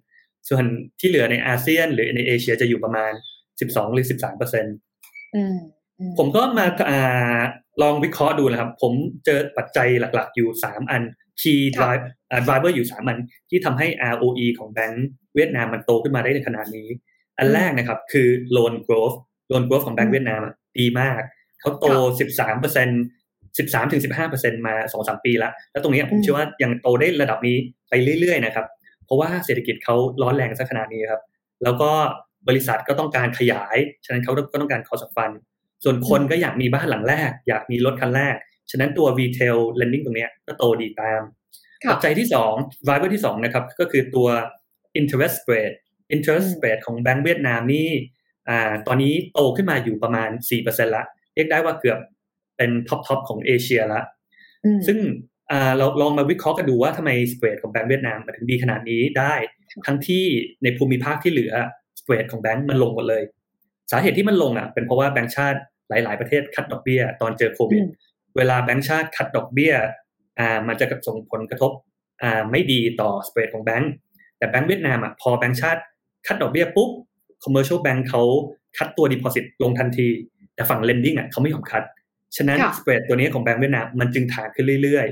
ส่วนที่เหลือในอาเซียน หรือในเอเชียจะอยู่ประมาณสิบสองหรือสิบสามเปอร์เซ็นต์ผมก็มาอ่าลองวิเคราะห์ดูนะครับ ผมเจอปัจจัยหลักๆ อยู่สามอัน key drive driver อยู่สามอัน ที่ทำให้ ROE ของแบงก์เวียดนามมันโตขึ้นมาได้ในขนาดนี้ อันแรกนะครับคือ loan growth loan growth ของแบงก์เวียดนามดีมาก เขาโตสิ บสามเปอร์เซ็นต์สิบสามถึงสิบห้าเปอร์เซ็นมาสองสามปีแล้ว แล้วตรงนี้ผมเชื่อว่ายังโตได้ระดับนี้ไปเรื่อยๆนะครับ เพราะว่าเศรษฐกิจเขาร้อนแรงสักขนาดนี้ครับ แล้วก็บริษัทก็ต้องการขยาย ฉะนั้นเขาก็ต้องการคอสัฟันส่วนคนก็อยากมีบ้านหลังแรก อยากมีรถคันแรก ฉะนั้นตัว retail lending ตรงนี้ก็โตดีตามปัจจัยที่สอง driver ที่สองนะครับก็คือตัว interest rate interest rate ของแบงก์เวียดนามนี่อ่าตอนนี้โตขึ้นมาอยู่ประมาณ4%ละเรียกได้ว่าเกือบ เป็น top top ของเอเชียละซึ่งเราลองมาวิเคราะห์กันดูว่าทำไม spread ของแบงก์เวียดนามถึงดีขนาดนี้ได้ ทั้งที่ในภูมิภาคที่เหลือ spread ของแบงก์มันลงหมดเลย สาเหตุที่มันลงอะ เป็นเพราะว่าแบงก์ชาติหลาย ๆ ประเทศ cut ดอกเบี้ยตอนเจอโควิด เวลาแบงก์ชาติ cut ดอกเบี้ยอ่ามันจะส่งผลกระทบอ่าไม่ดีต่อสเปรดของแบงก์แต่แบงก์เวียดนามอะพอแบงก์ชาติคัดดอกเบี้ยปุ๊บ commercial bank เขาคัดตัว deposit ลงทันที แต่ฝั่ง lending อะเขาไม่ยอมคัด ฉะนั้นค่ะ spread ตัวนี้ของแบงก์เวียดนามมันจึงถ่ายขึ้นเรื่อย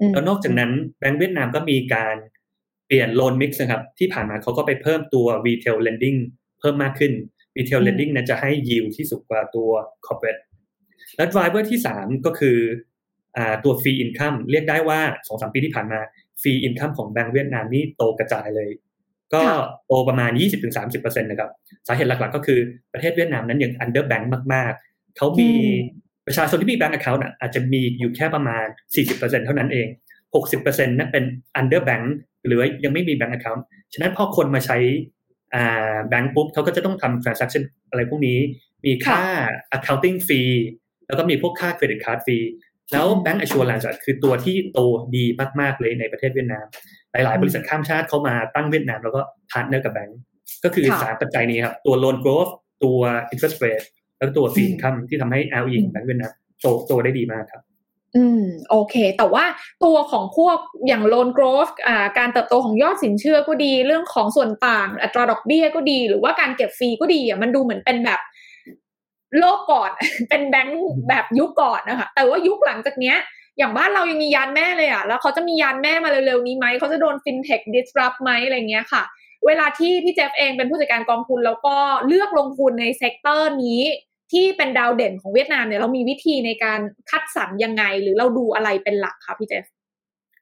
อืมๆแล้วนอกจากนั้นแบงก์เวียดนามก็มีการเปลี่ยน loan mix นะครับ ที่ผ่านมาเขาก็ไปเพิ่มตัว retail lending เพิ่มมากขึ้น retail อืม lending นั้นจะให้ yield ที่สูงกว่าตัว corporate และ driver ที่สามก็คืออ่าตัว fee income เรียกได้ว่าสองสามปีที่ผ่านมา fee income ของแบงก์เวียดนามนี่โตกระจายเลย ก็ค่ะโตประมาณ 20-30%นะครับ สาเหตุหลักๆ ก็คือประเทศเวียดนามนั้นยัง under bank มากๆ เขามีอืม ประชาชนที่มี bank account อะอาจจะมีอยู่แค่ประมาณ 40%เท่านั้นเอง 60%นั้นเป็น under bank หรือว่ายังไม่มี bank account ฉะนั้นพอคนมาใช้อ่า bank ปุ๊บเขาก็จะต้องทำ transaction อะไรพวกนี้ มีค่า accounting fee แล้วก็มีพวกค่า credit card fee แล้ว bancassurance อะคือตัวที่โตดีมาก ๆ เลยในประเทศเวียดนาม หลาย ๆ บริษัทข้ามชาติเข้ามาตั้งเวียดนามแล้วก็ partner กับแบงก์ก็คือค่ะสามปัจจัยนี้ครับ ตัว loan growth ตัว interest rate แล้วก็ตัว fee อืม income ที่ทำให้ ROE ของแบงก์เวียดนามโตโตได้ดีมากครับ อืมโอเค แต่ว่าตัวของพวกอย่าง loan growth อ่าการเติบโตของยอดสินเชื่อก็ดี เรื่องของส่วนต่าง อัตราดอกเบี้ยก็ดี หรือว่าการเก็บ fee ก็ดีอะมันดูเหมือนเป็นแบบโลกก่อน เป็นแบงค์แบบยุคก่อนนะคะ แต่ว่ายุคหลังจากเนี้ย อย่างบ้านเรายังมียานแม่เลยอะ แล้วเขาจะมียานแม่มาเร็วๆนี้ไหม เขาจะโดน fintech disrupt ไหมอะไรเงี้ยค่ะ เวลาที่พี่เจฟเองเป็นผู้จัดการกองทุนแล้วก็เลือกลงทุนใน sector นี้ ที่เป็นดาวเด่นของเวียดนามเนี่ยเรามีวิธีในการคัดสรรยังไง หรือเราดูอะไรเป็นหลักคะพี่เจฟ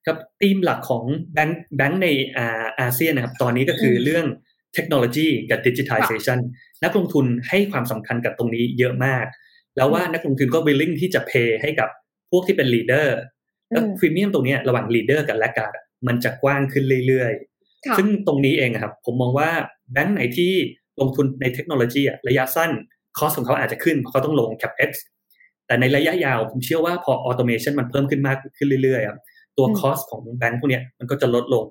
ครับธีมหลักของแบงก์แบงก์ในอาอาเซียนนะครับ ตอนนี้ก็คืออมเรื่องเทคโนโลยีกับดิจิทัลเซชันนักลงทุนให้ความสำคัญกับตรงนี้เยอะมาก แล้วว่านักลงทุนก็ willing ที่จะ pay ให้กับพวกที่เป็น leader แล้วอืมพรีเมียมตรงเนี้ยระหว่าง leader กับ laggard อะมันจะกว้างขึ้นเรื่อยๆค่ะซึ่งตรงนี้เองอะครับ ผมมองว่าแบงก์ไหนที่ลงทุนในเทคโนโลยีอะระยะสั้น คอสของเขาอาจจะขึ้นเพราะเขาต้องลง capex แต่ในระยะยาวผมเชื่อว่าพอ automation มันเพิ่มขึ้นมากขึ้นเรื่อยๆอะตัวอืมคอสของแบงก์พวกเนี้ยมันก็จะลดลง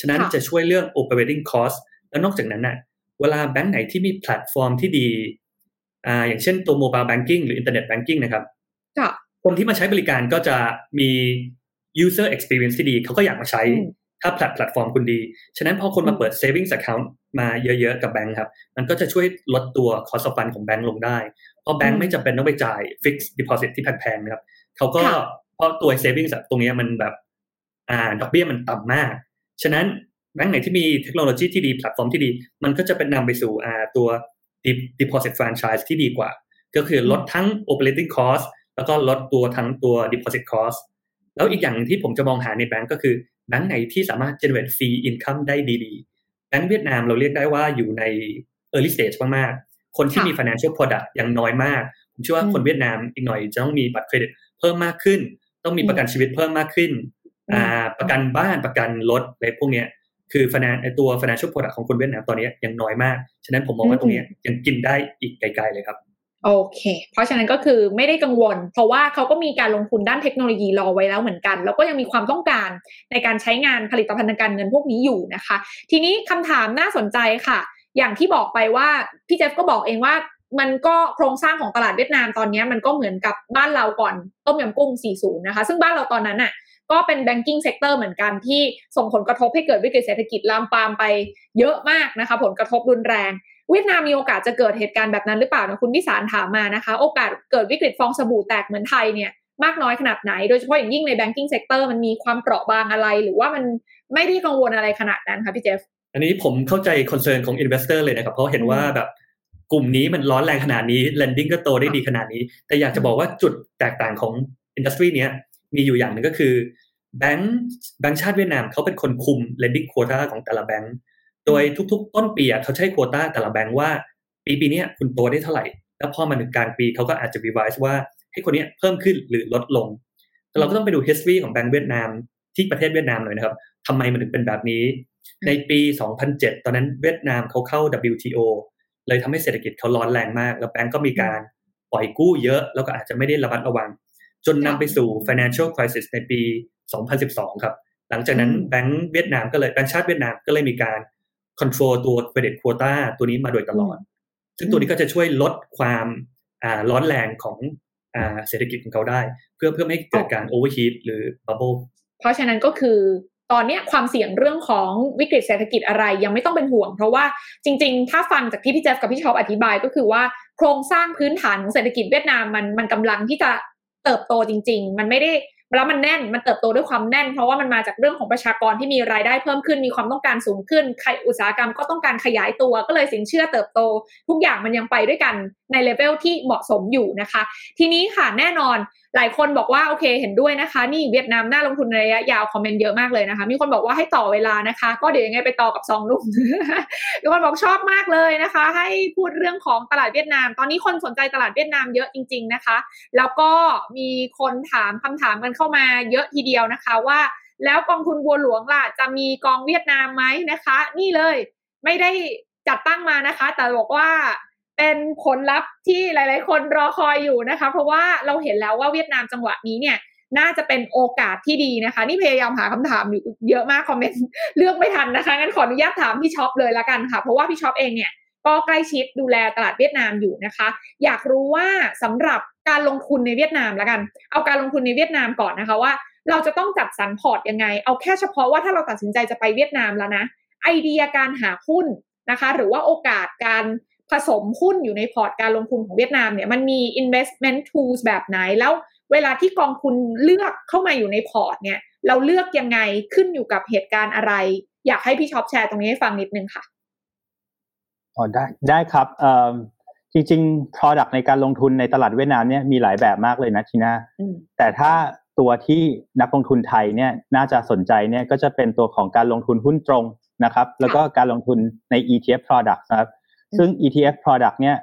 ฉะนั้นค่ะจะช่วยเรื่อง operating cost แล้วนอกจากนั้นน่ะเวลาแบงก์ไหนที่มีแพลตฟอร์มที่ดีอ่าอย่างเช่นตัว mobile banking หรือ internet banking นะครับค่ะคนที่มาใช้บริการก็จะมี user experience ที่ดี เขาก็อยากมาใช้อืมถ้าแพลตแพลตฟอร์มคุณดี ฉะนั้นพอคนมาอืมเปิด savings account มาเยอะๆกับแบงค์ครับ มันก็จะช่วยลดตัว cost of fund ของแบงค์ลงได้ เพราะแบงค์อืมไม่จำเป็นต้องไปจ่าย fixed deposit ที่แพงๆนะครับเขาก็ค่ะเพราะตัว savings อะตรงเนี้ยมันแบบอ่าดอกเบี้ยมันต่ำมาก ฉะนั้นแบงค์ไหนที่มีเทคโนโลยีที่ดีแพลตฟอร์มที่ดี มันก็จะเป็นนำไปสู่อ่าตัว de- deposit franchise ที่ดีกว่า ก็คือลดทั้ง operating cost แล้วก็ลดตัวทั้งตัว deposit cost แล้วอีกอย่างหนึ่งที่ผมจะมองหาในแบงก์ก็คือแบงก์ไหนที่สามารถ generate fee income ได้ดีๆ แบงก์เวียดนามเราเรียกได้ว่าอยู่ใน early stage มากๆ คนที่ค่ะมี financial product ยังน้อยมาก ผมเชื่อว่าอืมคนเวียดนามอีกหน่อยจะต้องมีบัตรเครดิตเพิ่มมากขึ้น ต้องมีประกันชีวิตเพิ่มมากขึ้นอืมอ่าประกันบ้านประกันรถอะไรพวกเนี้ยคือ finan ไอ้ตัว financial product ของคนเวียดนามตอนนี้ยังน้อยมาก ฉะนั้นผมมองว่าตรงเนี้ยยังกินได้อีกไกลๆเลยครับ โอเค เพราะฉะนั้นก็คือไม่ได้กังวล เพราะว่าเขาก็มีการลงทุนด้านเทคโนโลยีรอไว้แล้วเหมือนกัน แล้วก็ยังมีความต้องการในการใช้งานผลิตภัณฑ์การเงินพวกนี้อยู่นะคะ ทีนี้คำถามน่าสนใจค่ะ อย่างที่บอกไปว่าพี่เจฟก็บอกเองว่ามันก็โครงสร้างของตลาดเวียดนามตอนนี้มันก็เหมือนกับบ้านเราก่อนต้มยำกุ้ง 40 นะคะ ซึ่งบ้านเราตอนนั้นน่ะก็เป็น banking sector เหมือนกันที่ส่งผลกระทบให้เกิดวิกฤตเศรษฐกิจลามปามไปเยอะมากนะคะ ผลกระทบรุนแรง เวียดนามมีโอกาสจะเกิดเหตุการณ์แบบนั้นหรือเปล่านะคุณพิสารถามมานะคะ โอกาสเกิดวิกฤตฟองสบู่แตกเหมือนไทยเนี่ยมากน้อยขนาดไหน โดยเฉพาะอย่างยิ่งใน banking sector มันมีความเปราะบางอะไร หรือว่ามันไม่ได้กังวลอะไรขนาดนั้นคะพี่เจฟ อันนี้ผมเข้าใจ concern ของ investor เลยนะครับ เพราะเห็นว่าแบบกลุ่มนี้มันร้อนแรงขนาดนี้ lending ก็โตได้ดีขนาดนี้ แต่อยากจะบอกว่าจุดแตกต่างของ industry เนี้ยมีอยู่อย่างหนึ่งก็คือแบงก์แบงก์ชาติเวียดนามเขาเป็นคนคุม lending quota ของแต่ละแบงก์ โดยทุก ๆ ต้นปีอะเขาใช้ quota แต่ละแบงก์ว่า ปีปีเนี้ยคุณโตได้เท่าไหร่ แล้วพอมาถึงกลางปีเขาก็อาจจะ revise ว่าให้คนเนี้ยเพิ่มขึ้นหรือลดลงแต่เราก็ต้องไปดู history ของแบงก์เวียดนามที่ประเทศเวียดนามหน่อยนะครับทำไมมันถึงเป็นแบบนี้ ในปี 2007 ตอนนั้นเวียดนามเขาเข้า WTO เลยทำให้เศรษฐกิจเขาร้อนแรงมาก แล้วแบงก์ก็มีการปล่อยกู้เยอะแล้วก็อาจจะไม่ได้ระมัดระวัง จนนำไปสู่ financial crisis ในปี 2012 ครับ หลังจากนั้นอืมแบงก์เวียดนามก็เลยแบงก์ชาติเวียดนามก็เลยมีการ control ตัว credit quota ตัวนี้มาโดยตลอด ซึ่งตัวนี้ก็จะช่วยลดความอ่าร้อนแรงของอ่าเศรษฐกิจของเขาได้ เพื่อเพื่อไม่ให้เกิดการ overheat หรือ bubble เพราะฉะนั้นก็คือตอนนี้ความเสี่ยงเรื่องของวิกฤตเศรษฐกิจอะไรยังไม่ต้องเป็นห่วง เพราะว่าจริง ๆ ถ้าฟังจากที่พี่เจฟกับพี่ชอบอธิบายก็คือว่าโครงสร้างพื้นฐานของเศรษฐกิจเวียดนามมันมันกำลังที่จะเติบโตจริง ๆ มันไม่ได้ แล้วมันแน่นมันเติบโตด้วยความแน่น เพราะว่ามันมาจากเรื่องของประชากรที่มีรายได้เพิ่มขึ้นมีความต้องการสูงขึ้นใครอุตสาหกรรมก็ต้องการขยายตัวก็เลยสินเชื่อเติบโต ทุกอย่างมันยังไปด้วยกันในเลเวลที่เหมาะสมอยู่นะคะ ทีนี้ค่ะแน่นอน หลายคนบอกว่าโอเคเห็นด้วยนะคะ นี่เวียดนามน่าลงทุนระยะยาวคอมเมนต์เยอะมากเลยนะคะ มีคนบอกว่าให้ต่อเวลานะคะ ก็เดี๋ยวยังไงไปต่อกับซองนุ่มมีคนบอกชอบมากเลยนะคะ ให้พูดเรื่องของตลาดเวียดนาม ตอนนี้คนสนใจตลาดเวียดนามเยอะจริง ๆนะคะ แล้วก็มีคนถามคำถามกันเข้ามาเยอะทีเดียวนะคะว่า แล้วกองทุนบัวหลวงล่ะจะมีกองเวียดนามไหมนะคะ นี่เลยไม่ได้จัดตั้งมานะคะ แต่บอกว่า เป็นผลลัพธ์ที่หลาย ๆ คนรอคอยอยู่นะคะ เพราะว่าเราเห็นแล้วว่าเวียดนามจังหวะนี้เนี่ยน่าจะเป็นโอกาสที่ดีนะคะ นี่พยายามหาคำถามอยู่เยอะมากคอมเมนต์เลือกไม่ทันนะคะงั้นขออนุญาตถามพี่ช็อปเลยละกันค่ะ เพราะว่าพี่ช็อปเองเนี่ยก็ใกล้ชิดดูแลตลาดเวียดนามอยู่นะคะ อยากรู้ว่าสำหรับการลงทุนในเวียดนามละกัน เอาการลงทุนในเวียดนามก่อนนะคะว่า เราจะต้องจัดสรรพอร์ตยังไง เอาแค่เฉพาะว่าถ้าเราตัดสินใจจะไปเวียดนามแล้วนะไอเดียการหาหุ้นนะคะ หรือว่าโอกาสการ ผสมหุ้นอยู่ในพอร์ตการลงทุนของเวียดนามเนี่ยมันมี investment tools แบบไหนแล้วเวลาที่กองทุนเลือกเข้ามาอยู่ในพอร์ตเนี่ย เราเลือกยังไงขึ้นอยู่กับเหตุการณ์อะไร อยากให้พี่ช็อปแชร์ตรงนี้ให้ฟังนิดนึงค่ะอ๋อได้ได้ครับเอ่อจริงๆ product ในการลงทุนในตลาดเวียดนามเนี่ยมีหลายแบบมากเลยนะทีน่าแต่ถ้าตัวที่นักลงทุนไทยเนี่ยน่าจะสนใจเนี่ยก็จะเป็นตัวของการลงทุนหุ้นตรงนะครับ แล้วก็การลงทุนใน ETF product นะครับ ซึ่ง ETF product เนี่ย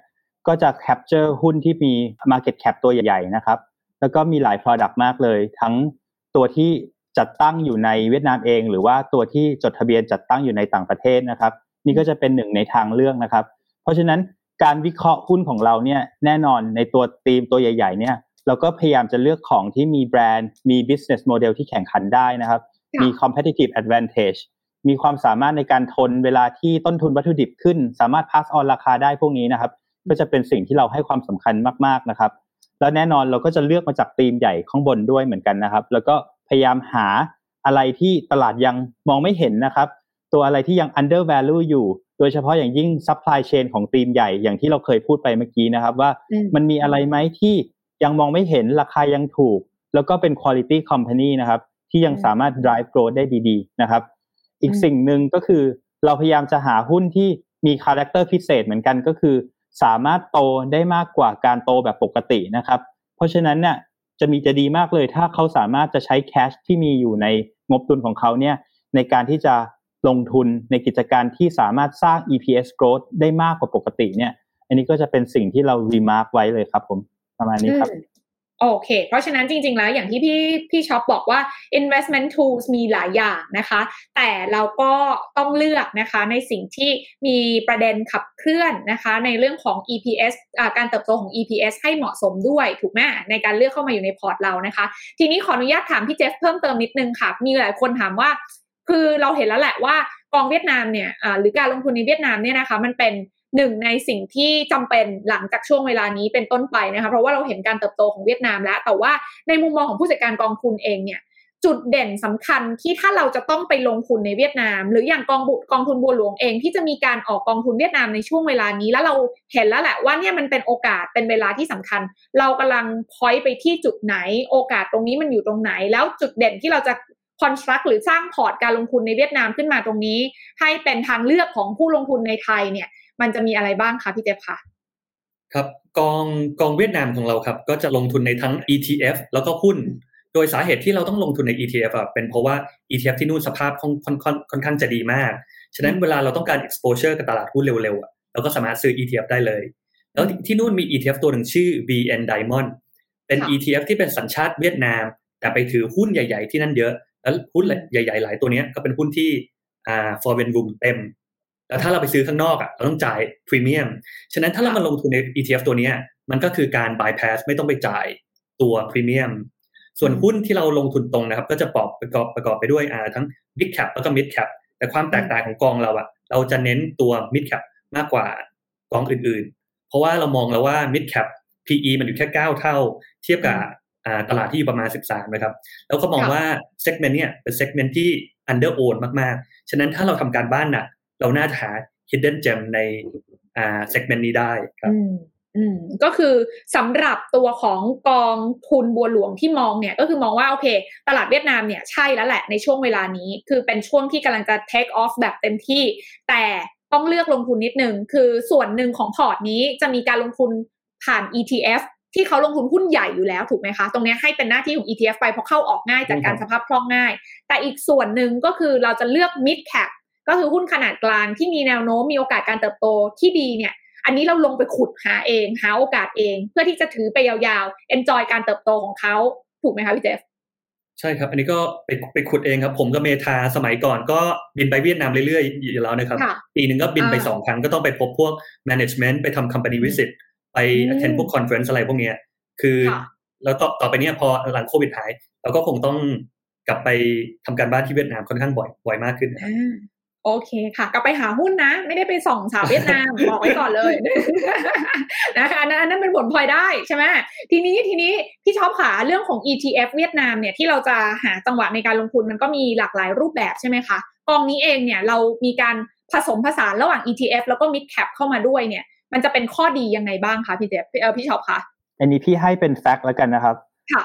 ก็จะ capture หุ้นที่มี market cap ตัวใหญ่ๆนะครับ แล้วก็มีหลาย product มากเลย ทั้งตัวที่จัดตั้งอยู่ในเวียดนามเอง หรือว่าตัวที่จดทะเบียนจัดตั้งอยู่ในต่างประเทศนะครับ นี่ก็จะเป็นหนึ่งในทางเลือกนะครับ เพราะฉะนั้นการวิเคราะห์หุ้นของเราเนี่ยแน่นอนในตัวธีมตัวใหญ่ ๆเนี่ยเราก็พยายามจะเลือกของที่มีแบรนด์มี business model ที่แข่งขันได้นะครับ มี competitive advantage มีความสามารถในการทนเวลาที่ต้นทุนวัตถุดิบขึ้น สามารถ pass on ราคาได้พวกนี้นะครับ ก็จะเป็นสิ่งที่เราให้ความสำคัญมากๆนะครับ แล้วแน่นอนเราก็จะเลือกมาจากธีมใหญ่ข้างบนด้วยเหมือนกันนะครับ แล้วก็พยายามหาอะไรที่ตลาดยังมองไม่เห็นนะครับ ตัวอะไรที่ยัง under value อยู่ โดยเฉพาะอย่างยิ่ง supply chain ของธีมใหญ่อย่างที่เราเคยพูดไปเมื่อกี้นะครับ ว่ามันมีอะไรไหมที่ยังมองไม่เห็นราคายังถูก แล้วก็เป็น quality company นะครับ ที่ยังสามารถ drive growth ได้ดี ๆ นะครับ อีกสิ่งหนึ่งก็คือเราพยายามจะหาหุ้นที่มี character พิเศษเหมือนกันก็คือ สามารถโตได้มากกว่าการโตแบบปกตินะครับ เพราะฉะนั้นเนี่ยจะมีจะดีมากเลยถ้าเขาสามารถจะใช้ cash ที่มีอยู่ในงบดุลของเขาเนี่ยในการที่จะลงทุนในกิจการที่สามารถสร้าง EPS growth ได้มากกว่าปกติเนี่ย อันนี้ก็จะเป็นสิ่งที่เรา remark ไว้เลยครับผมประมาณนี้ครับ โอเค เพราะฉะนั้นจริง ๆ แล้วอย่างที่พี่พี่ช็อปบอกว่า investment tools มีหลายอย่างนะคะ แต่เราก็ต้องเลือกนะคะในสิ่งที่มีประเด็นขับเคลื่อนนะคะ ในเรื่องของ EPS การเติบโตของ EPS ให้เหมาะสมด้วยถูกไหมในการเลือกเข้ามาอยู่ในพอร์ตเรานะคะ ทีนี้ขออนุญาตถามพี่เจฟเพิ่มเติมนิดนึงค่ะ มีหลายคนถามว่า คือเราเห็นแล้วแหละว่ากองเวียดนามเนี่ยหรือการลงทุนในเวียดนามเนี่ยนะคะ มันเป็น หนึ่งในสิ่งที่จำเป็นหลังจากช่วงเวลานี้เป็นต้นไปนะคะเพราะว่าเราเห็นการเติบโตของเวียดนามแล้ว แต่ว่าในมุมมองของผู้จัดการกองทุนเองเนี่ยจุดเด่นสำคัญที่ถ้าเราจะต้องไปลงทุนในเวียดนาม หรืออย่างกองบุกองทุนบัวหลวงเองที่จะมีการออกกองทุนเวียดนามในช่วงเวลานี้ แล้วเราเห็นแล้วแหละว่าเนี่ยมันเป็นโอกาสเป็นเวลาที่สำคัญ เรากำลังพอยไปที่จุดไหน โอกาสตรงนี้มันอยู่ตรงไหน แล้วจุดเด่นที่เราจะคอนสตรักหรือสร้างพอร์ตการลงทุนในเวียดนามขึ้นมาตรงนี้ ให้เป็นทางเลือกของผู้ลงทุนในไทยเนี่ย มันจะมีอะไรบ้างคะพี่เจฟคะครับกองกองเวียดนามของเราครับ ก็จะลงทุนในทั้ง ETF แล้วก็หุ้น โดยสาเหตุที่เราต้องลงทุนใน ETF อะเป็นเพราะว่า ETF ที่นู่นสภาพค่อนค่อนค่อนข้างจะดีมาก ฉะนั้นเวลาเราต้องการ exposure กับตลาดหุ้นเร็วๆอะเราก็สามารถซื้อ ETF ได้เลย แล้วที่นู่นมี ETF ตัวหนึ่งชื่อ BN Diamond เป็น ETF ที่เป็นสัญชาติเวียดนาม แต่ไปถือหุ้นใหญ่ ๆ ที่นั่นเยอะ แล้วหุ้นใหญ่ ๆ หลายตัวนี้ก็เป็นหุ้นที่อ่า foreign room เต็ม แล้วถ้าเราไปซื้อข้างนอกอะเราต้องจ่ายพรีเมียม ฉะนั้นถ้าเรามาลงทุนใน ETF ตัวนี้มันก็คือการ bypass ไม่ต้องไปจ่ายตัวพรีเมียม ส่วนหุ้นที่เราลงทุนตรงนะครับ ก็จะประกอบประกอบประกอบไปด้วยอ่าทั้ง big cap แล้วก็ mid cap แต่ความแตกต่างของกองเราอะเราจะเน้นตัว mid cap มากกว่ากองอื่นๆ เพราะว่าเรามองแล้วว่า mid cap PE มันอยู่แค่ 9 เท่า เทียบกับตลาดที่อยู่ประมาณ 13 นะครับ แล้วก็มองว่า segment เนี่ยเป็น segment ที่ under own มากๆ ฉะนั้นถ้าเราทำการบ้านหนัก เราน่าจะหา hidden gem ในอ่า segment นี้ได้ครับอืมก็คือสำหรับตัวของกองทุนบัวหลวงที่มองเนี่ย ก็คือมองว่าโอเค ตลาดเวียดนามเนี่ยใช่แล้วแหละในช่วงเวลานี้ คือเป็นช่วงที่กำลังจะ take off แบบเต็มที่ แต่ต้องเลือกลงทุนนิดนึง คือส่วนหนึ่งของพอร์ตนี้จะมีการลงทุนผ่าน ETF ที่เขาลงทุนหุ้นใหญ่อยู่แล้วถูกไหมคะ ตรงนี้ให้เป็นหน้าที่ของ ETF ไปเพราะเข้าออกง่ายจากการสภาพคล่องง่าย แต่อีกส่วนหนึ่งก็คือเราจะเลือก mid cap ก็คือหุ้นขนาดกลางที่มีแนวโน้มมีโอกาสการเติบโตที่ดีเนี่ย อันนี้เราลงไปขุดหาเอง หาโอกาสเอง เพื่อที่จะถือไปยาวๆ enjoy การเติบโตของเขาถูกไหมคะพี่เจฟใช่ครับ อันนี้ก็ไปไปขุดเองครับ ผมกับเมธาสมัยก่อนก็บินไปเวียดนามเรื่อยๆ อยู่แล้วนะครับ ปีหนึ่งก็บินไปสองครั้งก็ต้องไปพบพวก management ไปทำ company visit ไป attend พวก conference อะไรพวกนี้คือ แล้วต่อต่อไปเนี้ยพอหลังโควิดหาย เราก็คงต้องกลับไปทำการบ้านที่เวียดนามค่อนข้างบ่อยบ่อยมากขึ้น โอเคค่ะกลับไปหาหุ้นนะ ไม่ได้ไปส่องสาวเวียดนาม บอกไว้ก่อนเลยนะคะนั้นนั้นเป็นผลพลอยได้ใช่ไหมทีนี้ทีนี้พี่ชอบขาเรื่องของ ETF เวียดนามเนี่ยที่เราจะหาจังหวะในการลงทุนมันก็มีหลากหลายรูปแบบใช่ไหมคะกองนี้เองเนี่ยเรามีการผสมผสานระหว่าง ETF แล้วก็ mid cap เข้ามาด้วยเนี่ย มันจะเป็นข้อดียังไงบ้างคะพี่เจฟเออพี่ชอบคะอันนี้พี่ให้เป็นแฟกต์แล้วกันนะครับ ค่ะ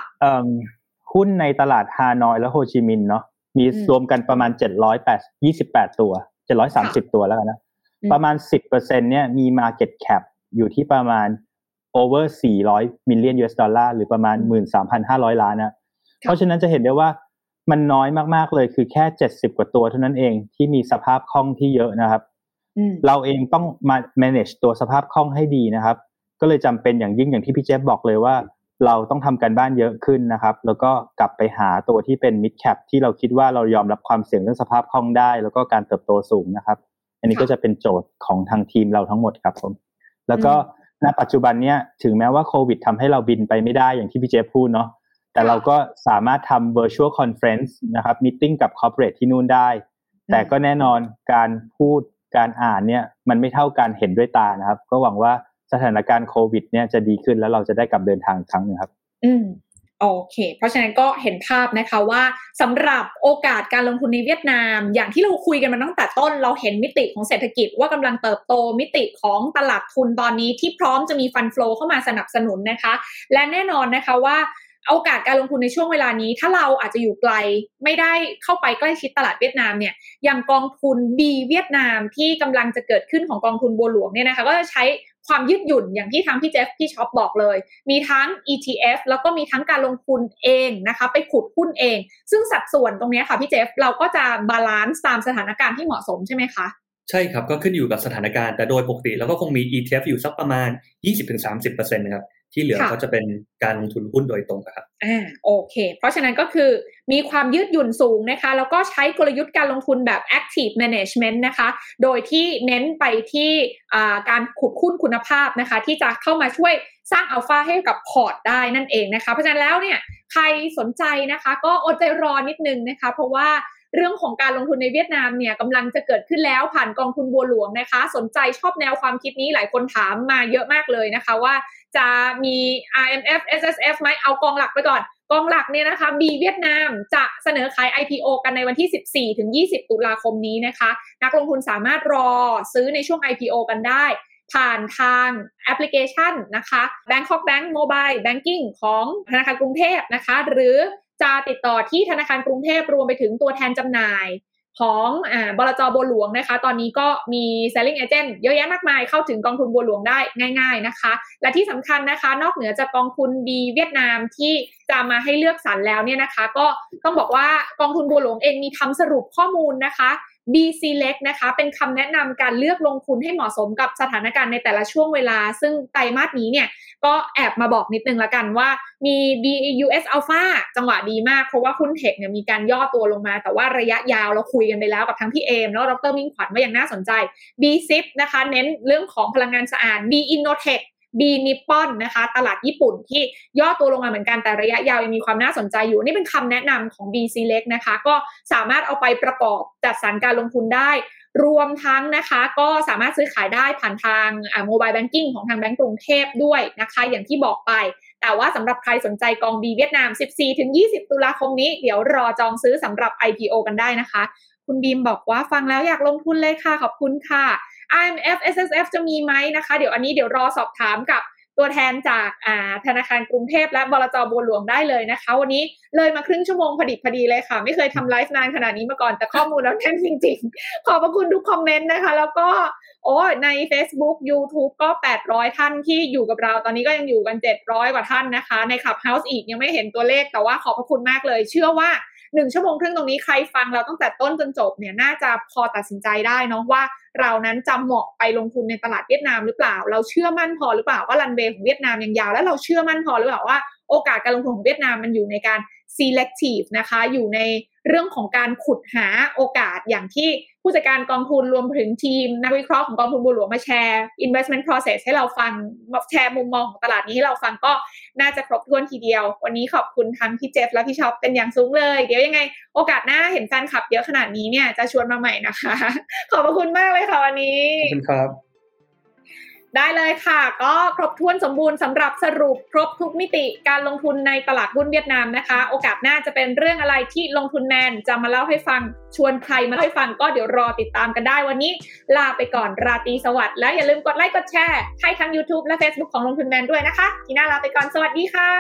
หุ้นในตลาดฮานอยและโฮจิมินห์เนาะ มีรวมกันประมาณเจ็ดร้อยแปดยี่สิบแปดตัวเจ็ดร้อยสามสิบตัวแล้วกันนะ ประมาณสิบเปอร์เซ็นเนี่ยมี Market Cap อยู่ที่ประมาณ over สี่ร้อยมิลเลียน US ดอลลาร์หรือประมาณหมื่นสามพันห้าร้อยล้านนะ เพราะฉะนั้นจะเห็นได้ว่ามันน้อยมากๆเลยคือแค่เจ็ดสิบกว่าตัวเท่านั้นเองที่มีสภาพคล่องที่เยอะนะครับ เราเองต้องมา manage ตัวสภาพคล่องให้ดีนะครับ ก็เลยจำเป็นอย่างยิ่งอย่างที่พี่เจฟบอกเลยว่า เราต้องทำการบ้านเยอะขึ้นนะครับ แล้วก็กลับไปหาตัวที่เป็น mid cap ที่เราคิดว่าเรายอมรับความเสี่ยงเรื่องสภาพคล่องได้ แล้วก็การเติบโตสูงนะครับ อันนี้ก็จะเป็นโจทย์ของทางทีมเราทั้งหมดครับผม แล้วก็ณปัจจุบันเนี้ยถึงแม้ว่าโควิดทำให้เราบินไปไม่ได้อย่างที่พี่เจพูดเนาะแต่เราก็สามารถทำ virtual conference นะครับมีติ้งกับ corporate ที่นู่นได้ แต่ก็แน่นอนการพูดการอ่านเนี่ยมันไม่เท่าการเห็นด้วยตานะครับ ก็หวังว่า สถานการณ์โควิด เนี่ยจะดีขึ้นแล้วเราจะได้กลับเดินทางครั้งนึงครับ อืมโอเค เพราะฉะนั้นก็เห็นภาพนะคะว่าสำหรับโอกาสการลงทุนในเวียดนาม อย่างที่เราคุยกันมาตั้งแต่ต้น เราเห็นมิติของเศรษฐกิจว่ากำลังเติบโตมิติของตลาดทุนตอนนี้ที่พร้อมจะมี fund flow เข้ามาสนับสนุนนะคะ และแน่นอนนะคะว่าโอกาสการลงทุนในช่วงเวลานี้ ถ้าเราอาจจะอยู่ไกลไม่ได้เข้าไปใกล้ชิดตลาดเวียดนามเนี่ยอย่างกองทุน B เวียดนามที่กำลังจะเกิดขึ้นของกองทุนบัวหลวงเนี่ยนะคะก็จะใช้ ความยืดหยุ่นอย่างที่ทางพี่เจฟพี่ช็อปบอกเลย มีทั้ง ETF แล้วก็มีทั้งการลงทุนเองนะคะ ไปขุดหุ้นเอง ซึ่งสัดส่วนตรงนี้ค่ะพี่เจฟเราก็จะบาลานซ์ตามสถานการณ์ที่เหมาะสมใช่ไหมคะใช่ครับ ก็ขึ้นอยู่กับสถานการณ์ แต่โดยปกติเราก็คงมี ETF อยู่สักประมาณ 20-30%นะครับที่เหลือก็จะเป็นการลงทุนหุ้นโดยตรงครับอ่าโอเค เพราะฉะนั้นก็คือ มีความยืดหยุ่นสูงนะคะ แล้วก็ใช้กลยุทธ์การลงทุนแบบ active management นะคะ โดยที่เน้นไปที่การขุดหุ้นคุณภาพนะคะ ที่จะเข้ามาช่วยสร้างอัลฟาให้กับพอร์ตได้นั่นเองนะคะ เพราะฉะนั้นแล้วเนี่ยใครสนใจนะคะ ก็อดใจรอนิดนึงนะคะ เพราะว่าเรื่องของการลงทุนในเวียดนามเนี่ยกำลังจะเกิดขึ้นแล้วผ่านกองทุนบัวหลวงนะคะ สนใจชอบแนวความคิดนี้หลายคนถามมาเยอะมากเลยนะคะว่าจะมี IMF SSF ไหมเอากองหลักไปก่อน กองหลักเนี่ยนะคะบีเวียดนามจะเสนอขาย IPO กันในวันที่ 14 ถึง 20 ตุลาคมนี้นะคะ นักลงทุนสามารถรอซื้อในช่วง IPO กันได้ ผ่านทางแอปพลิเคชันนะคะ Bangkok Bank Mobile Banking ของธนาคารกรุงเทพนะคะ หรือจะติดต่อที่ธนาคารกรุงเทพรวมไปถึงตัวแทนจำหน่าย ของอบลจบัวหลวงนะคะ ตอนนี้ก็มี selling agent เยอะแยะมากมายเข้าถึงกองทุนบัวหลวงได้ง่าย ๆนะคะ และที่สำคัญนะคะ นอกเหนือจากกองทุนดีเวียดนามที่จะมาให้เลือกสรรแล้วเนี่ยนะคะ ก็ต้องบอกว่ากองทุนบัวหลวงเองมีทำสรุปข้อมูลนะคะ B Select นะคะเป็นคำแนะนำการเลือกลงทุนให้เหมาะสมกับสถานการณ์ในแต่ละช่วงเวลา ซึ่งไตรมาสนี้เนี่ยก็แอบมาบอกนิดนึงละกันว่ามี BUS Alpha จังหวะดีมาก เพราะว่าหุ้นเทคเนี่ยมีการย่อตัวลงมา แต่ว่าระยะยาวเราคุยกันไปแล้วกับทั้งพี่เอมแล้วดรมิ่งขวัญว่ายังน่าสนใจ B Zip นะคะ เน้นเรื่องของพลังงานสะอาด B Innotech บีนิปปอนนะคะ ตลาดญี่ปุ่นที่ย่อตัวลงมาเหมือนกันแต่ระยะยาวยังมีความน่าสนใจอยู่ นี่เป็นคำแนะนำของ B Select นะคะ ก็สามารถเอาไปประกอบจัดสรรการลงทุนได้ รวมทั้งนะคะก็สามารถซื้อขายได้ผ่านทาง mobile banking ของทางแบงก์กรุงเทพด้วยนะคะ อย่างที่บอกไป แต่ว่าสำหรับใครสนใจกอง B เวียดนาม 14-20 ตุลาคมนี้ เดี๋ยวรอจองซื้อสำหรับ IPO กันได้นะคะ คุณบีมบอกว่าฟังแล้วอยากลงทุนเลยค่ะขอบคุณค่ะ RMF SSF จะมีไหมนะคะ เดี๋ยวอันนี้เดี๋ยวรอสอบถามกับตัวแทนจากธนาคารกรุงเทพและบลจบัวหลวงได้เลยนะคะ วันนี้เลยมาครึ่งชั่วโมงพอดีพอดีเลยค่ะ ไม่เคยทำไลฟ์นานขนาดนี้มาก่อนแต่ข้อมูลแล้วแน่นจริง ๆ ขอบพระคุณทุกคอมเมนต์นะคะ แล้วก็โอ้ใน Facebook YouTube ก็ 800 ท่านที่อยู่กับเรา ตอนนี้ก็ยังอยู่กัน 700 กว่าท่านนะคะ ในขับเฮาส์อีกยังไม่เห็นตัวเลขแต่ว่าขอบพระคุณมากเลย เชื่อว่า หนึ่งชั่วโมงครึ่งตรงนี้ใครฟังเราตั้งแต่ต้นจนจบเนี่ยน่าจะพอตัดสินใจได้เนาะว่าเรานั้นจำเหมาะไปลงทุนในตลาดเวียดนามหรือเปล่า เราเชื่อมั่นพอหรือเปล่าว่ารันเวย์ของเวียดนามยังยาว แล้วเราเชื่อมั่นพอหรือเปล่าว่าโอกาสการลงทุนของเวียดนามมันอยู่ในการ selective นะคะ อยู่ในเรื่องของการขุดหาโอกาสอย่างที่ผู้จัดการกองทุนรวมถึงทีม นักวิเคราะห์ของกองทุนบัวหลวงมาแชร์ investment process ให้เราฟังแชร์มุมมองของตลาดนี้ให้เราฟังก็น่าจะครบถ้วนทีเดียว วันนี้ขอบคุณทั้งพี่เจฟและพี่ช็อปเป็นอย่างสูงเลย เดี๋ยวยังไง โอกาสหน้าเห็นแฟนคลับเยอะขนาดนี้เนี่ยจะชวนมาใหม่นะคะ ขอบพระคุณมากเลยค่ะวันนี้ขอบคุณครับ ได้เลยค่ะ ก็ครบถ้วนสมบูรณ์สำหรับสรุปครบทุกมิติการลงทุนในตลาดหุ้นเวียดนามนะคะ โอกาสหน้าจะเป็นเรื่องอะไรที่ลงทุนแมนจะมาเล่าให้ฟังชวนใครมาเล่าให้ฟังก็เดี๋ยวรอติดตามกันได้วันนี้ ลาไปก่อนราตรีสวัสดิ์แล้วอย่าลืมกดไลค์กดแชร์ให้ทั้ง YouTube และ Facebook ของลงทุนแมนด้วยนะคะ ทีน่าลาไปก่อนสวัสดีค่ะ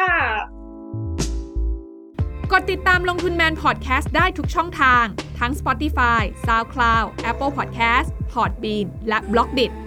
กดติดตามลงทุนแมนพอดแคสต์ได้ทุกช่องทาง ทั้ง Spotify, SoundCloud, Apple Podcast, Podbean และ b l o k d i t